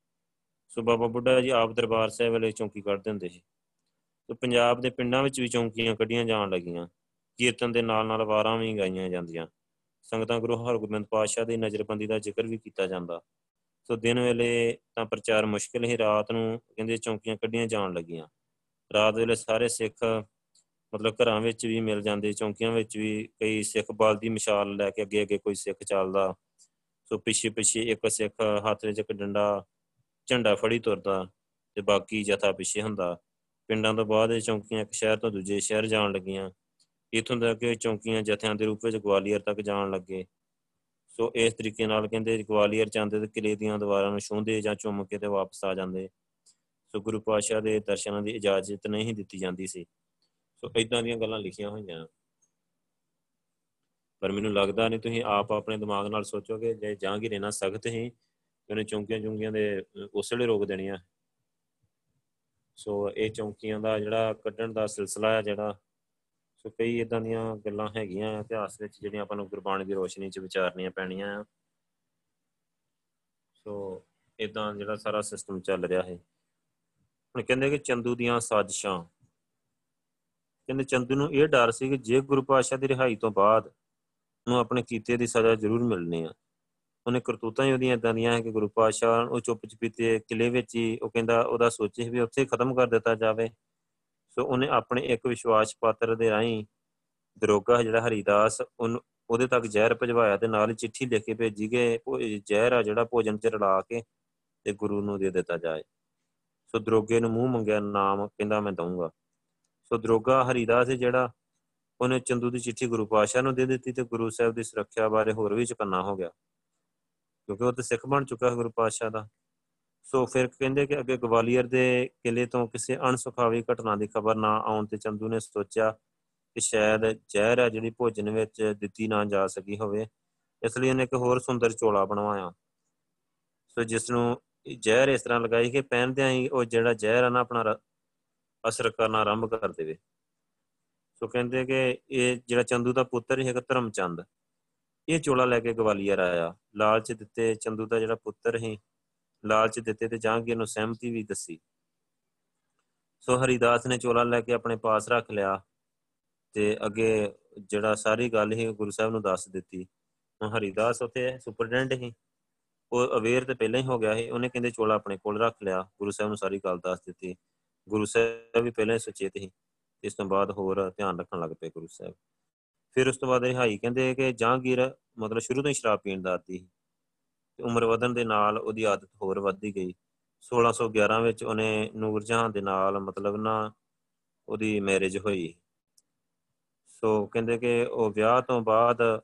ਸੋ ਬਾਬਾ ਬੁੱਢਾ ਜੀ ਆਪ ਦਰਬਾਰ ਸਾਹਿਬ ਵਾਲੇ ਚੌਂਕੀ ਕੱਢਦੇ ਹੁੰਦੇ ਸੀ। ਤੇ ਪੰਜਾਬ ਦੇ ਪਿੰਡਾਂ ਵਿੱਚ ਵੀ ਚੌਂਕੀਆਂ ਕੱਢੀਆਂ ਜਾਣ ਲੱਗੀਆਂ। ਕੀਰਤਨ ਦੇ ਨਾਲ ਨਾਲ ਵਾਰਾਂ ਵੀ ਗਾਈਆਂ ਜਾਂਦੀਆਂ। ਸੰਗਤਾਂ ਗੁਰੂ ਹਰਗੋਬਿੰਦ ਪਾਤਸ਼ਾਹ ਦੀ ਨਜ਼ਰਬੰਦੀ ਦਾ ਜ਼ਿਕਰ ਵੀ ਕੀਤਾ ਜਾਂਦਾ। ਸੋ ਦਿਨ ਵੇਲੇ ਤਾਂ ਪ੍ਰਚਾਰ ਮੁਸ਼ਕਿਲ ਹੀ ਰਾਤ ਨੂੰ ਕਹਿੰਦੇ ਚੌਂਕੀਆਂ ਕੱਢੀਆਂ ਜਾਣ ਲੱਗੀਆਂ। ਰਾਤ ਵੇਲੇ ਸਾਰੇ ਸਿੱਖ ਮਤਲਬ ਘਰਾਂ ਵਿੱਚ ਵੀ ਮਿਲ ਜਾਂਦੇ, ਚੌਂਕੀਆਂ ਵਿੱਚ ਵੀ ਕਈ ਸਿੱਖ ਬਲ ਦੀ ਮਿਸਾਲ ਲੈ ਕੇ ਅੱਗੇ ਅੱਗੇ ਕੋਈ ਸਿੱਖ ਚੱਲਦਾ। ਸੋ ਪਿੱਛੇ ਪਿੱਛੇ ਇੱਕ ਸਿੱਖ ਹੱਥ ਵਿੱਚ ਇੱਕ ਡੰਡਾ, ਝੰਡਾ ਫੜੀ ਤੁਰਦਾ ਤੇ ਬਾਕੀ ਜਥਾ ਪਿੱਛੇ ਹੁੰਦਾ। ਪਿੰਡਾਂ ਤੋਂ ਬਾਅਦ ਇਹ ਚੌਂਕੀਆਂ ਇੱਕ ਸ਼ਹਿਰ ਤੋਂ ਦੂਜੇ ਸ਼ਹਿਰ ਜਾਣ ਲੱਗੀਆਂ। ਇਥੋਂ ਤੱਕ ਕਿ ਚੌਂਕੀਆਂ ਜਥਿਆਂ ਦੇ ਰੂਪ ਵਿੱਚ ਗਵਾਲੀਅਰ ਤੱਕ ਜਾਣ ਲੱਗੇ। ਸੋ ਇਸ ਤਰੀਕੇ ਨਾਲ ਕਹਿੰਦੇ ਗਵਾਲੀਅਰ ਜਾਂਦੇ ਤੇ ਕਿਲੇ ਦੀਆਂ ਦੀਵਾਰਾਂ ਨੂੰ ਛੂੰਹਦੇ ਜਾਂ ਚੁੰਮ ਕੇ ਤੇ ਵਾਪਸ ਆ ਜਾਂਦੇ। ਸੋ ਗੁਰੂ ਪਾਤਸ਼ਾਹ ਦੇ ਦਰਸ਼ਨਾਂ ਦੀ ਇਜਾਜ਼ਤ ਨਹੀਂ ਦਿੱਤੀ ਜਾਂਦੀ ਸੀ। ਸੋ ਇਦਾਂ ਦੀਆਂ ਗੱਲਾਂ ਲਿਖੀਆਂ ਹੋਈਆਂ। ਪਰ ਮੈਨੂੰ ਲੱਗਦਾ ਨਹੀਂ ਤੁਸੀਂ ਆਪ ਆਪਣੇ ਦਿਮਾਗ ਨਾਲ ਸੋਚੋਗੇ, ਜੇ ਜਹਾਂਗੀਰ ਇਹਨਾਂ ਸਖਤ ਹੀ ਉਹਨੇ ਚੌਂਕੀਆਂ ਚੁੰਗੀਆਂ ਦੇ ਉਸ ਵੇਲੇ ਰੋਕ ਦੇਣੀਆਂ। ਸੋ ਇਹ ਚੌਂਕੀਆਂ ਦਾ ਜਿਹੜਾ ਕੱਢਣ ਦਾ ਸਿਲਸਿਲਾ ਹੈ ਜਿਹੜਾ, ਸੋ ਕਈ ਇਦਾਂ ਦੀਆਂ ਗੱਲਾਂ ਹੈਗੀਆਂ ਇਤਿਹਾਸ ਵਿੱਚ ਜਿਹੜੀਆਂ ਆਪਾਂ ਨੂੰ ਗੁਰਬਾਣੀ ਦੀ ਰੋਸ਼ਨੀ 'ਚ ਵਿਚਾਰਨੀਆਂ ਪੈਣੀਆਂ ਆ। ਸੋ ਇਦਾਂ ਜਿਹੜਾ ਸਾਰਾ ਸਿਸਟਮ ਚੱਲ ਰਿਹਾ ਹੈ। ਹੁਣ ਕਹਿੰਦੇ ਕਿ ਚੰਦੂ ਦੀਆਂ ਸਾਜ਼ਿਸ਼ਾਂ। ਕਹਿੰਦੇ ਚੰਦੂ ਨੂੰ ਇਹ ਡਰ ਸੀ ਕਿ ਜੇ ਗੁਰੂ ਪਾਤਸ਼ਾਹ ਦੀ ਰਿਹਾਈ ਤੋਂ ਬਾਅਦ ਨੂੰ ਆਪਣੇ ਕੀਤੇ ਦੀ ਸਜ਼ਾ ਜ਼ਰੂਰ ਮਿਲਣੀ ਆ। ਉਹਨੇ ਕਰਤੂਤਾਂ ਹੀ ਉਹਦੀਆਂ ਇਦਾਂ ਦੀਆਂ ਹੈ ਕਿ ਗੁਰੂ ਪਾਤਸ਼ਾਹ ਉਹ ਚੁੱਪ ਚਪੀਤੇ ਕਿਲੇ ਵਿੱਚ ਹੀ ਉਹ ਕਹਿੰਦਾ, ਉਹਦਾ ਸੋਚੇ ਵੀ ਉੱਥੇ ਖਤਮ ਕਰ ਦਿੱਤਾ ਜਾਵੇ। ਸੋ ਉਹਨੇ ਆਪਣੇ ਇੱਕ ਵਿਸ਼ਵਾਸ ਪਾਤਰ ਦੇ ਰਾਹੀਂ ਦਰੋਗਾ ਜਿਹੜਾ ਹਰੀਦਾਸ ਉਹਦੇ ਤੱਕ ਜ਼ਹਿਰ ਭਜਵਾਇਆ ਤੇ ਨਾਲ ਹੀ ਚਿੱਠੀ ਲਿਖ ਕੇ ਭੇਜੀ ਕਿ ਜ਼ਹਿਰ ਆ ਜਿਹੜਾ ਭੋਜਨ ਚ ਰਲਾ ਕੇ ਤੇ ਗੁਰੂ ਨੂੰ ਦੇ ਦਿੱਤਾ ਜਾਏ। ਸੋ ਦਰੋਗੇ ਨੂੰ ਮੂੰਹ ਮੰਗਿਆ, ਨਾਮ ਕਹਿੰਦਾ, ਮੈਂ ਦਊਂਗਾ। ਸੋ ਦਰੋਗਾ ਹਰੀਦਾਸ ਜਿਹੜਾ, ਉਹਨੇ ਚੰਦੂ ਦੀ ਚਿੱਠੀ ਗੁਰੂ ਪਾਸ਼ਾ ਨੂੰ ਦੇ ਦਿੱਤੀ ਤੇ ਗੁਰੂ ਸਾਹਿਬ ਦੀ ਸੁਰੱਖਿਆ ਬਾਰੇ ਹੋਰ ਵੀ ਚਕੰਨਾ ਹੋ ਗਿਆ। ਕਿਉਂਕਿ ਉਹ ਤੇ ਸਿੱਖ ਬਣ ਚੁੱਕਾ ਹੈ ਗੁਰੂ ਪਾਸ਼ਾ ਦਾ। ਸੋ ਫਿਰ ਕਹਿੰਦੇ ਕਿ ਅੱਗੇ ਗਵਾਲੀਅਰ ਦੇ ਕਿਲੇ ਤੋਂ ਕਿਸੇ ਅਣਸੁਖਾਵੀ ਘਟਨਾ ਦੀ ਖਬਰ ਨਾ ਆਉਣ ਤੇ ਚੰਦੂ ਨੇ ਸੋਚਿਆ ਕਿ ਸ਼ਾਇਦ ਜ਼ਹਿਰ ਹੈ ਜਿਹੜੀ ਭੋਜਨ ਵਿੱਚ ਦਿੱਤੀ ਨਾ ਜਾ ਸਕੀ ਹੋਵੇ। ਇਸ ਲਈ ਉਹਨੇ ਇੱਕ ਹੋਰ ਸੁੰਦਰ ਚੋਲਾ ਬਣਵਾਇਆ। ਸੋ ਜਿਸ ਨੂੰ ਜ਼ਹਿਰ ਇਸ ਤਰ੍ਹਾਂ ਲਗਾਈ ਕਿ ਪਹਿਨਦਿਆਂ ਹੀ ਉਹ ਜਿਹੜਾ ਜ਼ਹਿਰ ਆ ਨਾ ਆਪਣਾ ਅਸਰ ਕਰਨਾ ਆਰੰਭ ਕਰ ਦੇਵੇ। ਸੋ ਕਹਿੰਦੇ ਕਿ ਇਹ ਜਿਹੜਾ ਚੰਦੂ ਦਾ ਪੁੱਤਰ ਹੀ ਹੈਗਾ ਧਰਮਚੰਦ। ਇਹ ਚੋਲਾ ਲੈ ਕੇ ਗਵਾਲੀਅਰ ਆਇਆ। ਲਾਲਚ ਦਿੱਤੇ ਚੰਦੂ ਦਾ ਜਿਹੜਾ ਪੁੱਤਰ ਹੀ ਲਾਲਚ ਦਿੱਤੇ ਤੇ ਜਹਾਂਗੀਰ ਨੂੰ ਸਹਿਮਤੀ ਵੀ ਦੱਸੀ। ਸੋ ਹਰੀਦਾਸ ਨੇ ਚੋਲਾ ਲੈ ਕੇ ਆਪਣੇ ਪਾਸ ਰੱਖ ਲਿਆ ਤੇ ਅੱਗੇ ਜਿਹੜਾ ਸਾਰੀ ਗੱਲ ਹੀ ਗੁਰੂ ਸਾਹਿਬ ਨੂੰ ਦੱਸ ਦਿੱਤੀ। ਹੁਣ ਹਰੀਦਾਸ ਉਥੇ ਸੁਪਰਡੈਂਟ ਹੀ ਉਹ ਅਵੇਅਰ ਤੇ ਪਹਿਲਾਂ ਹੀ ਹੋ ਗਿਆ ਸੀ। ਉਹਨੇ ਕਹਿੰਦੇ ਚੋਲਾ ਆਪਣੇ ਕੋਲ ਰੱਖ ਲਿਆ। ਗੁਰੂ ਸਾਹਿਬ ਨੂੰ ਸਾਰੀ ਗੱਲ ਦੱਸ ਦਿੱਤੀ। ਗੁਰੂ ਸਾਹਿਬ ਵੀ ਪਹਿਲਾਂ ਹੀ ਸੁਚੇਤ ਸੀ। ਇਸ ਤੋਂ ਬਾਅਦ ਹੋਰ ਧਿਆਨ ਰੱਖਣ ਲੱਗ ਪਏ ਗੁਰੂ ਸਾਹਿਬ। ਫਿਰ ਉਸ ਤੋਂ ਬਾਅਦ ਰਿਹਾਈ ਕਹਿੰਦੇ ਕਿ ਜਹਾਂਗੀਰ ਮਤਲਬ ਸ਼ੁਰੂ ਤੋਂ ਹੀ ਸ਼ਰਾਬ ਪੀਣ ਦਾ ਆਦੀ ਸੀ। ਤੇ ਉਮਰ ਵਧਣ ਦੇ ਨਾਲ ਉਹਦੀ ਆਦਤ ਹੋਰ ਵੱਧਦੀ ਗਈ। 1611 ਵਿੱਚ ਉਹਨੇ ਨੂਰ ਜਹਾਂ ਦੇ ਨਾਲ ਮਤਲਬ ਨਾ ਉਹਦੀ ਮੈਰਿਜ ਹੋਈ। ਸੋ ਕਹਿੰਦੇ ਕਿ ਉਹ ਵਿਆਹ ਤੋਂ ਬਾਅਦ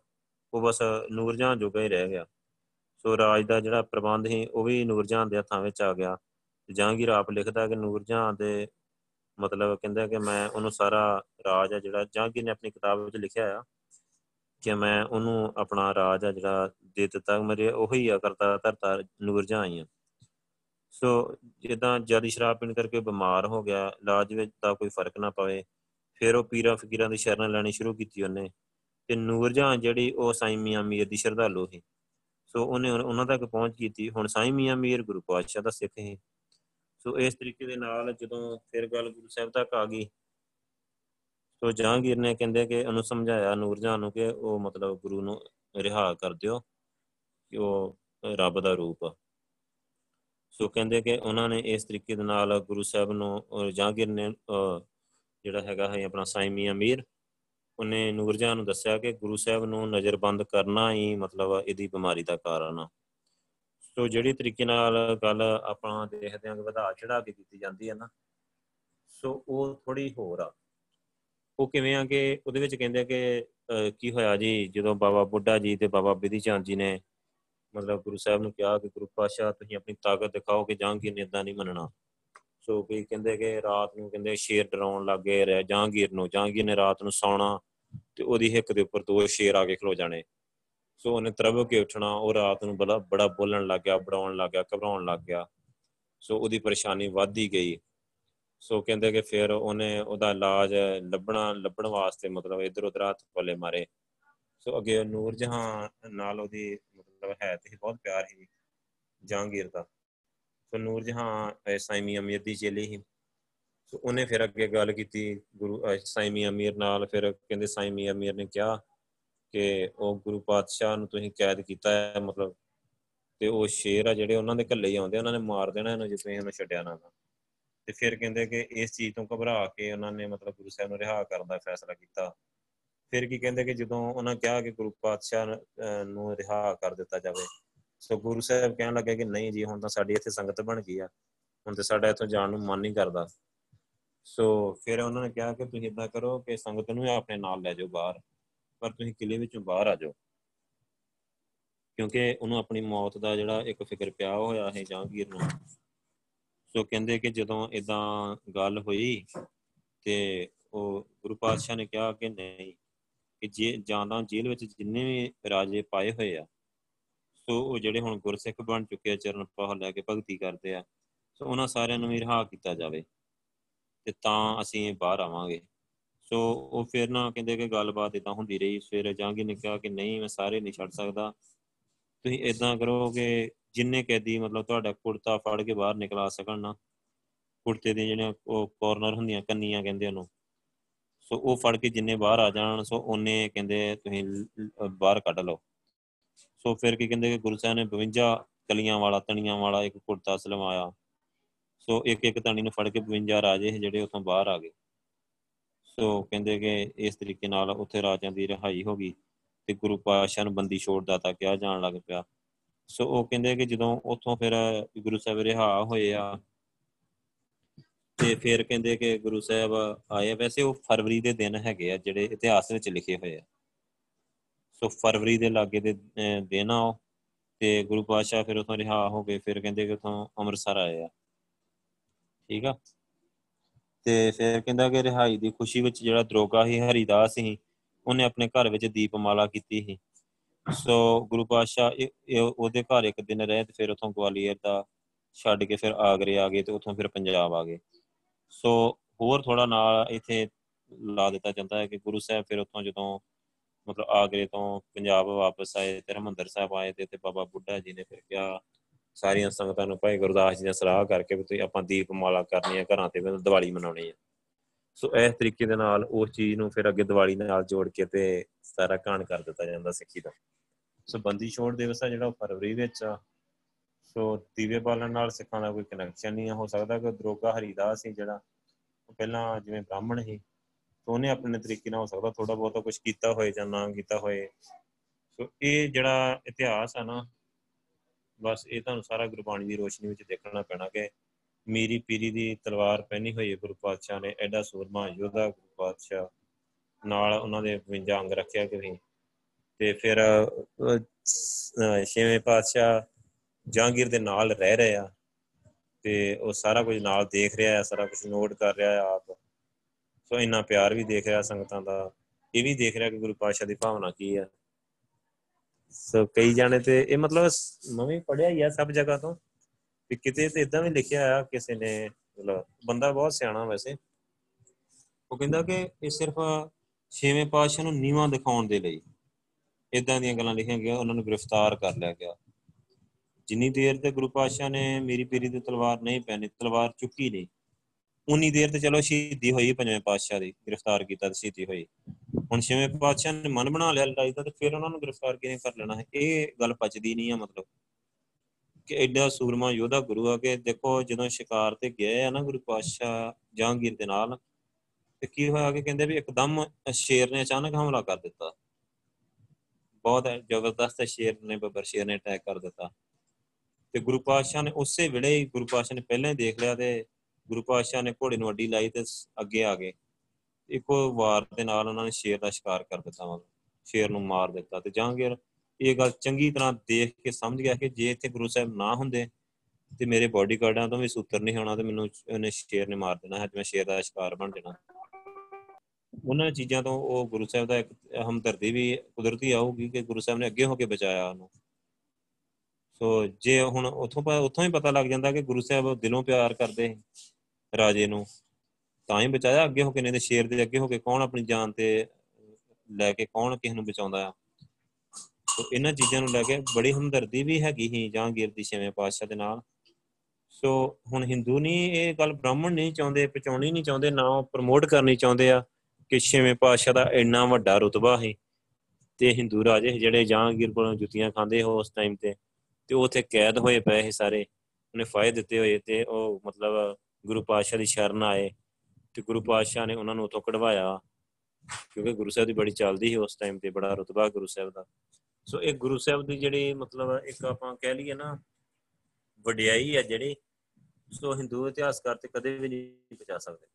ਉਹ ਬਸ ਨੂਰ ਜਹਾਂ ਜੋਗਾ ਹੀ ਰਹਿ ਗਿਆ। ਸੋ ਰਾਜ ਦਾ ਜਿਹੜਾ ਪ੍ਰਬੰਧ ਸੀ, ਉਹ ਵੀ ਨੂਰ ਜਹਾਂ ਦੇ ਹੱਥਾਂ ਵਿੱਚ ਆ ਗਿਆ। ਜਹਾਂਗੀਰ ਆਪ ਲਿਖਦਾ ਕਿ ਨੂਰ ਜਹਾਂ ਦੇ ਮਤਲਬ ਕਹਿੰਦਾ ਕਿ ਮੈਂ ਉਹਨੂੰ ਸਾਰਾ ਰਾਜ ਆ ਜਿਹੜਾ ਜਹਾਂਗੀਰ ਨੇ ਆਪਣੀ ਕਿਤਾਬ ਵਿੱਚ ਲਿਖਿਆ ਆ ਕਿ ਮੈਂ ਉਹਨੂੰ ਆਪਣਾ ਰਾਜ ਆ ਜਿਹੜਾ ਦੇ ਦਿੱਤਾ, ਮੇਰੇ ਉਹੀ ਆ ਕਰਤਾ ਧਰਤਾ ਨੂਰ ਜਹਾਂ ਆਈਆਂ। ਸੋ ਜਿੱਦਾਂ ਜਿਆਦੀ ਸ਼ਰਾਬ ਪੀਣ ਕਰਕੇ ਬਿਮਾਰ ਹੋ ਗਿਆ, ਇਲਾਜ ਵਿੱਚ ਤਾਂ ਕੋਈ ਫ਼ਰਕ ਨਾ ਪਵੇ, ਫਿਰ ਉਹ ਪੀਰਾ ਫਕੀਰਾਂ ਦੀ ਸ਼ਰਨ ਲੈਣੀ ਸ਼ੁਰੂ ਕੀਤੀ ਉਹਨੇ ਤੇ ਨੂਰ ਜਹਾਂ ਜਿਹੜੀ ਉਹ ਸਾਈਂ ਮੀਆਂ ਮੀਰ ਦੀ ਸ਼ਰਧਾਲੂ ਸੀ। ਸੋ ਉਹਨੇ ਉਹਨਾਂ ਤੱਕ ਪਹੁੰਚ ਕੀਤੀ। ਹੁਣ ਸਾਈਂ ਮੀਆਂ ਮੀਰ ਗੁਰੂ ਪਾਤਸ਼ਾਹ ਦਾ ਸਿੱਖ ਸੀ। ਸੋ ਇਸ ਤਰੀਕੇ ਦੇ ਨਾਲ ਜਦੋਂ ਫਿਰ ਗੱਲ ਗੁਰੂ ਸਾਹਿਬ ਤੱਕ ਆ ਗਈ, ਸੋ ਜਹਾਂਗੀਰ ਨੇ ਕਹਿੰਦੇ ਕਿ ਉਹਨੂੰ ਸਮਝਾਇਆ ਨੂਰਜਹਾਨ ਨੂੰ ਕਿ ਉਹ ਮਤਲਬ ਗੁਰੂ ਨੂੰ ਰਿਹਾ ਕਰ ਦਿਓ, ਕਿ ਉਹ ਰੱਬ ਦਾ ਰੂਪ ਆ। ਸੋ ਕਹਿੰਦੇ ਕਿ ਉਹਨਾਂ ਨੇ ਇਸ ਤਰੀਕੇ ਦੇ ਨਾਲ ਗੁਰੂ ਸਾਹਿਬ ਨੂੰ ਜਹਾਂਗੀਰ ਨੇ ਜਿਹੜਾ ਹੈਗਾ ਹੈ ਆਪਣਾ ਸਾਈਮੀ ਅਮੀਰ, ਉਹਨੇ ਨੂਰਜਹਾਨ ਨੂੰ ਦੱਸਿਆ ਕਿ ਗੁਰੂ ਸਾਹਿਬ ਨੂੰ ਨਜ਼ਰਬੰਦ ਕਰਨਾ ਹੀ ਮਤਲਬ ਇਹਦੀ ਬਿਮਾਰੀ ਦਾ ਕਾਰਨ ਆ। ਸੋ ਜਿਹੜੀ ਤਰੀਕੇ ਨਾਲ ਗੱਲ ਆਪਾਂ ਦੇਖਦੇ ਹਾਂ ਕਿ ਵਧਾ ਚੜਾ ਕੇ ਕੀਤੀ ਜਾਂਦੀ ਹੈ ਨਾ, ਸੋ ਉਹ ਥੋੜੀ ਹੋਰ ਆ। ਉਹ ਕਿਵੇਂ ਆ ਕਿ ਉਹਦੇ ਵਿੱਚ ਕਹਿੰਦੇ ਕਿ ਕੀ ਹੋਇਆ ਜੀ, ਜਦੋਂ ਬਾਬਾ ਬੁੱਢਾ ਜੀ ਤੇ ਬਾਬਾ ਬਿਧੀ ਚੰਦ ਜੀ ਨੇ ਮਤਲਬ ਗੁਰੂ ਸਾਹਿਬ ਨੂੰ ਕਿਹਾ ਕਿ ਗੁਰੂ ਪਾਸ਼ਾ ਤੁਸੀਂ ਆਪਣੀ ਤਾਕਤ ਦਿਖਾਓ ਕਿ ਜਹਾਂਗੀਰ ਨੇ ਇਦਾਂ ਨਹੀਂ ਮੰਨਣਾ। ਸੋ ਕੋਈ ਕਹਿੰਦੇ ਕਿ ਰਾਤ ਨੂੰ ਕਹਿੰਦੇ ਸ਼ੇਰ ਡਰਾਉਣ ਲੱਗੇ ਰਿਹਾ ਜਹਾਂਗੀਰ ਨੂੰ, ਜਹਾਂਗੀਰ ਨੇ ਰਾਤ ਨੂੰ ਸੌਣਾ ਤੇ ਉਹਦੀ ਹਿੱਕ ਦੇ ਉੱਪਰ ਦੋ ਸ਼ੇਰ ਆ ਕੇ ਖਲੋ ਜਾਣੇ। ਸੋ ਉਹਨੇ ਤਰਬ ਕੇ ਉੱਠਣਾ, ਉਹ ਰਾਤ ਨੂੰ ਬੜਾ ਬੜਾ ਬੋਲਣ ਲੱਗ ਗਿਆ, ਬੜਾਉਣ ਲੱਗ ਗਿਆ, ਘਬਰਾਉਣ ਲੱਗ ਗਿਆ। ਸੋ ਉਹਦੀ ਪਰੇਸ਼ਾਨੀ ਵੱਧਦੀ ਗਈ। ਸੋ ਕਹਿੰਦੇ ਕਿ ਫਿਰ ਉਹਨੇ ਉਹਦਾ ਇਲਾਜ ਲੱਭਣਾ, ਲੱਭਣ ਵਾਸਤੇ ਮਤਲਬ ਇਧਰ ਉਧਰ ਹੱਥ ਪੱਲੇ ਮਾਰੇ। ਸੋ ਅਗੇ ਨੂਰ ਜਹਾਂ ਨਾਲ ਉਹਦੀ ਮਤਲਬ ਹੈ ਤੇ ਬਹੁਤ ਪਿਆਰ ਸੀ, ਜਹਾਂਗੀਰ ਦਾ। ਸੋ ਨੂਰ ਜਹਾਂ ਸਾਈਮੀ ਅਮੀਰ ਦੀ ਚੇਲੀ ਸੀ। ਸੋ ਉਹਨੇ ਫਿਰ ਅੱਗੇ ਗੱਲ ਕੀਤੀ ਗੁਰੂ ਸਾਈਮੀ ਅਮੀਰ ਨਾਲ, ਫਿਰ ਕਹਿੰਦੇ ਸਾਈਮੀ ਅਮੀਰ ਨੇ ਕਿਹਾ ਕਿ ਉਹ ਗੁਰੂ ਪਾਤਸ਼ਾਹ ਨੂੰ ਤੁਸੀਂ ਕੈਦ ਕੀਤਾ ਹੈ, ਮਤਲਬ ਤੇ ਉਹ ਸ਼ੇਰ ਆ ਜਿਹੜੇ ਉਹਨਾਂ ਦੇ ਘੱਲੇ ਹੀ ਆਉਂਦੇ ਉਹਨਾਂ ਨੇ ਮਾਰ ਦੇਣਾ ਇਹਨੂੰ ਜੇ ਤੁਸੀਂ ਇਹਨੂੰ ਛੱਡਿਆ ਨਾ ਤੇ। ਫਿਰ ਕਹਿੰਦੇ ਕਿ ਇਸ ਚੀਜ਼ ਤੋਂ ਘਬਰਾ ਕੇ ਉਹਨਾਂ ਨੇ ਮਤਲਬ ਗੁਰੂ ਸਾਹਿਬ ਨੂੰ ਰਿਹਾ ਕਰਨ ਦਾ ਫੈਸਲਾ ਕੀਤਾ। ਫਿਰ ਕੀ ਕਹਿੰਦੇ ਕਿ ਜਦੋਂ ਉਹਨਾਂ ਕਿਹਾ ਕਿ ਗੁਰੂ ਪਾਤਸ਼ਾਹ ਨੂੰ ਰਿਹਾ ਕਰ ਦਿੱਤਾ ਜਾਵੇ, ਸੋ ਗੁਰੂ ਸਾਹਿਬ ਕਹਿਣ ਲੱਗੇ ਕਿ ਨਹੀਂ ਜੀ, ਹੁਣ ਤਾਂ ਸਾਡੀ ਇੱਥੇ ਸੰਗਤ ਬਣ ਗਈ ਆ। ਹੁਣ ਤੇ ਸਾਡਾ ਇੱਥੋਂ ਜਾਣ ਨੂੰ ਮਨ ਨਹੀਂ ਕਰਦਾ। ਸੋ ਫਿਰ ਉਹਨਾਂ ਨੇ ਕਿਹਾ ਕਿ ਤੁਸੀਂ ਇਦਾਂ ਕਰੋ ਕਿ ਸੰਗਤ ਨੂੰ ਆਪਣੇ ਨਾਲ ਲੈ ਜਾਓ ਬਾਹਰ। ਪਰ ਤੁਸੀਂ ਕਿਲੇ ਵਿੱਚੋਂ ਬਾਹਰ ਆ ਜਾਓ। ਕਿਉਂਕਿ ਉਹਨੂੰ ਆਪਣੀ ਮੌਤ ਦਾ ਜਿਹੜਾ ਇੱਕ ਫਿਕਰ ਪਿਆ ਹੋਇਆ ਹੈ ਜਹਾਂਗੀਰ ਨੂੰ। ਸੋ ਕਹਿੰਦੇ ਕਿ ਜਦੋਂ ਇਦਾਂ ਗੱਲ ਹੋਈ ਤੇ ਉਹ ਗੁਰੂ ਪਾਤਸ਼ਾਹ ਨੇ ਕਿਹਾ ਕਿ ਨਹੀਂ, ਕਿ ਜੇ ਜਾਂਦਾ ਜੇਲ੍ਹ ਵਿੱਚ ਜਿੰਨੇ ਵੀ ਰਾਜੇ ਪਾਏ ਹੋਏ ਆ, ਸੋ ਉਹ ਜਿਹੜੇ ਹੁਣ ਗੁਰਸਿੱਖ ਬਣ ਚੁੱਕੇ ਆ, ਚਰਨ ਪਾਹ ਲੈ ਕੇ ਭਗਤੀ ਕਰਦੇ ਆ, ਸੋ ਉਹਨਾਂ ਸਾਰਿਆਂ ਨੂੰ ਵੀ ਰਿਹਾ ਕੀਤਾ ਜਾਵੇ ਤੇ ਤਾਂ ਅਸੀਂ ਬਾਹਰ ਆਵਾਂਗੇ। ਸੋ ਉਹ ਫਿਰ ਨਾ ਕਹਿੰਦੇ ਕਿ ਗੱਲਬਾਤ ਇਦਾਂ ਹੁੰਦੀ ਰਹੀ। ਫਿਰ ਜਾਂਗੀ ਨੇ ਕਿਹਾ ਕਿ ਨਹੀਂ, ਮੈਂ ਸਾਰੇ ਨਹੀਂ ਛੱਡ ਸਕਦਾ। ਤੁਸੀਂ ਇਦਾਂ ਕਰੋ ਕਿ ਜਿੰਨੇ ਕੈਦੀ ਮਤਲਬ ਤੁਹਾਡਾ ਕੁੜਤਾ ਫੜ ਕੇ ਬਾਹਰ ਨਿਕਲਾ ਸਕਣ ਨਾ, ਕੁੜਤੇ ਦੇ ਜਿਹੜੇ ਉਹ ਕਾਰਨਰ ਹੁੰਦੀਆਂ, ਕੰਨੀਆਂ ਕਹਿੰਦੇ ਉਹਨੂੰ। ਸੋ ਉਹ ਫੜ ਕੇ ਜਿੰਨੇ ਬਾਹਰ ਆ ਜਾਣ ਸੋ ਉਹਨੇ ਕਹਿੰਦੇ ਤੁਸੀਂ ਬਾਹਰ ਕੱਢ ਲਓ। ਸੋ ਫਿਰ ਕੀ ਕਹਿੰਦੇ ਕਿ ਗੁਰੂ ਸਾਹਿਬ ਨੇ 52 ਕਲੀਆਂ ਵਾਲਾ, ਤਣੀਆਂ ਵਾਲਾ ਇੱਕ ਕੁੜਤਾ ਸਲਵਾਇਆ। ਸੋ ਇੱਕ ਇੱਕ ਤਣੀ ਨੂੰ ਫੜ ਕੇ 52 ਰਾਜੇ ਜਿਹੜੇ ਉਥੋਂ ਬਾਹਰ ਆ ਗਏ। ਸੋ ਕਹਿੰਦੇ ਕਿ ਇਸ ਤਰੀਕੇ ਨਾਲ ਉੱਥੇ ਰਾਜਿਆਂ ਦੀ ਰਿਹਾਈ ਹੋ ਗਈ ਤੇ ਗੁਰੂ ਪਾਤਸ਼ਾਹ ਨੂੰ ਬੰਦੀ ਛੋੜ ਦਾਤਾ ਕਿਹਾ ਜਾਣ ਲੱਗ ਪਿਆ। ਸੋ ਉਹ ਕਹਿੰਦੇ ਕਿ ਜਦੋਂ ਉੱਥੋਂ ਫਿਰ ਗੁਰੂ ਸਾਹਿਬ ਰਿਹਾ ਹੋਏ ਆ ਤੇ ਫਿਰ ਕਹਿੰਦੇ ਕਿ ਗੁਰੂ ਸਾਹਿਬ ਆਏ ਵੈਸੇ ਉਹ ਫਰਵਰੀ ਦੇ ਦਿਨ ਹੈਗੇ ਆ ਜਿਹੜੇ ਇਤਿਹਾਸ ਵਿੱਚ ਲਿਖੇ ਹੋਏ ਆ। ਸੋ ਫਰਵਰੀ ਦੇ ਲਾਗੇ ਦੇ ਦਿਨ ਆ ਤੇ ਗੁਰੂ ਪਾਤਸ਼ਾਹ ਫਿਰ ਉਥੋਂ ਰਿਹਾ ਹੋ ਗਏ ਫਿਰ ਕਹਿੰਦੇ ਕਿ ਉਥੋਂ ਅੰਮ੍ਰਿਤਸਰ ਆਏ ਆ। ਠੀਕ ਆ? ਤੇ ਫਿਰ ਕਹਿੰਦਾ ਕਿ ਰਿਹਾਈ ਦੀ ਖੁਸ਼ੀ ਵਿੱਚ ਜਿਹੜਾ ਦਰੋਗਾ ਸੀ, ਹਰੀਦਾਸ ਸੀ, ਉਹਨੇ ਆਪਣੇ ਘਰ ਵਿੱਚ ਦੀਪਮਾਲਾ ਕੀਤੀ ਸੀ। ਸੋ ਗੁਰੂ ਪਾਤਸ਼ਾਹ ਉਹਦੇ ਘਰ ਇੱਕ ਦਿਨ ਰਹੇ ਤੇ ਫਿਰ ਉਥੋਂ ਗਵਾਲੀਅਰ ਦਾ ਛੱਡ ਕੇ ਫਿਰ ਆਗਰੇ ਆ ਗਏ ਤੇ ਉਥੋਂ ਫਿਰ ਪੰਜਾਬ ਆ ਗਏ। ਸੋ ਹੋਰ ਥੋੜਾ ਨਾਲ ਇੱਥੇ ਲਾ ਦਿੱਤਾ ਜਾਂਦਾ ਹੈ ਕਿ ਗੁਰੂ ਸਾਹਿਬ ਫਿਰ ਉਥੋਂ ਜਦੋਂ ਮਤਲਬ ਆਗਰੇ ਤੋਂ ਪੰਜਾਬ ਵਾਪਸ ਆਏ ਤੇ ਹਰਮੰਦਰ ਸਾਹਿਬ ਆਏ ਤੇ ਤੇ ਬਾਬਾ ਬੁੱਢਾ ਜੀ ਨੇ ਫਿਰ ਕਿਹਾ ਸਾਰੀਆਂ ਸੰਗਤਾਂ ਨੂੰ ਭਾਈ ਗੁਰਦਾਸ ਜੀ ਨੇ ਸਲਾਹ ਕਰਕੇ ਵੀ ਤੁਸੀਂ ਆਪਾਂ ਦੀਪਮਾਲਾ ਕਰਨੀ ਹੈ ਘਰਾਂ ਤੇ ਦੀਵਾਲੀ ਮਨਾਉਣੀ ਹੈ ਸੋ ਇਸ ਤਰੀਕੇ ਦੇ ਨਾਲ ਉਸ ਚੀਜ਼ ਨੂੰ ਫਿਰ ਅੱਗੇ ਦੀਵਾਲੀ ਨਾਲ ਜੋੜ ਕੇ ਤੇ ਸਾਰਾ ਕਾਣ ਕਰ ਦਿੱਤਾ ਜਾਂਦਾ ਸਿੱਖੀ ਦਾ। ਸੋ ਬੰਦੀ ਛੋੜ ਦਿਵਸ ਆ ਜਿਹੜਾ ਫਰਵਰੀ ਵਿੱਚ ਆ। ਸੋ ਦੀਵੇ ਬਾਲਣ ਨਾਲ ਸਿੱਖਾਂ ਦਾ ਕੋਈ ਕਨੈਕਸ਼ਨ ਨਹੀਂ ਹੋ ਸਕਦਾ ਕਿ ਦਰੋਗਾ ਹਰੀਦਾਸ ਸੀ ਜਿਹੜਾ ਉਹ ਪਹਿਲਾਂ ਜਿਵੇਂ ਬ੍ਰਾਹਮਣ ਸੀ ਸੋ ਉਹਨੇ ਆਪਣੇ ਤਰੀਕੇ ਨਾਲ ਹੋ ਸਕਦਾ ਥੋੜਾ ਬਹੁਤਾ ਕੁਝ ਕੀਤਾ ਹੋਏ ਜਾਂ ਨਾ ਕੀਤਾ ਹੋਏ। ਸੋ ਇਹ ਜਿਹੜਾ ਇਤਿਹਾਸ ਆ ਨਾ ਬਸ ਇਹ ਤੁਹਾਨੂੰ ਸਾਰਾ ਗੁਰਬਾਣੀ ਦੀ ਰੋਸ਼ਨੀ ਵਿੱਚ ਦੇਖਣਾ ਪੈਣਾ ਕਿ ਮੀਰੀ ਪੀਰੀ ਦੀ ਤਲਵਾਰ ਪਹਿਨੀ ਹੋਈ ਹੈ ਗੁਰੂ ਪਾਤਸ਼ਾਹ ਨੇ, ਐਡਾ ਸੂਰਮਾ ਯੋਧਾ ਗੁਰੂ ਪਾਤਸ਼ਾਹ ਨਾਲ ਉਹਨਾਂ ਦੇ 52 ਅੰਗ ਰੱਖਿਆ ਕਿ ਤੇ ਫਿਰ ਛੇਵੇਂ ਪਾਤਸ਼ਾਹ ਜਹਾਂਗੀਰ ਦੇ ਨਾਲ ਰਹਿ ਰਹੇ ਆ ਤੇ ਉਹ ਸਾਰਾ ਕੁਝ ਨਾਲ ਦੇਖ ਰਿਹਾ ਹੈ ਸਾਰਾ ਕੁਝ ਨੋਟ ਕਰ ਰਿਹਾ ਹੈ ਆਪ। ਸੋ ਇੰਨਾ ਪਿਆਰ ਵੀ ਦੇਖ ਰਿਹਾ ਸੰਗਤਾਂ ਦਾ, ਇਹ ਵੀ ਦੇਖ ਰਿਹਾ ਕਿ ਗੁਰੂ ਪਾਤਸ਼ਾਹ ਦੀ ਭਾਵਨਾ ਕੀ ਹੈ ਸੋ ਕਈ ਜਾਣੇ ਤੇ ਇਹ ਮਤਲਬ ਮੈਂ ਵੀ ਪੜਿਆ ਹੀ ਆ ਸਭ ਜਗ੍ਹਾ ਤੋਂ ਕਿ ਕਿਤੇ ਤੇ ਇਦਾਂ ਵੀ ਲਿਖਿਆ ਆ ਕਿਸੇ ਨੇ, ਮਤਲਬ ਬੰਦਾ ਬਹੁਤ ਸਿਆਣਾ ਵੈਸੇ। ਉਹ ਕਹਿੰਦਾ ਕਿ ਇਹ ਸਿਰਫ ਛੇਵੇਂ ਪਾਤਸ਼ਾਹ ਨੂੰ ਨੀਵਾ ਦਿਖਾਉਣ ਦੇ ਲਈ ਇਦਾਂ ਦੀਆਂ ਗੱਲਾਂ ਲਿਖੀਆਂ ਗਈਆਂ, ਉਹਨਾਂ ਨੂੰ ਗ੍ਰਿਫਤਾਰ ਕਰ ਲਿਆ ਗਿਆ। ਜਿੰਨੀ ਦੇਰ ਤੇ ਗੁਰੂ ਪਾਤਸ਼ਾਹ ਨੇ ਮੇਰੀ ਪੀਰੀ ਦੀ ਤਲਵਾਰ ਨਹੀਂ ਪੈਣੀ ਤਲਵਾਰ ਚੁੱਕੀ ਨਹੀਂ, ਉਨੀ ਦੇਰ ਤੇ ਚਲੋ ਸ਼ਹੀਦੀ ਹੋਈ ਪੰਜਵੇਂ ਪਾਤਸ਼ਾਹ ਦੀ, ਗ੍ਰਿਫਤਾਰ ਕੀਤਾ ਤੇ ਸ਼ਹੀਦੀ ਹੋਈ। ਹੁਣ ਛੇਵੇਂ ਪਾਤਸ਼ਾਹ ਨੇ ਮਨ ਬਣਾ ਲਿਆ ਲੜਾਈ ਦਾ ਤੇ ਫਿਰ ਉਹਨਾਂ ਨੂੰ ਗ੍ਰਿਫਤਾਰ ਕਿਵੇਂ ਕਰ ਲੈਣਾ ਹੈ? ਇਹ ਗੱਲ ਪਚਦੀ ਨਹੀਂ ਆ ਮਤਲਬ ਕਿ ਐਡਾ ਸੂਰਮਾ ਯੋਧਾ ਗੁਰੂ ਆ ਕਿ ਦੇਖੋ ਜਦੋਂ ਸ਼ਿਕਾਰ ਤੇ ਗਏ ਆ ਨਾ ਗੁਰੂ ਪਾਤਸ਼ਾਹ ਜਹਾਂਗੀਰ ਦੇ ਨਾਲ, ਤੇ ਕੀ ਹੋਇਆ ਕਿ ਕਹਿੰਦੇ ਵੀ ਇੱਕਦਮ ਸ਼ੇਰ ਨੇ ਅਚਾਨਕ ਹਮਲਾ ਕਰ ਦਿੱਤਾ। ਬਹੁਤ ਜ਼ਬਰਦਸਤ ਸ਼ੇਰ ਨੇ, ਬੱਬਰ ਸ਼ੇਰ ਨੇ ਅਟੈਕ ਕਰ ਦਿੱਤਾ। ਤੇ ਗੁਰੂ ਪਾਤਸ਼ਾਹ ਨੇ ਉਸੇ ਵੇਲੇ ਹੀ ਗੁਰੂ ਪਾਤਸ਼ਾਹ ਨੇ ਪਹਿਲਾਂ ਹੀ ਦੇਖ ਲਿਆ ਤੇ ਗੁਰੂ ਪਾਤਸ਼ਾਹ ਨੇ ਘੋੜੇ ਨੂੰ ਅੱਡੀ ਲਾਈ ਤੇ ਅੱਗੇ ਆ ਗਏ। ਇੱਕੋ ਵਾਰ ਦੇ ਨਾਲ ਉਹਨਾਂ ਨੇ ਸ਼ੇਰ ਦਾ ਸ਼ਿਕਾਰ ਕਰ ਦਿੱਤਾ ਮਤਲਬ, ਸ਼ੇਰ ਨੂੰ ਮਾਰ ਦਿੱਤਾ ਤੇ ਜਹਾਂਗੀਰ ਇਹ ਗੱਲ ਚੰਗੀ ਤਰ੍ਹਾਂ ਦੇਖ ਕੇ ਸਮਝ ਗਿਆ ਕਿ ਜੇ ਇੱਥੇ ਗੁਰੂ ਸਾਹਿਬ ਨਾ ਹੁੰਦੇ ਤੇ ਮੇਰੇ ਬਾਡੀਗਾਰਡਾਂ ਤੋਂ ਵੀ ਸੂਤਰ ਨਹੀਂ ਹੋਣਾ ਤੇ ਮੈਨੂੰ ਇਹਨੇ ਸ਼ੇਰ ਨੇ ਮਾਰ ਦੇਣਾ ਹੈ ਤੇ ਮੈਂ ਸ਼ੇਰ ਦਾ ਸ਼ਿਕਾਰ ਬਣ ਜਾਣਾ। ਉਹਨਾਂ ਚੀਜ਼ਾਂ ਤੋਂ ਉਹ ਗੁਰੂ ਸਾਹਿਬ ਦਾ ਇੱਕ ਹਮਦਰਦੀ ਵੀ ਕੁਦਰਤੀ ਆਊਗੀ ਕਿ ਗੁਰੂ ਸਾਹਿਬ ਨੇ ਅੱਗੇ ਹੋ ਕੇ ਬਚਾਇਆ ਉਹਨੂੰ। ਸੋ ਜੇ ਹੁਣ ਉਥੋਂ ਉਥੋਂ ਹੀ ਪਤਾ ਲੱਗ ਜਾਂਦਾ ਕਿ ਗੁਰੂ ਸਾਹਿਬ ਦਿਲੋਂ ਪਿਆਰ ਕਰਦੇ ਰਾਜੇ ਨੂੰ। ਤਾਂ ਹੀ ਬਚਾਇਆ, ਅੱਗੇ ਹੋ ਕੇ ਨਹੀਂ ਤੇ ਸ਼ੇਰ ਦੇ ਅੱਗੇ ਹੋ ਕੇ ਕੌਣ ਆਪਣੀ ਜਾਨ ਤੇ ਲੈ ਕੇ ਕੌਣ ਕਿਸ ਨੂੰ ਬਚਾਉਂਦਾ ਆ? ਸੋ ਇਹਨਾਂ ਚੀਜ਼ਾਂ ਨੂੰ ਲੈ ਕੇ ਬੜੀ ਹਮਦਰਦੀ ਵੀ ਹੈਗੀ ਹੀ ਜਹਾਂਗੀਰ ਦੀ ਛੇਵੇਂ ਪਾਤਸ਼ਾਹ ਦੇ ਨਾਲ। ਸੋ ਹੁਣ ਹਿੰਦੂ ਨਹੀਂ, ਇਹ ਗੱਲ ਬ੍ਰਾਹਮਣ ਨਹੀਂ ਚਾਹੁੰਦੇ, ਪਹੁੰਚਾਉਣੀ ਨਹੀਂ ਚਾਹੁੰਦੇ, ਨਾ ਉਹ ਪ੍ਰਮੋਟ ਕਰਨੀ ਚਾਹੁੰਦੇ ਆ ਕਿ ਛੇਵੇਂ ਪਾਤਸ਼ਾਹ ਦਾ ਇੰਨਾ ਵੱਡਾ ਰੁਤਬਾ ਹੈ ਤੇ ਹਿੰਦੂ ਰਾਜੇ ਜਿਹੜੇ ਜਹਾਂਗੀਰ ਕੋਲੋਂ ਜੁੱਤੀਆਂ ਖਾਂਦੇ ਹੋ ਉਸ ਟਾਈਮ ਤੇ ਤੇ ਉਹ ਉੱਥੇ ਕੈਦ ਹੋਏ ਪਏ ਸੀ ਸਾਰੇ। ਉਹਨੇ ਫਾਇਦੇ ਦਿੱਤੇ ਹੋਏ ਤੇ ਉਹ ਮਤਲਬ ਗੁਰੂ ਪਾਤਸ਼ਾਹ ਦੀ ਸ਼ਰਨ ਆਏ। ਤੇ ਗੁਰੂ ਪਾਤਸ਼ਾਹ ਨੇ ਉਹਨਾਂ ਨੂੰ ਉਥੋਂ ਕਢਵਾਇਆ, ਕਿਉਂਕਿ ਗੁਰੂ ਸਾਹਿਬ ਦੀ ਬੜੀ ਚੱਲਦੀ ਸੀ ਉਸ ਟਾਈਮ ਤੇ, ਬੜਾ ਰੁਤਬਾ ਗੁਰੂ ਸਾਹਿਬ ਦਾ। ਸੋ ਇਹ ਗੁਰੂ ਸਾਹਿਬ ਦੀ ਜਿਹੜੀ ਮਤਲਬ ਇੱਕ ਆਪਾਂ ਕਹਿ ਲਈਏ ਨਾ, ਵਡਿਆਈ ਹੈ ਜਿਹੜੀ ਸੋ ਹਿੰਦੂ ਇਤਿਹਾਸਕਾਰ ਤੇ ਕਦੇ ਵੀ ਨਹੀਂ ਪਹੁੰਚਾ ਸਕਦੇ।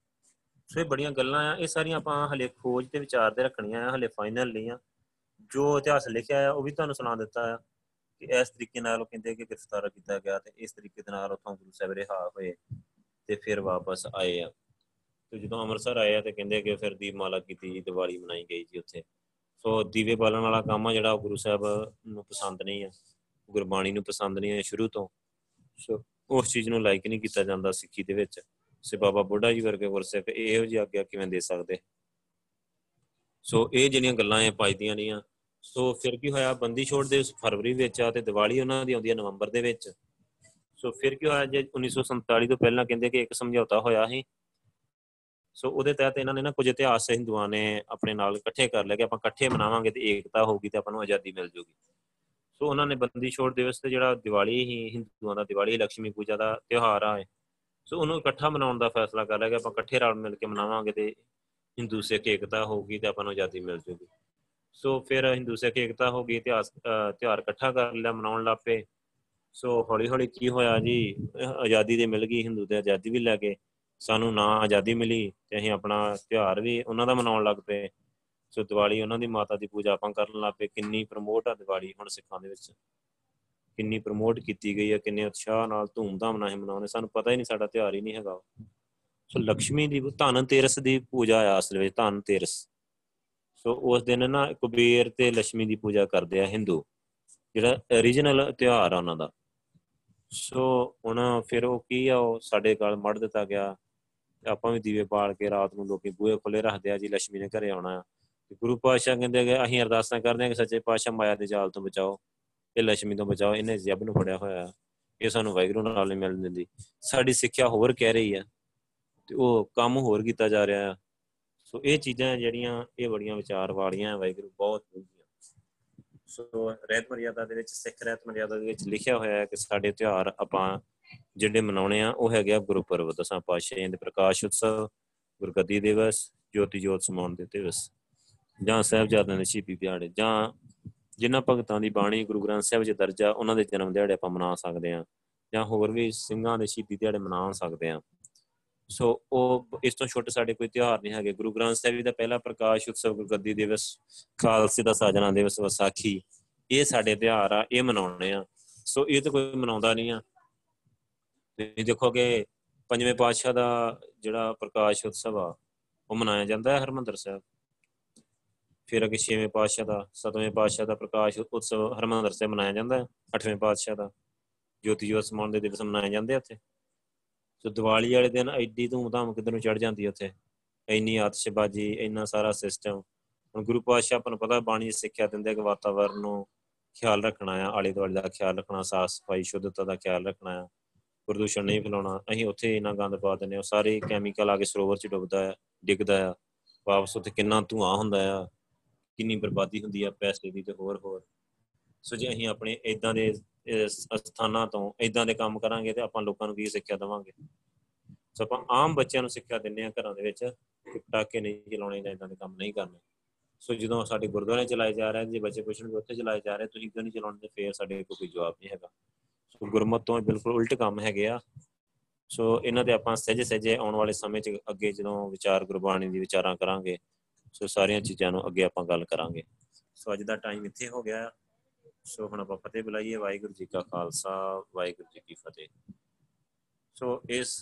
ਸੋ ਇਹ ਬੜੀਆਂ ਗੱਲਾਂ ਆ, ਇਹ ਸਾਰੀਆਂ ਆਪਾਂ ਹਲੇ ਖੋਜ ਤੇ ਵਿਚਾਰ ਤੇ ਰੱਖਣੀਆਂ ਆ, ਹਲੇ ਫਾਈਨਲ ਨਹੀਂ ਆ। ਜੋ ਇਤਿਹਾਸ ਲਿਖਿਆ ਆ, ਉਹ ਵੀ ਤੁਹਾਨੂੰ ਸੁਣਾ ਦਿੱਤਾ ਆ ਕਿ ਇਸ ਤਰੀਕੇ ਨਾਲ ਉਹ ਕਹਿੰਦੇ ਕਿ ਗ੍ਰਿਫਤਾਰ ਕੀਤਾ ਗਿਆ ਤੇ ਇਸ ਤਰੀਕੇ ਦੇ ਨਾਲ ਉਥੋਂ ਗੁਰੂ ਸਾਹਿਬ ਰਿਹਾ ਹੋਏ ਤੇ ਫਿਰ ਵਾਪਸ ਆਏ ਆ। ਤੇ ਜਦੋਂ ਅੰਮ੍ਰਿਤਸਰ ਆਏ ਆ ਤੇ ਕਹਿੰਦੇ ਕਿ ਫਿਰ ਦੀਪਮਾਲਾ ਕੀਤੀ ਜੀ, ਦੀਵਾਲੀ ਮਨਾਈ ਗਈ ਜੀ ਉੱਥੇ। ਸੋ ਦੀਵੇ ਬਾਲਣ ਵਾਲਾ ਕੰਮ ਆ ਜਿਹੜਾ ਉਹ ਗੁਰੂ ਸਾਹਿਬ ਨੂੰ ਪਸੰਦ ਨਹੀਂ ਆ। ਗੁਰਬਾਣੀ ਨੂੰ ਪਸੰਦ ਨਹੀਂ ਆ ਸ਼ੁਰੂ ਤੋਂ। ਸੋ ਉਸ ਚੀਜ਼ ਨੂੰ ਲਾਈਕ ਨਹੀਂ ਕੀਤਾ ਜਾਂਦਾ ਸਿੱਖੀ ਦੇ ਵਿੱਚ। ਸੇ ਬਾਬਾ ਬੁੱਢਾ ਜੀ ਵਰਗੇ ਗੁਰਸਿੱਖ ਇਹੋ ਜਿਹੀ ਆਗਿਆ ਕਿਵੇਂ ਦੇ ਸਕਦੇ? ਸੋ ਇਹ ਜਿਹੜੀਆਂ ਗੱਲਾਂ ਇਹ ਪਾਈਦੀਆਂ ਨਹੀਂ ਆ ਸੋ ਫਿਰ ਕੀ ਹੋਇਆ, ਬੰਦੀ ਛੋੜ ਦੇ ਫਰਵਰੀ ਵਿੱਚ ਆ ਤੇ ਦੀਵਾਲੀ ਉਹਨਾਂ ਦੀ ਆਉਂਦੀ ਹੈ ਨਵੰਬਰ ਦੇ ਵਿੱਚ। ਸੋ ਫਿਰ ਕੀ ਹੋਇਆ ਜੇ 1947 ਤੋਂ ਪਹਿਲਾਂ ਕਹਿੰਦੇ ਕਿ ਇੱਕ ਸਮਝੌਤਾ ਹੋਇਆ ਸੀ ਸੋ ਉਹਦੇ ਤਹਿਤ ਇਹਨਾਂ ਨੇ ਨਾ ਕੁਝ ਇਤਿਹਾਸ ਹਿੰਦੂਆਂ ਨੇ ਆਪਣੇ ਨਾਲ ਇਕੱਠੇ ਕਰ ਲਿਆ ਕਿ ਆਪਾਂ ਇਕੱਠੇ ਮਨਾਵਾਂਗੇ ਤੇ ਏਕਤਾ ਹੋਊਗੀ ਤੇ ਆਪਾਂ ਨੂੰ ਆਜ਼ਾਦੀ ਮਿਲ ਜੂਗੀ। ਸੋ ਉਹਨਾਂ ਨੇ ਬੰਦੀ ਛੋੜ ਦਿਵਸ ਤੇ ਜਿਹੜਾ ਦੀਵਾਲੀ ਹੀ ਹਿੰਦੂਆਂ ਦਾ ਦੀਵਾਲੀ ਲక్ష్ਮੀ ਪੂਜਾ ਦਾ ਤਿਉਹਾਰ ਆ ਸੋ ਉਹਨੂੰ ਇਕੱਠਾ ਮਨਾਉਣ ਦਾ ਫੈਸਲਾ ਕਰ ਲਿਆ ਕਿ ਆਪਾਂ ਇਕੱਠੇ ਰਲ ਮਿਲ ਕੇ ਮਨਾਵਾਂਗੇ ਤੇ ਹਿੰਦੂ ਸਿੱਖ ਏਕਤਾ ਹੋਊਗੀ ਤੇ ਆਪਾਂ ਨੂੰ ਆਜ਼ਾਦੀ ਮਿਲ ਜੂਗੀ। ਸੋ ਫਿਰ ਹਿੰਦੂ ਸਿੱਖ ਏਕਤਾ ਹੋ ਗਈ, ਇਤਿਹਾਸ ਤਿਉਹਾਰ ਇਕੱਠਾ ਕਰ ਲਿਆ, ਮਨਾਉਣ ਲੱਪੇ ਸੋ ਹੌਲੀ ਹੌਲੀ ਕੀ ਹੋਇਆ ਜੀ? ਆਜ਼ਾਦੀ ਦੇ ਮਿਲ ਗਈ, ਹਿੰਦੂ ਤੇ ਆਜ਼ਾਦੀ ਵੀ ਲੈ ਕੇ ਸਾਨੂੰ ਨਾ ਆਜ਼ਾਦੀ ਮਿਲੀ ਤੇ ਅਸੀਂ ਆਪਣਾ ਤਿਉਹਾਰ ਵੀ ਉਹਨਾਂ ਦਾ ਮਨਾਉਣ ਲੱਗ ਪਏ। ਸੋ ਦੀਵਾਲੀ ਉਹਨਾਂ ਦੀ ਮਾਤਾ ਦੀ ਪੂਜਾ ਆਪਾਂ ਕਰਨ ਲੱਗ ਪਏ। ਕਿੰਨੀ ਪ੍ਰਮੋਟ ਆ ਦੀਵਾਲੀ ਹੁਣ ਸਿੱਖਾਂ ਦੇ ਵਿੱਚ। ਕਿੰਨੀ ਪ੍ਰਮੋਟ ਕੀਤੀ ਗਈ ਆ, ਕਿੰਨੇ ਉਤਸ਼ਾਹ ਨਾਲ ਧੂਮਧਾਮ ਨਾਲ ਮਨਾਉਣੇ ਸਾਨੂੰ ਪਤਾ ਹੀ ਨਹੀਂ ਸਾਡਾ ਤਿਉਹਾਰ ਹੀ ਨਹੀਂ ਹੈਗਾ। ਸੋ ਲక్ష్ਮੀ ਦੀ ਧਨ ਤੇਰਸ ਦੀ ਪੂਜਾ ਆ ਅਸਲ ਵਿੱਚ ਧਨ ਤੇਰਸ ਸੋ ਉਸ ਦਿਨ ਨਾ ਕੁਬੇਰ ਤੇ ਲక్ష్ਮੀ ਦੀ ਪੂਜਾ ਕਰਦੇ ਆ ਹਿੰਦੂ। ਜਿਹੜਾ origignal ਤਿਉਹਾਰ ਆ ਉਹਨਾਂ ਦਾ। ਸੋ ਹੁਣ ਫਿਰ ਉਹ ਕੀ ਆ, ਉਹ ਸਾਡੇ ਗਲ ਮੜ ਦਿੱਤਾ ਗਿਆ। ਆਪਾਂ ਵੀ ਦੀਵੇ ਬਾਲ ਕੇ ਰਾਤ ਨੂੰ ਲੋਕੀ ਬੂਹੇ ਖੁੱਲੇ ਰੱਖਦੇ ਆ, ਜੀ ਲక్ష్ਮੀ ਨੇ ਘਰੇ ਆਉਣਾ ਆ। ਤੇ ਗੁਰੂ ਪਾਤਸ਼ਾਹ ਕਹਿੰਦੇ ਕਿ ਅਸੀਂ ਅਰਦਾਸਾਂ ਕਰਦੇ ਆ ਕਿ ਸੱਚੇ ਪਾਤਸ਼ਾਹ ਮਾਇਆ ਦੇ ਜਾਲ ਤੋਂ ਬਚਾਓ, ਇਹ ਲక్ష్ਮੀ ਤੋਂ ਬਚਾਓ, ਇਹਨੇ ਜੱਬ ਨੂੰ ਫੜਿਆ ਹੋਇਆ ਆ। ਇਹ ਸਾਨੂੰ ਵਾਹਿਗੁਰੂ ਨਾਲ ਮਿਲ ਦਿੰਦੀ। ਸਾਡੀ ਸਿੱਖਿਆ ਹੋਰ ਕਹਿ ਰਹੀ ਆ ਤੇ ਉਹ ਕੰਮ ਹੋਰ ਕੀਤਾ ਜਾ ਰਿਹਾ ਆ। ਸੋ ਇਹ ਚੀਜ਼ਾਂ ਜਿਹੜੀਆਂ, ਇਹ ਬੜੀਆਂ ਵਿਚਾਰ ਵਾਲੀਆਂ ਵਾਹਿਗੁਰੂ ਬਹੁਤ ਸੋ ਰਹਿਤ ਮਰਿਆਦਾ ਦੇ ਵਿੱਚ, ਸਿੱਖ ਰਹਿਤ ਮਰਿਆਦਾ ਦੇ ਵਿੱਚ ਲਿਖਿਆ ਹੋਇਆ ਹੈ ਕਿ ਸਾਡੇ ਤਿਉਹਾਰ ਆਪਾਂ ਜਿਹੜੇ ਮਨਾਉਣੇ ਆ, ਉਹ ਹੈਗੇ ਆ ਗੁਰਪੁਰਬ ਦਸਾਂ ਪਾਤਸ਼ਾਹਾਂ ਦੇ ਪ੍ਰਕਾਸ਼ ਉਤਸਵ ਗੁਰਗੱਦੀ ਦਿਵਸ, ਜੋਤੀ ਜੋਤ ਸਮਾਉਣ ਦੇ ਦਿਵਸ। ਜਾਂ ਸਾਹਿਬਜ਼ਾਦਿਆਂ ਦੇ ਸ਼ਹੀਦੀ ਦਿਹਾੜੇ, ਜਾਂ ਜਿਨ੍ਹਾਂ ਭਗਤਾਂ ਦੀ ਬਾਣੀ, ਗੁਰੂ ਗ੍ਰੰਥ ਸਾਹਿਬ 'ਚ ਦਰਜ ਆ ਉਹਨਾਂ ਦੇ ਜਨਮ ਦਿਹਾੜੇ ਆਪਾਂ ਮਨਾ ਸਕਦੇ ਆ। ਜਾਂ ਹੋਰ ਵੀ ਸਿੰਘਾਂ ਦੇ ਸ਼ਹੀਦੀ ਦਿਹਾੜੇ ਮਨਾ ਸਕਦੇ ਆ। ਸੋ ਉਹ ਇਸ ਤੋਂ ਛੋਟੇ ਸਾਡੇ ਕੋਈ ਤਿਉਹਾਰ ਨਹੀਂ ਹੈਗੇ। ਗੁਰੂ ਗ੍ਰੰਥ ਸਾਹਿਬ ਜੀ ਦਾ ਪਹਿਲਾ ਪ੍ਰਕਾਸ਼ ਉਤਸਵ ਗੁਰਗੱਦੀ ਦਿਵਸ, ਖਾਲਸੇ ਦਾ ਸਾਜਣਾ ਦਿਵਸ, ਵਿਸਾਖੀ, ਇਹ ਸਾਡੇ ਤਿਉਹਾਰ ਆ, ਇਹ ਮਨਾਉਣੇ ਆ। ਸੋ ਇਹ ਤਾਂ ਕੋਈ ਮਨਾਉਂਦਾ ਨਹੀਂ ਆ। ਤੇ ਦੇਖੋਗੇ ਪੰਜਵੇਂ ਪਾਤਸ਼ਾਹ ਦਾ ਜਿਹੜਾ ਪ੍ਰਕਾਸ਼ ਉਤਸਵ ਆ, ਉਹ ਮਨਾਇਆ ਜਾਂਦਾ ਹੈ ਹਰਮੰਦਰ ਸਾਹਿਬ। ਫਿਰ ਅਗੇ ਛੇਵੇਂ ਪਾਤਸ਼ਾਹ ਦਾ, ਸਤਵੇਂ ਪਾਤਸ਼ਾਹ ਦਾ ਪ੍ਰਕਾਸ਼ ਉਤਸਵ ਹਰਮੰਦਰ ਸਾਹਿਬ ਮਨਾਇਆ ਜਾਂਦਾ ਹੈ, ਅੱਠਵੇਂ ਪਾਤਸ਼ਾਹ ਦਾ। ਜੋਤੀ ਜੋਤ ਸਮਾਉਣ ਦੇ ਦਿਵਸ ਮਨਾਏ ਜਾਂਦੇ ਉੱਥੇ। ਸੋ ਦੀਵਾਲੀ ਵਾਲੇ ਦਿਨ ਐਡੀ ਧੂਮਧਾਮ ਕਿਧਰ ਨੂੰ ਚੜ ਜਾਂਦੀ ਉੱਥੇ? ਇੰਨੀ ਆਤਿਸ਼ਬਾਜ਼ੀ, ਇੰਨਾ ਸਾਰਾ ਸਿਸਟਮ ਹੁਣ ਗੁਰੂ ਪਾਤਸ਼ਾਹ, ਆਪਾਂ ਨੂੰ ਪਤਾ ਬਾਣੀ ਸਿੱਖਿਆ ਦਿੰਦੇ ਕਿ ਵਾਤਾਵਰਨ ਨੂੰ ਖਿਆਲ ਰੱਖਣਾ ਆ ਆਲੇ ਦੁਆਲੇ ਦਾ ਖਿਆਲ ਰੱਖਣਾ ਸਾਫ਼ ਸਫ਼ਾਈ ਸ਼ੁੱਧਤਾ ਦਾ ਖਿਆਲ ਰੱਖਣਾ ਆ। ਪ੍ਰਦੂਸ਼ਣ ਨਹੀਂ ਫੈਲਾਉਣਾ ਅਸੀਂ ਉੱਥੇ ਇੰਨਾ ਗੰਦ ਪਾ ਦਿੰਦੇ ਆ ਸਾਰੇ ਕੈਮੀਕਲ ਆ ਕੇ ਸਰੋਵਰ 'ਚ ਡੁੱਬਦਾ ਆ ਡਿੱਗਦਾ ਆ ਵਾਪਸ ਉੱਥੇ ਕਿੰਨਾ ਧੂਆਂ ਹੁੰਦਾ ਆ ਕਿੰਨੀ ਬਰਬਾਦੀ ਹੁੰਦੀ ਆ ਪੈਸੇ ਦੀ ਤੇ ਹੋਰ ਹੋਰ। ਸੋ ਜੇ ਅਸੀਂ ਆਪਣੇ ਇਦਾਂ ਦੇ ਸਥਾਨਾਂ ਤੋਂ ਇਦਾਂ ਦੇ ਕੰਮ ਕਰਾਂਗੇ ਤੇ ਆਪਾਂ ਲੋਕਾਂ ਨੂੰ ਕੀ ਸਿੱਖਿਆ ਦੇਵਾਂਗੇ? ਸੋ ਆਪਾਂ ਆਮ ਬੱਚਿਆਂ ਨੂੰ ਸਿੱਖਿਆ ਦਿੰਦੇ ਆ ਘਰਾਂ ਦੇ ਵਿੱਚ ਕਿ ਪਟਾਕੇ ਨਹੀਂ ਚਲਾਉਣੇ ਜਾਂ ਇਦਾਂ ਦੇ ਕੰਮ ਨਹੀਂ ਕਰਨੇ। ਸੋ ਜਦੋਂ ਸਾਡੇ ਗੁਰਦੁਆਰੇ ਚਲਾਏ ਜਾ ਰਹੇ ਜੇ ਬੱਚੇ ਪੁੱਛਣਗੇ ਉੱਥੇ ਚਲਾਏ ਜਾ ਰਹੇ ਤੁਸੀਂ ਕਿਉਂ ਨਹੀਂ ਚਲਾਉਣੇ ਫੇਰ ਸਾਡੇ ਕੋਲ ਕੋਈ ਜਵਾਬ ਨਹੀਂ ਹੈਗਾ। ਸੋ ਗੁਰਮਤ ਤੋਂ ਬਿਲਕੁਲ ਉਲਟ ਕੰਮ ਹੈਗੇ ਆ। ਸੋ ਇਹਨਾਂ ਦੇ ਆਪਾਂ ਸਹਿਜੇ ਸਹਿਜੇ ਆਉਣ ਵਾਲੇ ਸਮੇਂ 'ਚ ਅੱਗੇ ਜਦੋਂ ਵਿਚਾਰ ਗੁਰਬਾਣੀ ਦੀ ਵਿਚਾਰਾਂ ਕਰਾਂਗੇ, ਸੋ ਸਾਰੀਆਂ ਚੀਜ਼ਾਂ ਨੂੰ ਅੱਗੇ ਆਪਾਂ ਗੱਲ ਕਰਾਂਗੇ। ਸੋ ਅੱਜ ਦਾ ਟਾਈਮ ਇੱਥੇ ਹੋ ਗਿਆ। ਸੋ ਹੁਣ ਆਪਾਂ ਫਤਿਹ ਬੁਲਾਈਏ। ਵਾਹਿਗੁਰੂ ਜੀ ਕਾ ਖਾਲਸਾ, ਵਾਹਿਗੁਰੂ ਜੀ ਕੀ ਫਤਿਹ। ਸੋ ਇਸ